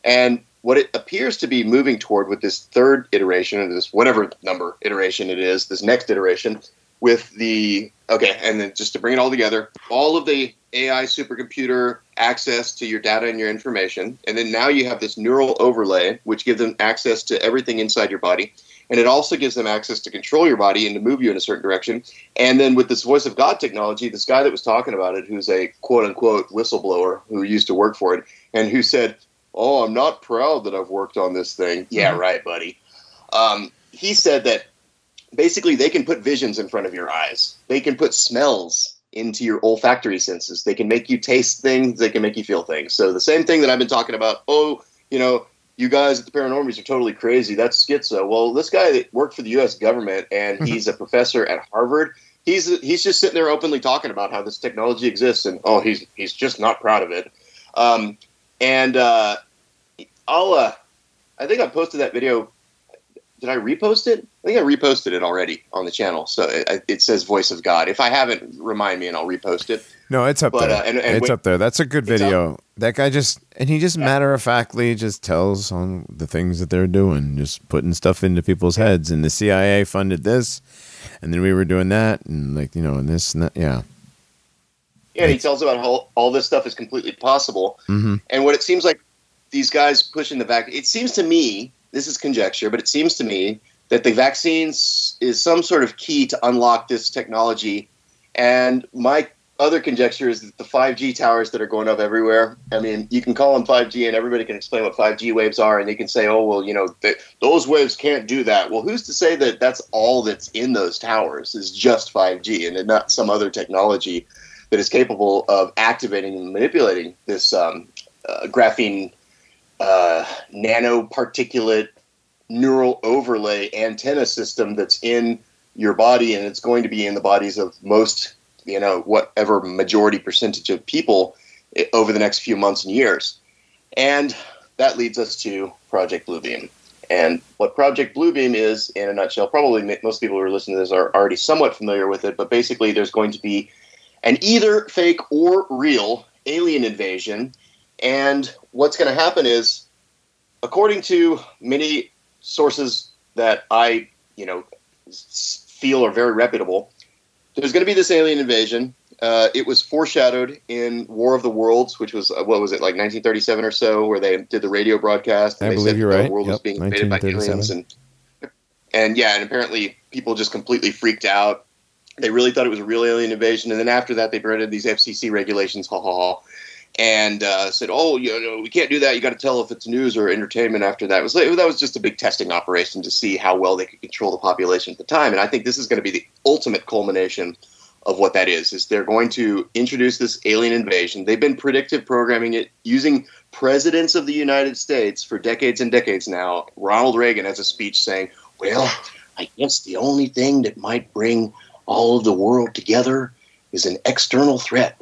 And what it appears to be moving toward with this third iteration, or this whatever number iteration it is, this next iteration, with the okay, and then just to bring it all together, all of the AI supercomputer access to your data and your information, and then now you have this neural overlay, which gives them access to everything inside your body, and it also gives them access to control your body and to move you in a certain direction. And then with this voice of God technology, this guy that was talking about it, who's a quote unquote whistleblower who used to work for it, and who said, "Oh, I'm not proud that I've worked on this thing." Yeah, [LAUGHS] right, buddy. Um, he said that basically they can put visions in front of your eyes. They can put smells into your olfactory senses. They can make you taste things. They can make you feel things. So the same thing that I've been talking about. Oh, you know, you guys at the Paranormies are totally crazy. That's schizo. Well, this guy that worked for the U.S. government and he's a professor at Harvard. He's he's just sitting there openly talking about how this technology exists, and oh, he's he's just not proud of it. Um, and uh, I'll uh, I think I posted that video. Did I repost it? I think I reposted it already on the channel. So it, it says "Voice of God." If I haven't, remind me, and I'll repost it. No, it's up But, there. uh, and- and it's wait- up there. That's a good video. That guy just and he just matter of factly just tells on the things that they're doing, just putting stuff into people's heads. And the CIA funded this, and then we were doing that, and like you know, and this, and that. Yeah. Yeah, and he tells about how all this stuff is completely possible. Mm-hmm. And what it seems like these guys pushing the back, it seems to me, this is conjecture, but it seems to me that the vaccines is some sort of key to unlock this technology. And my other conjecture is that the 5G towers that are going up everywhere, I mean, you can call them 5G and everybody can explain what 5G waves are, and they can say, oh, well, you know, th- those waves can't do that. Well, who's to say that that's all that's in those towers is just 5G and not some other technology that is capable of activating and manipulating this um, uh, graphene uh, nanoparticulate neural overlay antenna system that's in your body and it's going to be in the bodies of most you know whatever majority percentage of people eh, over the next few months and years. And that leads us to project Blue Beam and what project Blue Beam is in a nutshell probably most people who are listening to this are already somewhat familiar with it but basically there's going to be an either fake or real alien invasion. And what's going to happen is according to many sources that I, you know, feel are very reputable, there's going to be this alien invasion. Uh, it was foreshadowed in War of the Worlds, which was uh, what was it like 1937 or so, where they did the radio broadcast. And I they believe said you're the right. world was being invaded by aliens, and and yeah, and apparently people just completely freaked out. They really thought it was a real alien invasion, and then after that, they created these FCC regulations, ha ha ha, and uh, said, "Oh, you know, we can't do that. You got to tell if it's news or entertainment." After that, it was that was just a big testing operation to see how well they could control the population at the time. And I think this is going to be the ultimate culmination of what that is. Is they're going to introduce this alien invasion. They've been predictive programming it using presidents of the United States for decades and decades now. Ronald Reagan has a speech saying, "Well, I guess the only thing that might bring all of the world together is an external threat."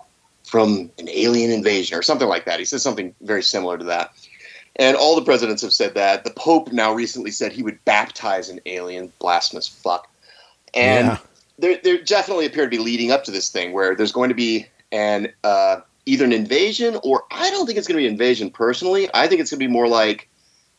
From an alien invasion or something like that. He says something very similar to that. And all the presidents have said that. The Pope now recently said he would baptize an alien, blasphemous fuck. And Yeah. there, there definitely appear to be leading up to this thing where there's going to be an uh, either an invasion or I don't think it's going to be an invasion personally. I think it's going to be more like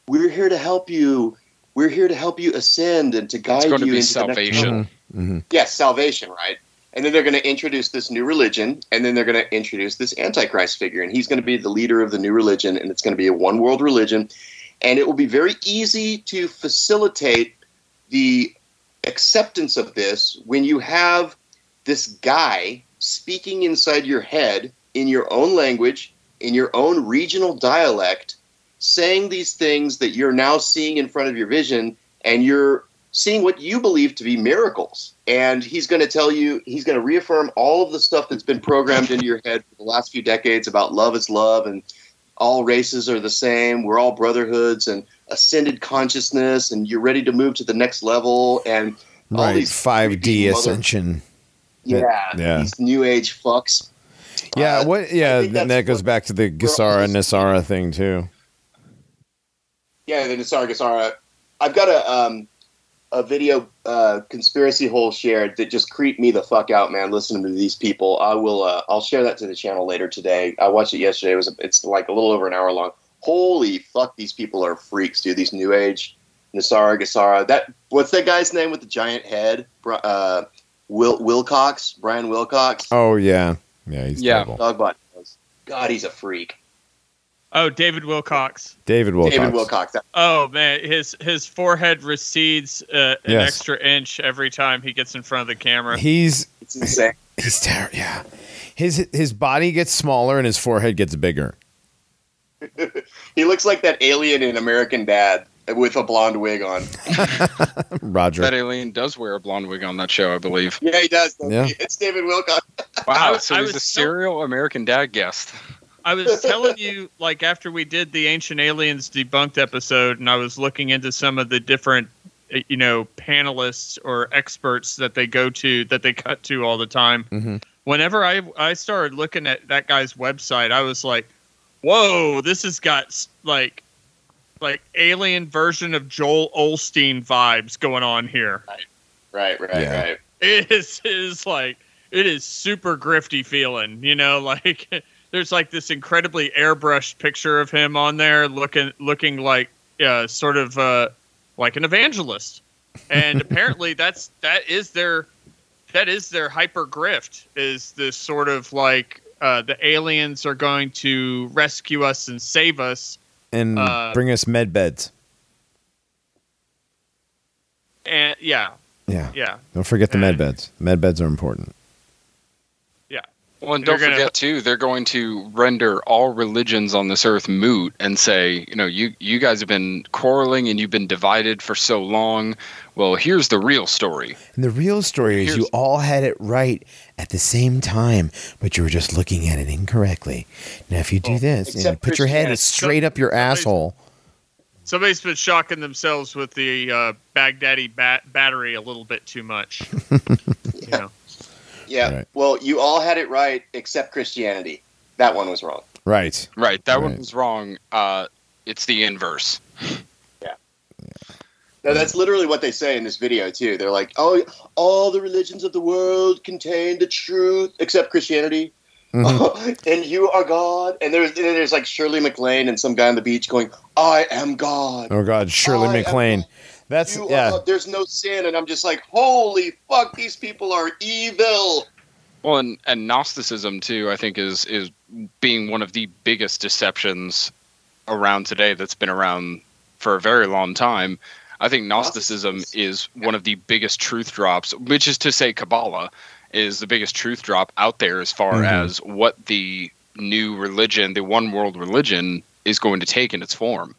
we're here to help you. We're here to help you ascend and to guide you. It's going to be into the next salvation. Mm-hmm. Yes, salvation, right? And then they're going to introduce this new religion, and then they're going to introduce this Antichrist figure, and he's going to be the leader of the new religion, and it's going to be a one world religion. And it will be very easy to facilitate the acceptance of this when you have this guy speaking inside your head in your own language, in your own regional dialect, saying these things that you're now seeing in front of your vision, and you're seeing what you believe to be miracles. And he's going to tell you, he's going to reaffirm all of the stuff that's been programmed into your head for the last few decades about love is love and all races are the same. We're all brotherhoods and ascended consciousness, and you're ready to move to the next level. And all Right. these Five D creepy mother- ascension. yeah, Yeah. these new age fucks. Yeah. Uh, what? Yeah. Then that goes back to the all GESARA NESARA thing too. Yeah, the NESARA GESARA. I've got a um, a video uh, conspiracy hole shared that just creeped me the fuck out, man. Listening to these people, I will. Uh, I'll share that to the channel later today. I watched it yesterday. It was it's like a little over an hour long. Holy fuck, these people are freaks, dude. These new age NESARA GESARA. That what's that guy's name with the giant head? Uh, Will Wilcox, Brian Wilcox. Oh yeah, yeah, he's Yeah. terrible. Dogbot. God, he's a freak. Oh, David Wilcox. David Wilcox. David Wilcox. Oh man, his his forehead recedes uh, an Yes. extra inch every time he gets in front of the camera. He's It's insane. he's terrible. Yeah, his his body gets smaller and his forehead gets bigger. [LAUGHS] he looks like that alien in American Dad with a blonde wig on. [LAUGHS] Roger. That alien does wear a blonde wig on that show, I believe. Yeah, he does. Yeah. he? It's David Wilcox. Wow, so I he's a was so- serial American Dad guest. I was telling you, like after we did the Ancient Aliens debunked episode, and I was looking into some of the different, uh, you know, panelists or experts that they go to, that they cut to all the time. Mhm. Whenever I I started looking at that guy's website, I was like, "Whoa, this has got like, like alien version of Joel Osteen vibes going on here." Right, right, Yeah. right. it is it is like it is super grifty feeling you know [LAUGHS] like there's like this incredibly airbrushed picture of him on there looking looking like uh, sort of uh, like an evangelist and [LAUGHS] apparently that's that is their that is their hyper grift is this sort of like uh, the aliens are going to rescue us and save us and uh, bring us med beds. and yeah Yeah. yeah Don't forget the med and- beds. Med beds are important. Well, and don't gonna- forget too, they're going to render all religions on this earth moot and say, you know, you you guys have been quarreling and you've been divided for so long. Well, here's the real story. And the real story is you all had it right at the same time, but you were just looking at it incorrectly. Now, if you do Well, this, and you except put your head Christianity. straight up your asshole. Somebody's been shocking themselves with the uh, Baghdadi bat- battery a little bit too much. [LAUGHS] you know. Yeah. Right. Well, you all had it right except Christianity. That one was wrong. Right. Right, that one was wrong. Uh, it's the inverse. Yeah. No, that's literally what they say in this video too. They're like, "Oh, all the religions of the world contain the truth except Christianity." Mhm. [LAUGHS] and you are God. And there's and there's like Shirley MacLaine and some guy on the beach going, "I am God." Oh God, Shirley I MacLaine. God. That's You yeah. God. There's no sin, and I'm just like, "Holy fuck, these people are evil." Well, and, and Gnosticism too, I think, is is being one of the biggest deceptions around today. That's been around for a very long time. I think Gnosticism Gnosticism. is one of the biggest truth drops, which is to say, Kabbalah is the biggest truth drop out there as far Mhm. as what the new religion, the one world religion, is going to take in its form.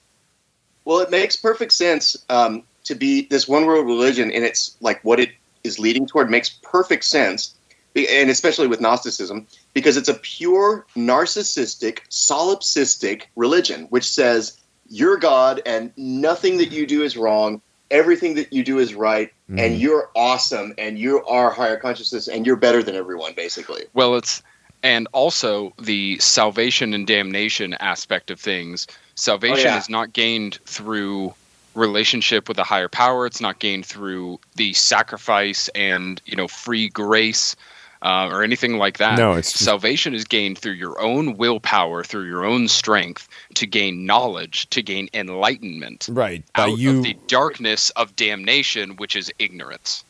Well, it makes perfect sense um, to be this one world religion, and it's like what it is leading toward makes perfect sense, and especially with Gnosticism, because it's a pure narcissistic, solipsistic religion, which says you're God and nothing that you do is wrong, everything that you do is right, Mhm. and you're awesome, and you are higher consciousness, and you're better than everyone, basically. Well, it's and also the salvation and damnation aspect of things. Salvation yeah. is not gained through relationship with a higher power. It's not gained through the sacrifice and you know free grace uh, or anything like that. No, it's just- salvation is gained through your own willpower, through your own strength, to gain knowledge, to gain enlightenment right. By out you of the darkness of damnation, which is ignorance.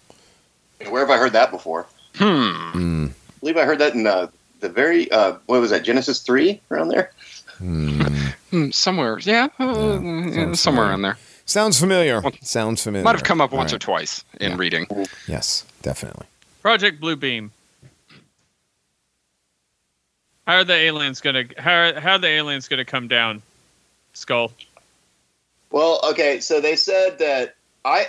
Where have I heard that before? Hmm. Mm, I believe I heard that in uh, the very uh, what was that Genesis three around there. mm. [LAUGHS] Hmm, somewhere, yeah, uh, Yeah, yeah, somewhere familiar. in there. Sounds familiar. Sounds familiar. Might have come up All once or twice in Yeah. reading. Yes, definitely. Project Blue Beam. How are the aliens gonna how are, how are the aliens gonna come down? Skull. Well, okay, so they said that I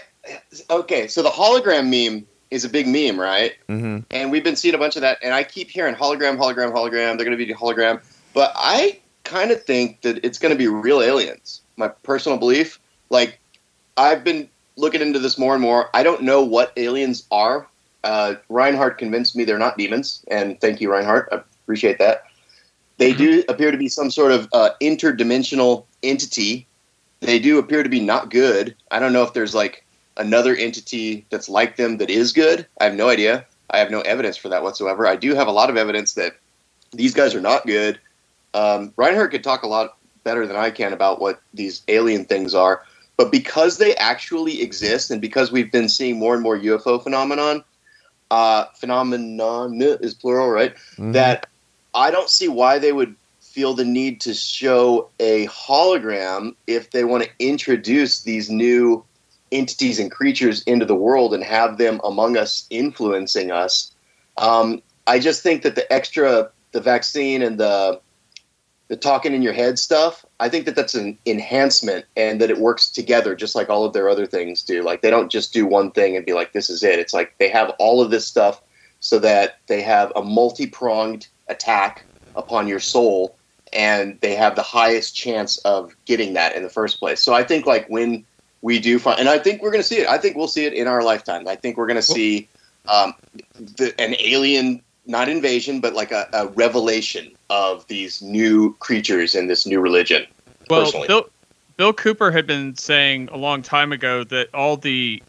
okay, so the hologram meme is a big meme, right? Mm-hmm. And we've been seeing a bunch of that, and I keep hearing hologram, hologram, hologram. They're going to be hologram, but I kind of think that it's going to be real aliens. My personal belief, like I've been looking into this more and more. I don't know what aliens are. Uh, Reinhardt convinced me they're not demons, and thank you, Reinhardt. I appreciate that. They do appear to be some sort of uh, interdimensional entity. They do appear to be not good. I don't know if there's like another entity that's like them that is good. I have no idea. I have no evidence for that whatsoever. I do have a lot of evidence that these guys are not good. Um, Reinhardt could talk a lot better than I can about what these alien things are, but because they actually exist and because we've been seeing more and more UFO phenomenon, uh, phenomenon is plural, right? Mhm. That I don't see why they would feel the need to show a hologram if they want to introduce these new entities and creatures into the world and have them among us influencing us. Um, I just think that the extra, the vaccine and the the talking in your head stuff, I think that that's an enhancement and that it works together just like all of their other things do. Like they don't just do one thing and be like, this is it. It's like they have all of this stuff so that they have a multi pronged attack upon your soul and they have the highest chance of getting that in the first place. So I think like when we do find, and I think we're going to see it. I think we'll see it in our lifetime. I think we're going to see um, the, an alien, not invasion, but like a, a revelation of these new creatures in this new religion. Well, personally. Bill Bill Cooper had been saying a long time ago that all the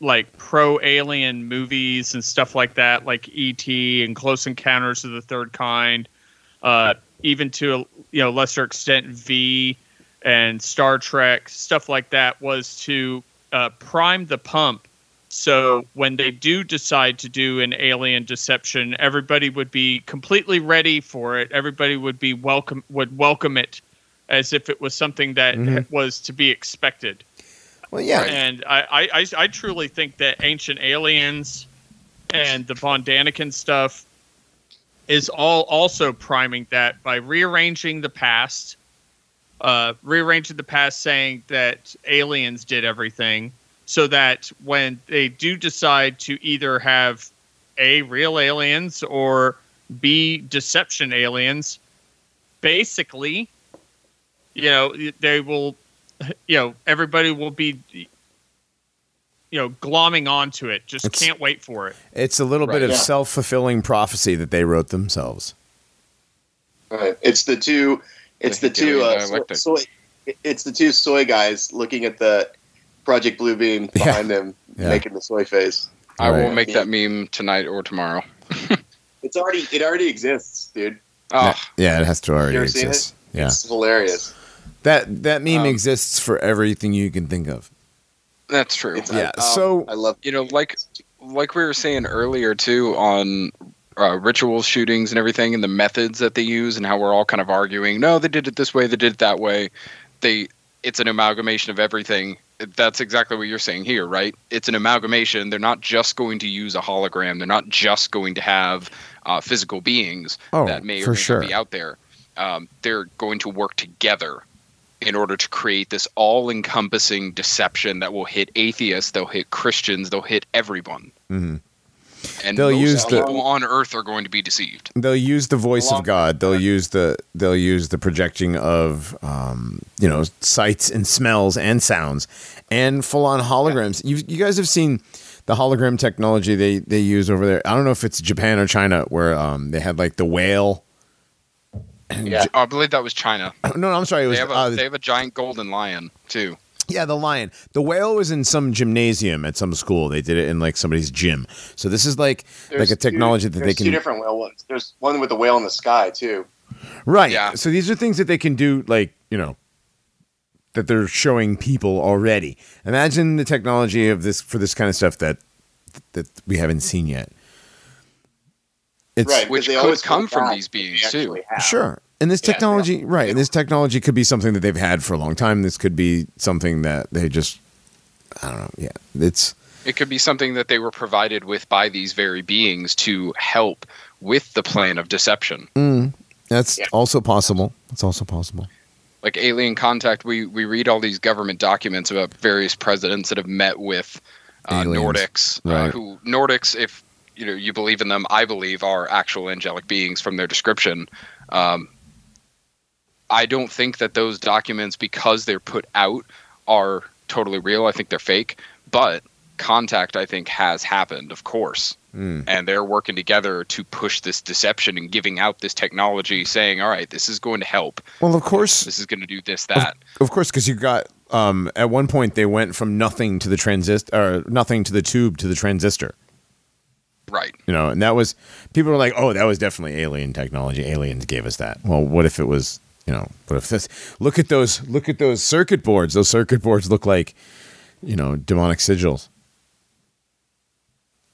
like pro alien movies and stuff like that, like E.T. and Close Encounters of the Third Kind, uh, even to a you know lesser extent V and Star Trek stuff like that, was to uh, prime the pump. So when they do decide to do an alien deception, everybody would be completely ready for it. Everybody would be welcome would welcome it as if it was something that Mhm. was to be expected. Well, yeah. And I, I, I, I truly think that Ancient Aliens and the Von Daniken stuff is all also priming that by rearranging the past, uh, rearranging the past, saying that aliens did everything, so that when they do decide to either have a real aliens or b deception aliens, basically, you know, they will you know everybody will be you know glomming onto it just It's- can't wait for it It's a little bit of Yeah. self fulfilling prophecy that they wrote themselves. Right. It's the two. It's the, The two. Uh, Hegelian so, soy, it's the two soy guys looking at the Project Blue Beam Yeah. behind them, Yeah. making the soy face. I will Right. make that meme tonight or tomorrow. [LAUGHS] It's already. It already exists, dude. Oh, Yeah, it has to already You ever seen exist. Yeah. It's hilarious. That that meme Um, exists for everything you can think of. that's true. It's, Yeah. Um, so I love. you know, like like we were saying earlier too on uh, ritual shootings and everything, and the methods that they use, and how we're all kind of arguing. No, they did it this way. They did it that way. They it's an amalgamation of everything. That's exactly what you're saying here, right? It's an amalgamation. They're not just going to use a hologram. They're not just going to have uh, physical beings Oh, that may or may sure. not be out there. Um, they're going to work together in order to create this all-encompassing deception that will hit atheists, they'll hit Christians, they'll hit everyone. Mhm. And They'll most use the- people on Earth are going to be deceived. they'll use the voice of God. They'll use the they'll use the projecting of um, you know sights and smells and sounds and full on holograms. You you guys have seen the hologram technology they they use over there. I don't know if it's Japan or China where um, they had like the whale. Yeah. I believe that was China. No, [CLEARS THROAT] no, I'm sorry. It They have, a, uh, they have a giant golden lion too. Yeah, the lion. The whale was in some gymnasium at some school. They did it in like somebody's gym. So this is like There's like a technology two, that they there's can two different whale ones. There's one with the whale in the sky too. right. Yeah. So these are things that they can do, like you know, that they're showing people already. Imagine the technology of this for this kind of stuff that that we haven't seen yet. It's right, 'cause Which could come come from back these to what they beings, too. have. Sure. And this technology, yeah. right? And this technology could be something that they've had for a long time. This could be something that they just, I don't know. Yeah, it's It could be something that they were provided with by these very beings to help with the plan of deception. mm, that's Yeah. also possible. That's also possible. like alien contact we we read all these government documents about various presidents that have met with uh, nordics uh, Right. who nordics if you know you believe in them i believe are actual angelic beings from their description um, i don't think that those documents because they're put out are totally real i think they're fake but contact i think has happened of course Mm. and they're working together to push this deception and giving out this technology saying all right this is going to help Well, of course, this is going to do this that Of course, because you got um, at one point they went from nothing to the transistor, or nothing to the tube to the transistor. Right. You know, and that was people were like, "Oh, that was definitely alien technology. Aliens gave us that." Well, what if it was? You know, but if this? Look at those! Look at those circuit boards. Those circuit boards look like, you know, demonic sigils.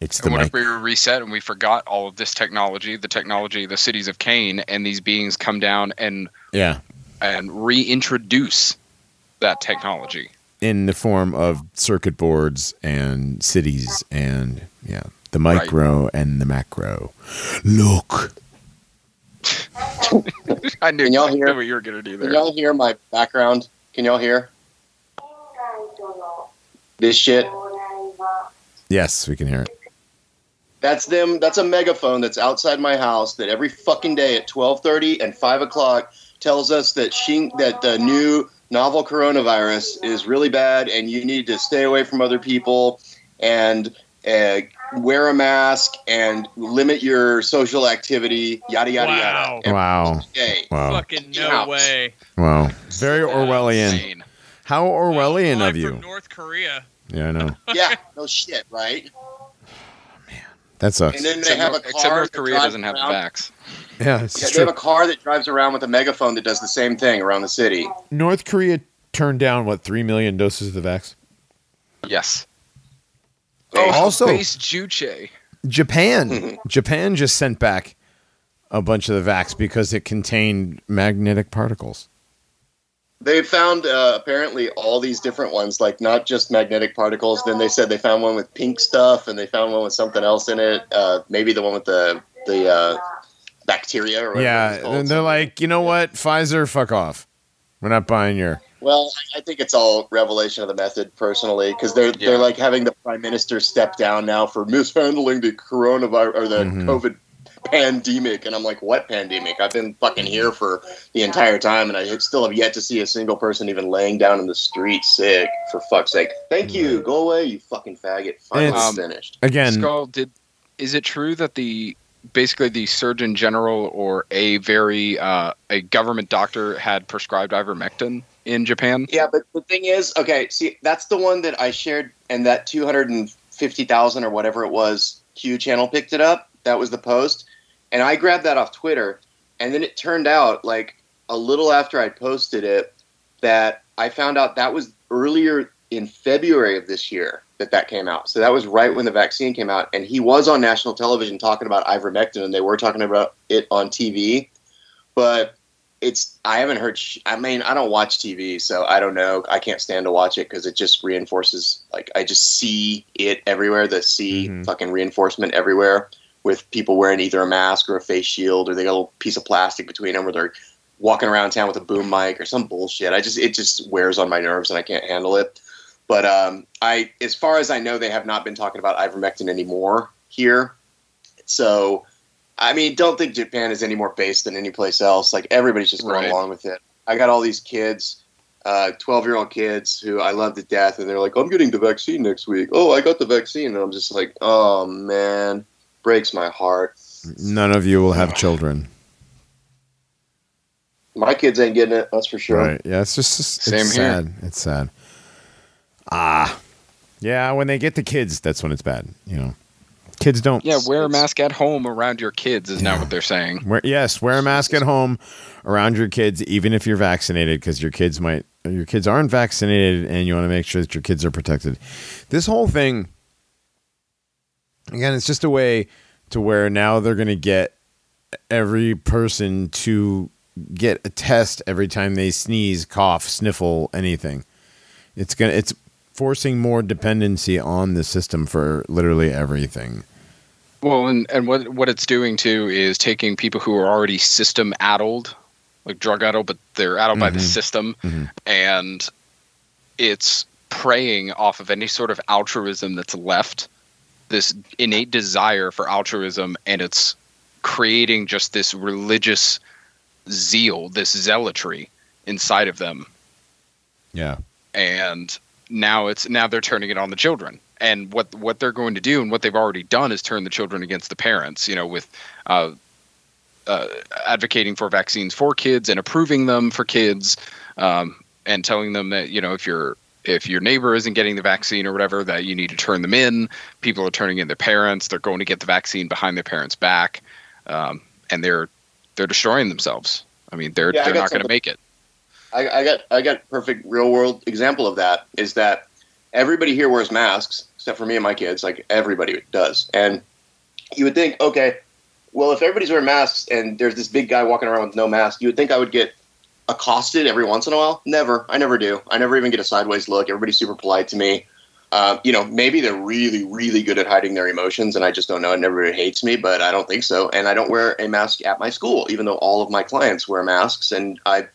It's the And what mic. if we were reset and we forgot all of this technology, the technology, the cities of Cain, and these beings come down and yeah, and reintroduce that technology? in the form of circuit boards and cities and yeah, the micro and the macro. Look, I knew, Can y'all I knew hear- what you were going to do Can there. y'all hear my background? Can y'all hear this shit? yes, we can hear it. That's them. That's a megaphone that's outside my house that every fucking day at twelve thirty and five o'clock tells us that she, that the new novel coronavirus is really bad and you need to stay away from other people and uh, wear a mask and limit your social activity. Yada yada Wow. yada. Wow, day. wow, Fucking no House. way. wow. Very Orwellian. Insane. How Orwellian Live of you? From North Korea. Yeah, I know. [LAUGHS] Yeah, no shit, right? [SIGHS] That sucks. And then they Except, have a car except North that Korea drives doesn't have the around- vax. Yeah, it's Yeah, they have a car that drives around with a megaphone that does the same thing around the city. North Korea turned down what three million doses of the vax. Yes. Oh, also- base Juche. Japan, Mhm. Japan just sent back a bunch of the vax because it contained magnetic particles. They found uh, apparently all these different ones, like not just magnetic particles. Then they said they found one with pink stuff, and they found one with something else in it. Uh, maybe the one with the the uh, bacteria or whatever. yeah, and they're like, you know what, Pfizer, fuck off. We're not buying your. Well, I think it's all revelation of the method, personally, because they're Yeah. they're like having the prime minister step down now for mishandling the coronavirus or the Mhm. COVID pandemic, and I'm like, what pandemic? I've been fucking here for the entire time, and I still have yet to see a single person even laying down in the street sick. For fuck's sake! Thank you. Go away, you fucking faggot. Finally It's- Um, finished. Again, Skull, did is it true that the basically the Surgeon General or a very uh, a government doctor had prescribed ivermectin in Japan? Yeah, but the thing is, okay, see, that's the one that I shared, and that 250,000 or whatever it was, Q channel picked it up. That was the post. And I grabbed that off Twitter. And then it turned out, like, a little after I posted it, that I found out that was earlier in February of this year that that came out. So that was right when the vaccine came out. And he was on national television talking about ivermectin, and they were talking about it on TV. But it's I haven't heard. Sh- I mean, I don't watch TV, so I don't know. I can't stand to watch it because it just reinforces. Like I just see it everywhere. The see Mhm. fucking reinforcement everywhere with people wearing either a mask or a face shield, or they got a little piece of plastic between them, or they're walking around town with a boom mic or some bullshit. I just it just wears on my nerves and I can't handle it. But um, I, as far as I know, they have not been talking about ivermectin anymore here. So I mean, don't think Japan is any more based than any place else. Like everybody's just going Right. along with it. I got all these kids, twelve year old kids who I love to death, and they're like, "I'm getting the vaccine next week." Oh, I got the vaccine, and I'm just like, "Oh man, breaks my heart." none of you will have children. My kids ain't getting it. That's for sure. Right. Yeah, it's just it's Same here. sad. It's sad. Ah. Yeah, when they get the kids, that's when it's bad. You know. Kids don't Yeah, wear a mask at home around your kids is now Yeah. what they're saying. Wear, yes, wear a mask at home around your kids, even if you're vaccinated, because your kids might your kids aren't vaccinated, and you want to make sure that your kids are protected. This whole thing, again, it's just a way to where now they're going to get every person to get a test every time they sneeze, cough, sniffle, anything. It's gonna it's forcing more dependency on the system for literally everything. Well, and, and what what it's doing too is taking people who are already system addled, like drug addled, but they're addled by the Mhm. system, Mhm. and it's preying off of any sort of altruism that's left, this innate desire for altruism, and it's creating just this religious zeal, this zealotry inside of them Yeah. and now it's now they're turning it on the children. And what what they're going to do and what they've already done is turn the children against the parents you know with uh, uh, advocating for vaccines for kids and approving them for kids um, and telling them that you know if your if your neighbor isn't getting the vaccine or whatever that you need to turn them in. People are turning in their parents. They're going to get the vaccine behind their parents back um, and they're they're destroying themselves. I mean they're Yeah, they're not going to make it I, I got I got perfect real world example of that is that everybody here wears masks except for me and my kids. Like everybody does, and you would think, okay, well, if everybody's wearing masks and there's this big guy walking around with no mask, you would think I would get accosted every once in a while. Never, I never do. I never even get a sideways look. Everybody's super polite to me. Um, you know, maybe they're really, really good at hiding their emotions, and I just don't know. And everybody hates me, but I don't think so. And I don't wear a mask at my school, even though all of my clients wear masks. And I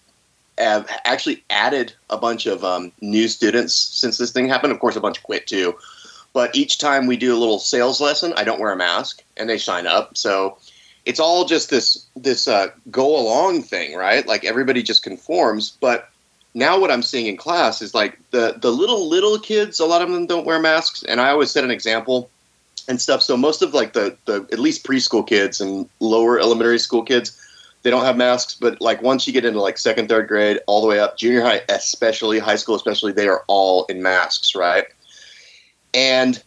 have actually added a bunch of um, new students since this thing happened. Of course, a bunch quit too. But each time we do a little sales lesson, I don't wear a mask, and they sign up. So it's all just this this uh, go along thing, right? Like everybody just conforms. But now what I'm seeing in class is like the the little little kids. A lot of them don't wear masks, and I always set an example and stuff. So most of like the the at least preschool kids and lower elementary school kids they don't have masks but like once you get into like second third grade all the way up junior high especially high school especially they are all in masks right? And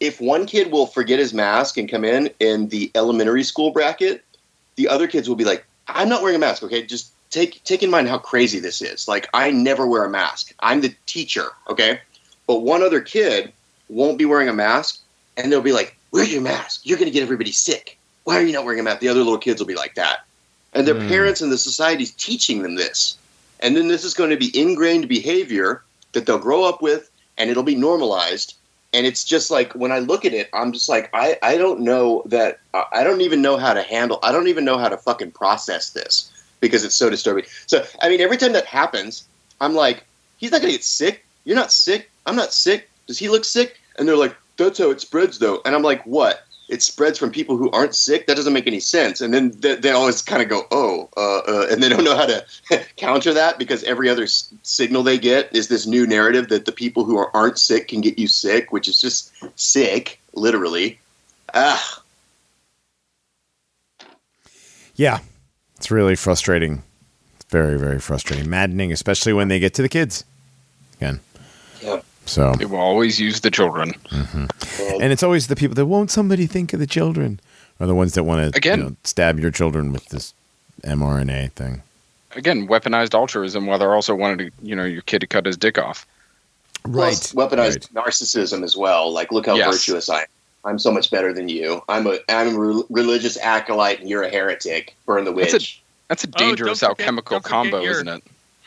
if one kid will forget his mask and come in in the elementary school bracket the other kids will be like i'm not wearing a mask okay? Just take take in mind how crazy this is. Like i never wear a mask. I'm the teacher okay? But one other kid won't be wearing a mask and they'll be like wear your mask. You're going to get everybody sick. Why are you not wearing a mask? The other little kids will be like that and their Hmm. parents and the society is teaching them this. And then this is going to be ingrained behavior that they'll grow up with and it'll be normalized. And it's just like when i look at it i'm just like i, I don't know that I- i don't even know how to handle i don't even know how to fucking process this because it's so disturbing. So i mean every time that happens i'm like he's not going to get sick. You're not sick. I'm not sick. Does he look sick? And they're like that's how it spreads though. And i'm like what it spreads from people who aren't sick. That doesn't make any sense. And then they, they always kind of go, oh, uh, uh, and they don't know how to [LAUGHS] counter that because every other s- signal they get is this new narrative that the people who are, aren't sick can get you sick, which is just sick, literally. Ah, Yeah, it's really frustrating. It's very, very frustrating, maddening, especially when they get to the kids again. Yeah. So, they will always use the children well, and it's always the people that won't somebody think of the children are the ones that want to Again. you know, stab your children with this mRNA thing. again weaponized altruism while they're also wanting to you know your kid to cut his dick off plus weaponized narcissism as well. Like, look how Yes. virtuous I am. I'm so much better than you. I'm a I'm a re- religious acolyte, and you're a heretic. Burn the witch. that's a Oh, don't dangerous forget- alchemical forget combo your- isn't it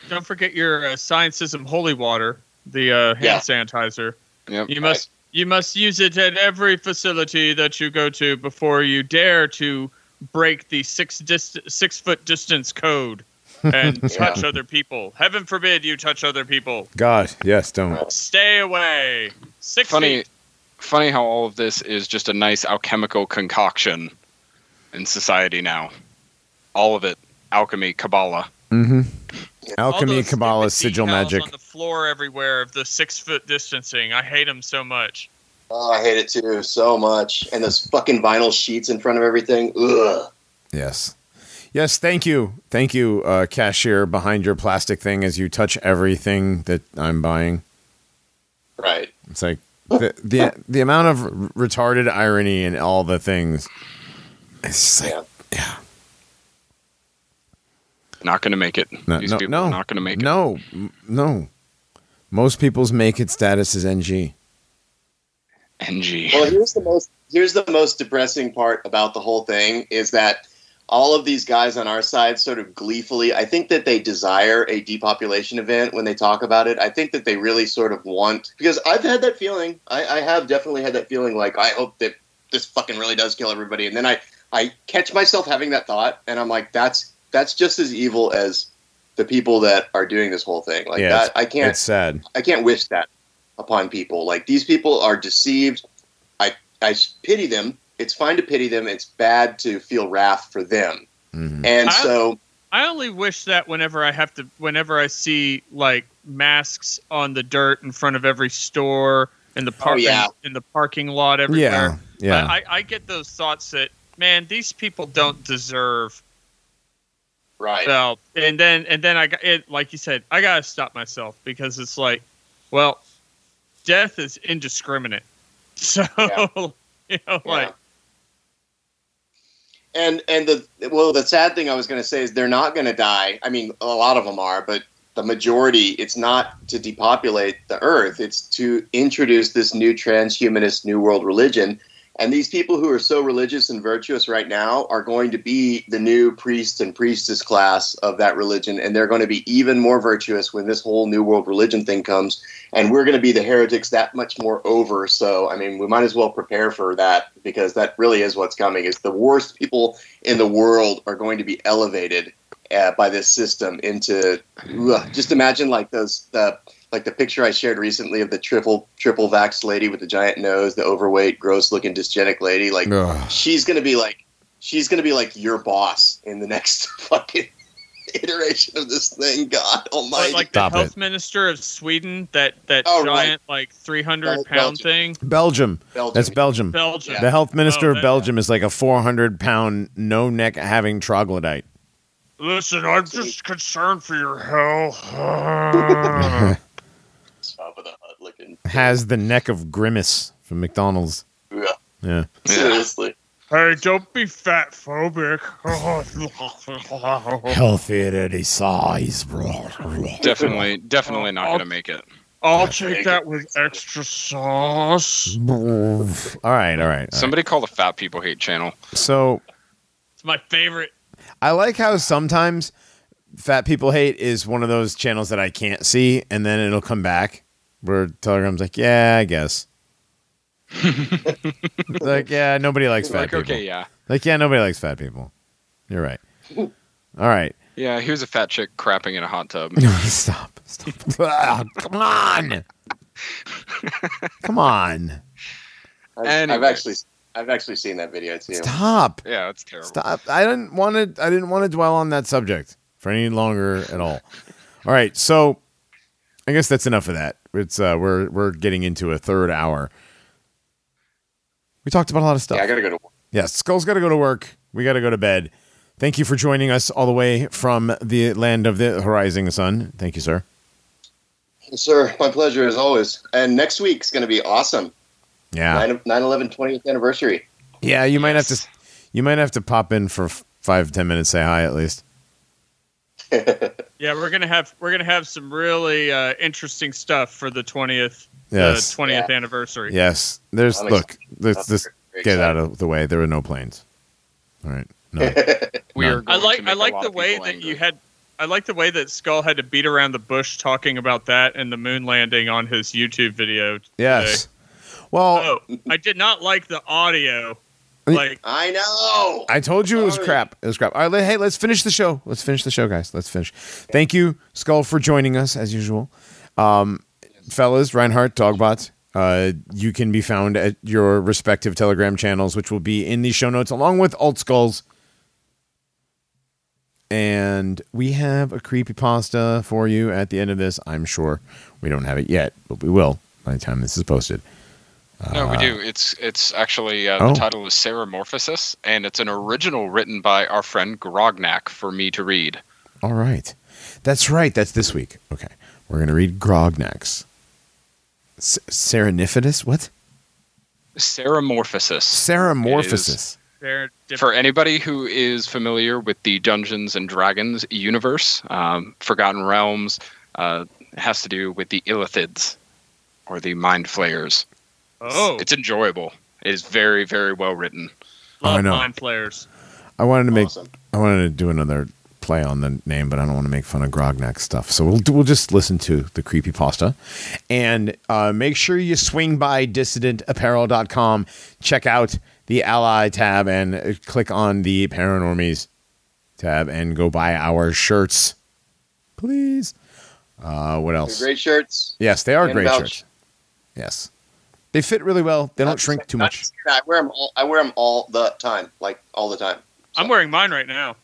Don't forget your uh, scientism holy water, the uh, hand Yeah. sanitizer. yep. You must you must use it at every facility that you go to before you dare to break the six dist- six foot distance code [LAUGHS] and touch other people. Heaven forbid you touch other people. God, yes, don't. Stay away. Six funny feet. funny how all of this is just a nice alchemical concoction in society now all of it alchemy kabbalah Mm-hmm. All Alchemy, those Kabbalah, sigil magic. on the floor everywhere of the six foot distancing. I hate them so much. Oh, I hate it too so much. And those fucking vinyl sheets in front of everything. Ugh. Yes. Yes, thank you. Thank you, uh, cashier behind your plastic thing as you touch everything that I'm buying. Right. It's like the the, the amount of retarded irony in all the things. It's just like, Yeah. yeah. Not gonna make it No, these no, people no, are not gonna make it No, no. Most people's make it status is NG. ng Well, here's the most here's the most depressing part about the whole thing is that all of these guys on our side sort of gleefully, I think that they desire a depopulation event when they talk about it. I think that they really sort of want because I've had that feeling. I, I have definitely had that feeling like I hope that this fucking really does kill everybody, and then I I catch myself having that thought, and I'm like, that's that's just as evil as the people that are doing this whole thing. Like Yeah, that, I can't It's sad. I can't wish that upon people. Like these people are deceived. I I pity them. It's fine to pity them. It's bad to feel wrath for them. Mhm. And I- so I only wish that whenever I have to, whenever I see like masks on the dirt in front of every store in the park, Oh, yeah. in, the parking lot everywhere. Yeah, yeah. I, I, I get those thoughts that man, these people don't deserve Right. Well, and then and then I got it like you said, I gotta stop myself because it's like, well, death is indiscriminate. [LAUGHS] So Yeah. you know, like Yeah. And and the well, the sad thing I was going to say is they're not going to die. I mean, a lot of them are, but the majority, it's not to depopulate the Earth. It's to introduce this new transhumanist New World religion. And these people who are so religious and virtuous right now are going to be the new priests and priestess class of that religion, and they're going to be even more virtuous when this whole New World religion thing comes and we're going to be the heretics that much more over. So, I mean, we might as well prepare for that because that really is what's coming. Is the worst people in the world are going to be elevated uh, by this system into just imagine like those the like the picture I shared recently of the triple triple vax lady with the giant nose, the overweight, gross looking dysgenic lady. Like Ugh. she's going to be like she's going to be like your boss in the next [LAUGHS] fucking iteration of this thing. God Almighty. But like the Stop health it. minister of Sweden, that that Oh, right. giant like three hundred Bel- pound Belgium. thing, Belgium. Belgium. That's Belgium. Belgium. The health minister Oh, of that- Belgium is like a 400 pound, no neck having troglodyte. Listen, I'm just concerned for your health. [LAUGHS] [LAUGHS] Top of the hut looking. Has the neck of Grimace from McDonald's. Ugh. Yeah. Seriously. hey, don't be fat phobic. [LAUGHS] Healthy at any size, bro. Definitely, definitely not I'll- going to make it. I'll take that with extra sauce. all right, all right. all right. Somebody call the Fat People Hate channel. So It's my favorite. I like how sometimes Fat People Hate is one of those channels that I can't see, and then it'll come back where Telegram's like, yeah, I guess. [LAUGHS] like, yeah, nobody likes fat Like, people. okay, yeah, Like, yeah, nobody likes fat people. You're right. All right. yeah. Here's a fat chick crapping in a hot tub. [LAUGHS] stop. Stop. [LAUGHS] Ah, come on. come on. I've, I've actually, I've actually seen that video too. Stop. Yeah, that's terrible. Stop. I didn't want to I didn't want to dwell on that subject for any longer at all. All right, so I guess that's enough of that. It's uh we're we're getting into a third hour. We talked about a lot of stuff. Yeah, I gotta go to work. Yes, Skull's got to go to work. We got to go to bed. Thank you for joining us all the way from the land of the horizon sun. Thank you, sir. Yes, Sir, my pleasure as always. And next week's gonna be awesome. Yeah. 9 11 20th anniversary. Yeah, you might have to you might have to pop in for five ten minutes say hi at least. [LAUGHS] Yeah, we're gonna have we're gonna have some really uh, interesting stuff for the twentieth Yes. the twentieth anniversary. Yes. There's I'm look, let's just get exciting. out of the way. There are no planes. All right. [LAUGHS] No. We are. I like I like the way that angry. you had. I like the way that Skull had to beat around the bush talking about that and the moon landing on his YouTube video. today. Yes. Well, Oh, I did not like the audio. Y- Like, I know. I told you it was Sorry. crap. It was crap. All right, hey, let's finish the show. Let's finish the show, guys. Let's finish. Thank you, Skull, for joining us as usual. Um, fellas, Reinhardt, Dogbot, uh, you can be found at your respective Telegram channels, which will be in the show notes, along with Alt Skulls. And we have a creepy pasta for you at the end of this. I'm sure we don't have it yet, but we will by the time this is posted. No, we do. It's it's actually uh, Oh. the title is Ceremorphosis, and it's an original written by our friend Grognak for me to read. All right. That's right. That's this week. Okay. We're going to read Grognak's. S- Sereniphidus? What? Ceremorphosis. Ceremorphosis. they're different. For anybody who is familiar with the Dungeons and Dragons universe, um, Forgotten Realms uh, has to do with the Illithids or the Mind Flayers. Oh, It's enjoyable. It is very, very well written. love I know. mind flares. I wanted to make Awesome. I wanted to do another play on the name, but I don't want to make fun of Grognak stuff. So we'll we'll just listen to the creepy pasta, and uh, make sure you swing by dissidentapparel.com, check out the Ally tab, and uh, click on the Paranormies tab, and go buy our shirts, please. Uh, what They're else? great shirts. Yes, they are And great vouch. shirts. Yes, they fit really well. They don't shrink too much. I wear them all. I wear them all the time, like all the time. I'm wearing mine right now.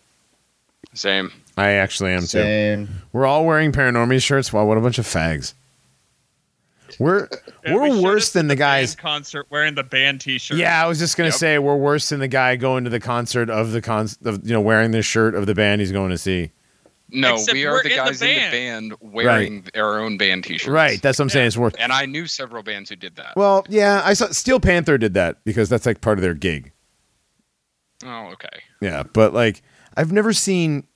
Same. I actually am too. Same. We're all wearing Paranormies shirts. Wow, what a bunch of fags. We're Yeah, we we're showed worse up than at the band guys. concert wearing the band T-shirt. Yeah, I was just gonna Yep. say we're worse than the guy going to the concert of the con of you know wearing the shirt of the band he's going to see. No, Except we we're are the in the guys in the band. band wearing our own band T-shirts. Right, that's what I'm saying. It's worse. And I knew several bands who did that. Well, yeah, I saw Steel Panther did that because that's like part of their gig. oh, okay. Yeah, but like I've never seen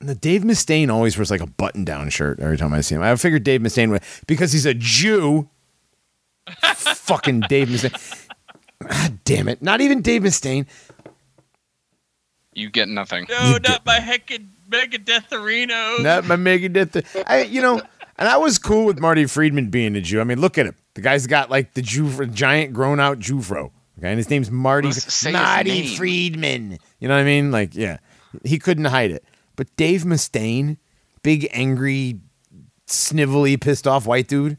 the Dave Mustaine always wears like a button-down shirt every time I see him. I figured Dave Mustaine would because he's a Jew. [LAUGHS] Fucking Dave Mustaine. God damn it! Not even Dave Mustaine. You get nothing. No, You not get- my heckin' Megadetharino. Not my Megadeth. I, you know, and I was cool with Marty Friedman being a Jew. I mean, look at him. The guy's got like the Jew, giant grown-out Jewfro. Okay, and his name's Marty Let's Marty name. Friedman. You know what I mean? Like, yeah, he couldn't hide it. But Dave Mustaine, big, angry, snivelly, pissed off white dude.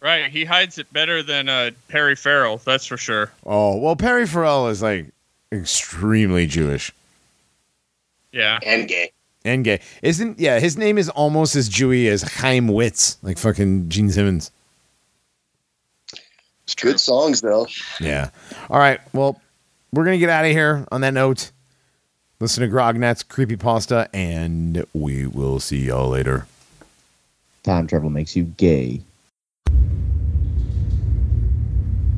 Right, he hides it better than uh, Perry Farrell. That's for sure. Oh well, Perry Farrell is like extremely Jewish Yeah. and gay. and gay. Isn't? Yeah, his name is almost as Jewy as Chaim Witz, like fucking Gene Simmons. It's true. Good songs though. Yeah. All right. Well, we're gonna get out of here on that note. Listen to Grognak's Creepypasta, and we will see y'all later. Time travel makes you gay.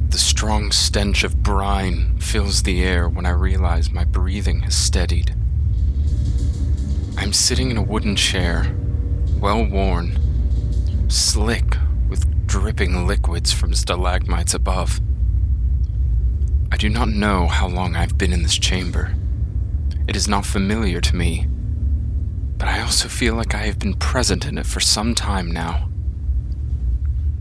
The strong stench of brine fills the air when I realize my breathing has steadied. I'm sitting in a wooden chair, well worn, slick with dripping liquids from stalagmites above. I do not know how long I've been in this chamber. It is not familiar to me, but I also feel like I have been present in it for some time now.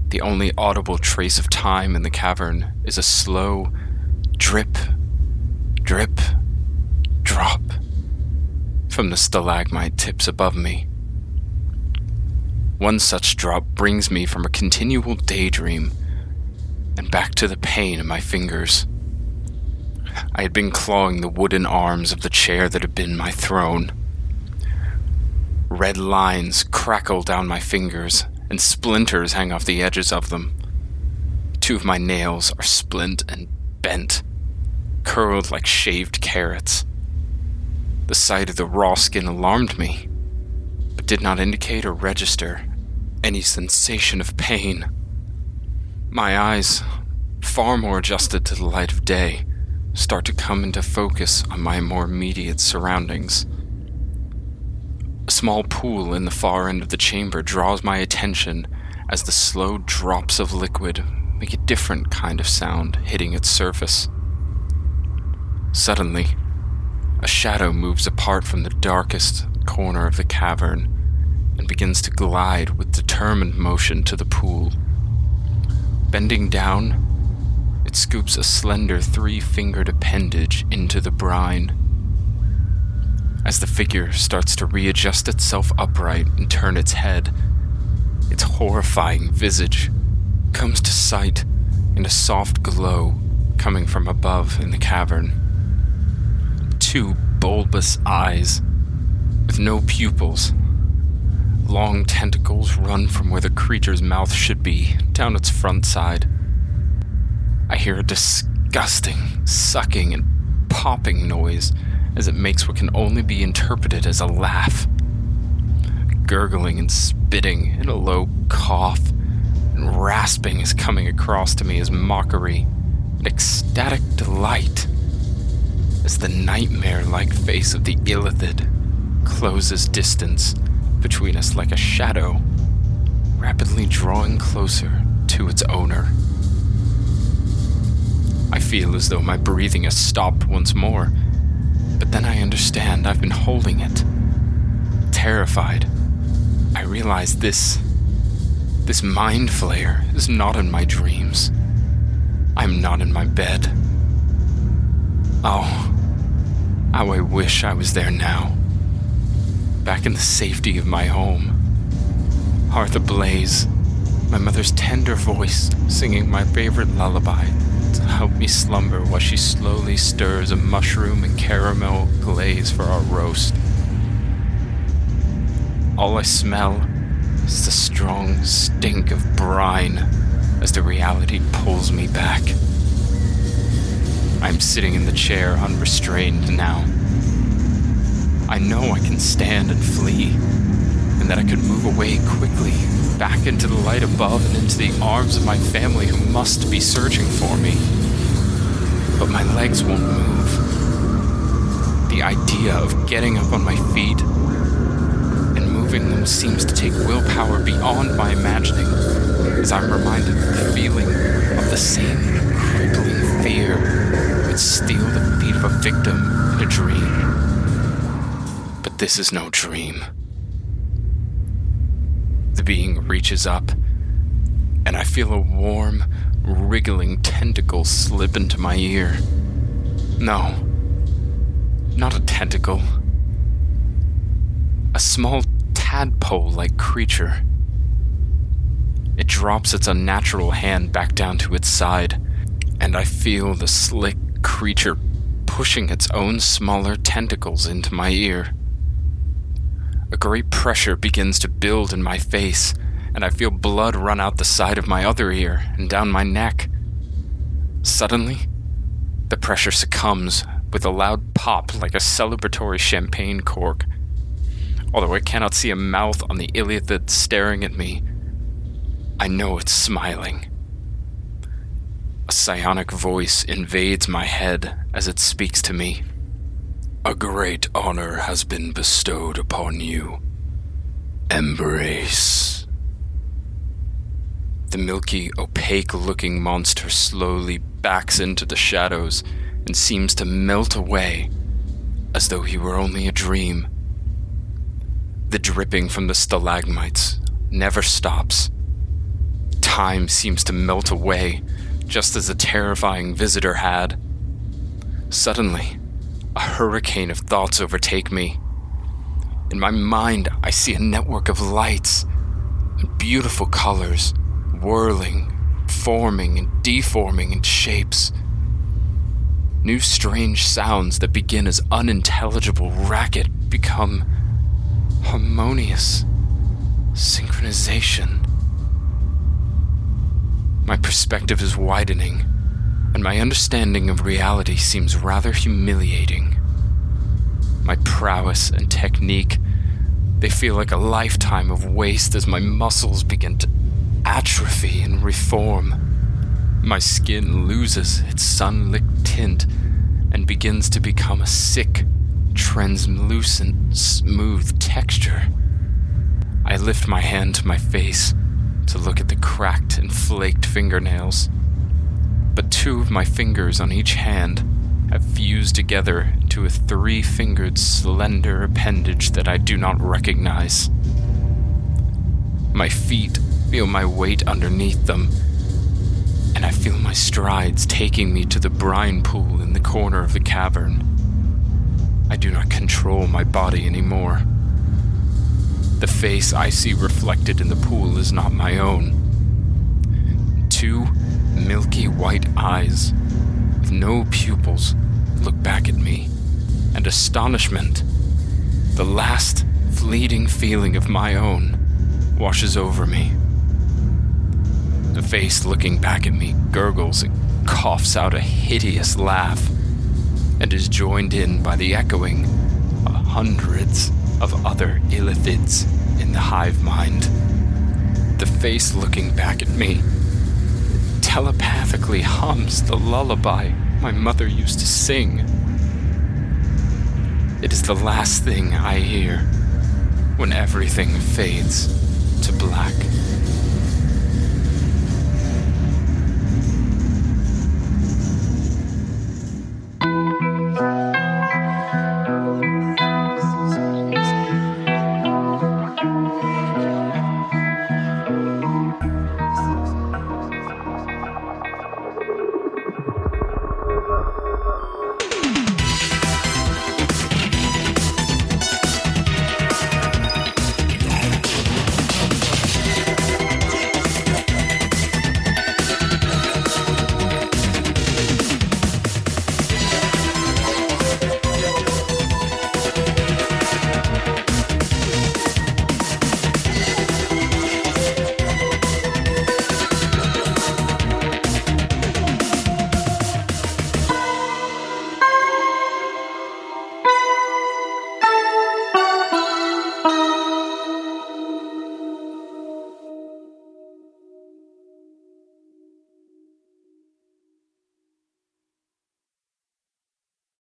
The only audible trace of time in the cavern is a slow drip, drip, drop from the stalagmite tips above me. One such drop brings me from a continual daydream and back to the pain in my fingers. I had been clawing the wooden arms of the chair that had been my throne. Red lines crackle down my fingers, and splinters hang off the edges of them. Two of my nails are splint and bent, curled like shaved carrots. The sight of the raw skin alarmed me, but did not indicate or register any sensation of pain. My eyes, far more adjusted to the light of day, start to come into focus on my more immediate surroundings. A small pool in the far end of the chamber draws my attention as the slow drops of liquid make a different kind of sound hitting its surface. Suddenly, a shadow moves apart from the darkest corner of the cavern and begins to glide with determined motion to the pool. Bending down, it scoops a slender three fingered appendage into the brine. As the figure starts to readjust itself upright and turn its head, its horrifying visage comes to sight in a soft glow coming from above in the cavern. Two bulbous eyes with no pupils. Long tentacles run from where the creature's mouth should be down its front side. I hear a disgusting sucking and popping noise as it makes what can only be interpreted as a laugh. Gurgling and spitting in a low cough, and rasping is coming across to me as mockery and ecstatic delight as the nightmare like face of the Illithid closes distance between us like a shadow, rapidly drawing closer to its owner. I feel as though my breathing has stopped once more, but then I understand I've been holding it. Terrified, I realize this. This mind flayer is not in my dreams. I'm not in my bed. Oh, how I wish I was there now. Back in the safety of my home. Hearth ablaze, my mother's tender voice singing my favorite lullaby to help me slumber while she slowly stirs a mushroom and caramel glaze for our roast. All I smell is the strong stink of brine as the reality pulls me back. I'm sitting in the chair unrestrained now. I know I can stand and flee, and that I could move away quickly, back into the light above and into the arms of my family who must be searching for me. But my legs won't move. The idea of getting up on my feet and moving them seems to take willpower beyond my imagining, as I'm reminded of the feeling of the same crippling fear steal the feet of a victim in a dream. But this is no dream. The being reaches up, and I feel a warm, wriggling tentacle slip into my ear. No, not a tentacle. A small tadpole like creature. It drops its unnatural hand back down to its side, and I feel the slick creature pushing its own smaller tentacles into my ear. A great pressure begins to build in my face, and I feel blood run out the side of my other ear and down my neck. Suddenly, the pressure succumbs with a loud pop like a celebratory champagne cork. Although I cannot see a mouth on the illithid staring at me, I know it's smiling. A psionic voice invades my head as it speaks to me. A great honor has been bestowed upon you. Embrace. The milky, opaque looking monster slowly backs into the shadows and seems to melt away as though he were only a dream. The dripping from the stalagmites never stops. Time seems to melt away just as the terrifying visitor had. Suddenly, a hurricane of thoughts overtake me. In my mind, I see a network of lights and beautiful colors whirling, forming, and deforming in shapes. New strange sounds that begin as unintelligible racket become harmonious synchronization. My perspective is widening, and my understanding of reality seems rather humiliating. My prowess and technique, they feel like a lifetime of waste as my muscles begin to atrophy and reform. My skin loses its sunlit tint and begins to become a sick, translucent, smooth texture. I lift my hand to my face to look at the cracked and flaked fingernails. But two of my fingers on each hand have fused together into a three fingered, slender appendage that I do not recognize. My feet feel my weight underneath them, and I feel my strides taking me to the brine pool in the corner of the cavern. I do not control my body anymore. The face I see reflected in the pool is not my own. Two milky white eyes with no pupils look back at me, and astonishment, the last fleeting feeling of my own, washes over me. The face looking back at me gurgles and coughs out a hideous laugh, and is joined in by the echoing of hundreds of other illithids in the hive mind. The face looking back at me telepathically hums the lullaby my mother used to sing. It is the last thing I hear when everything fades to black.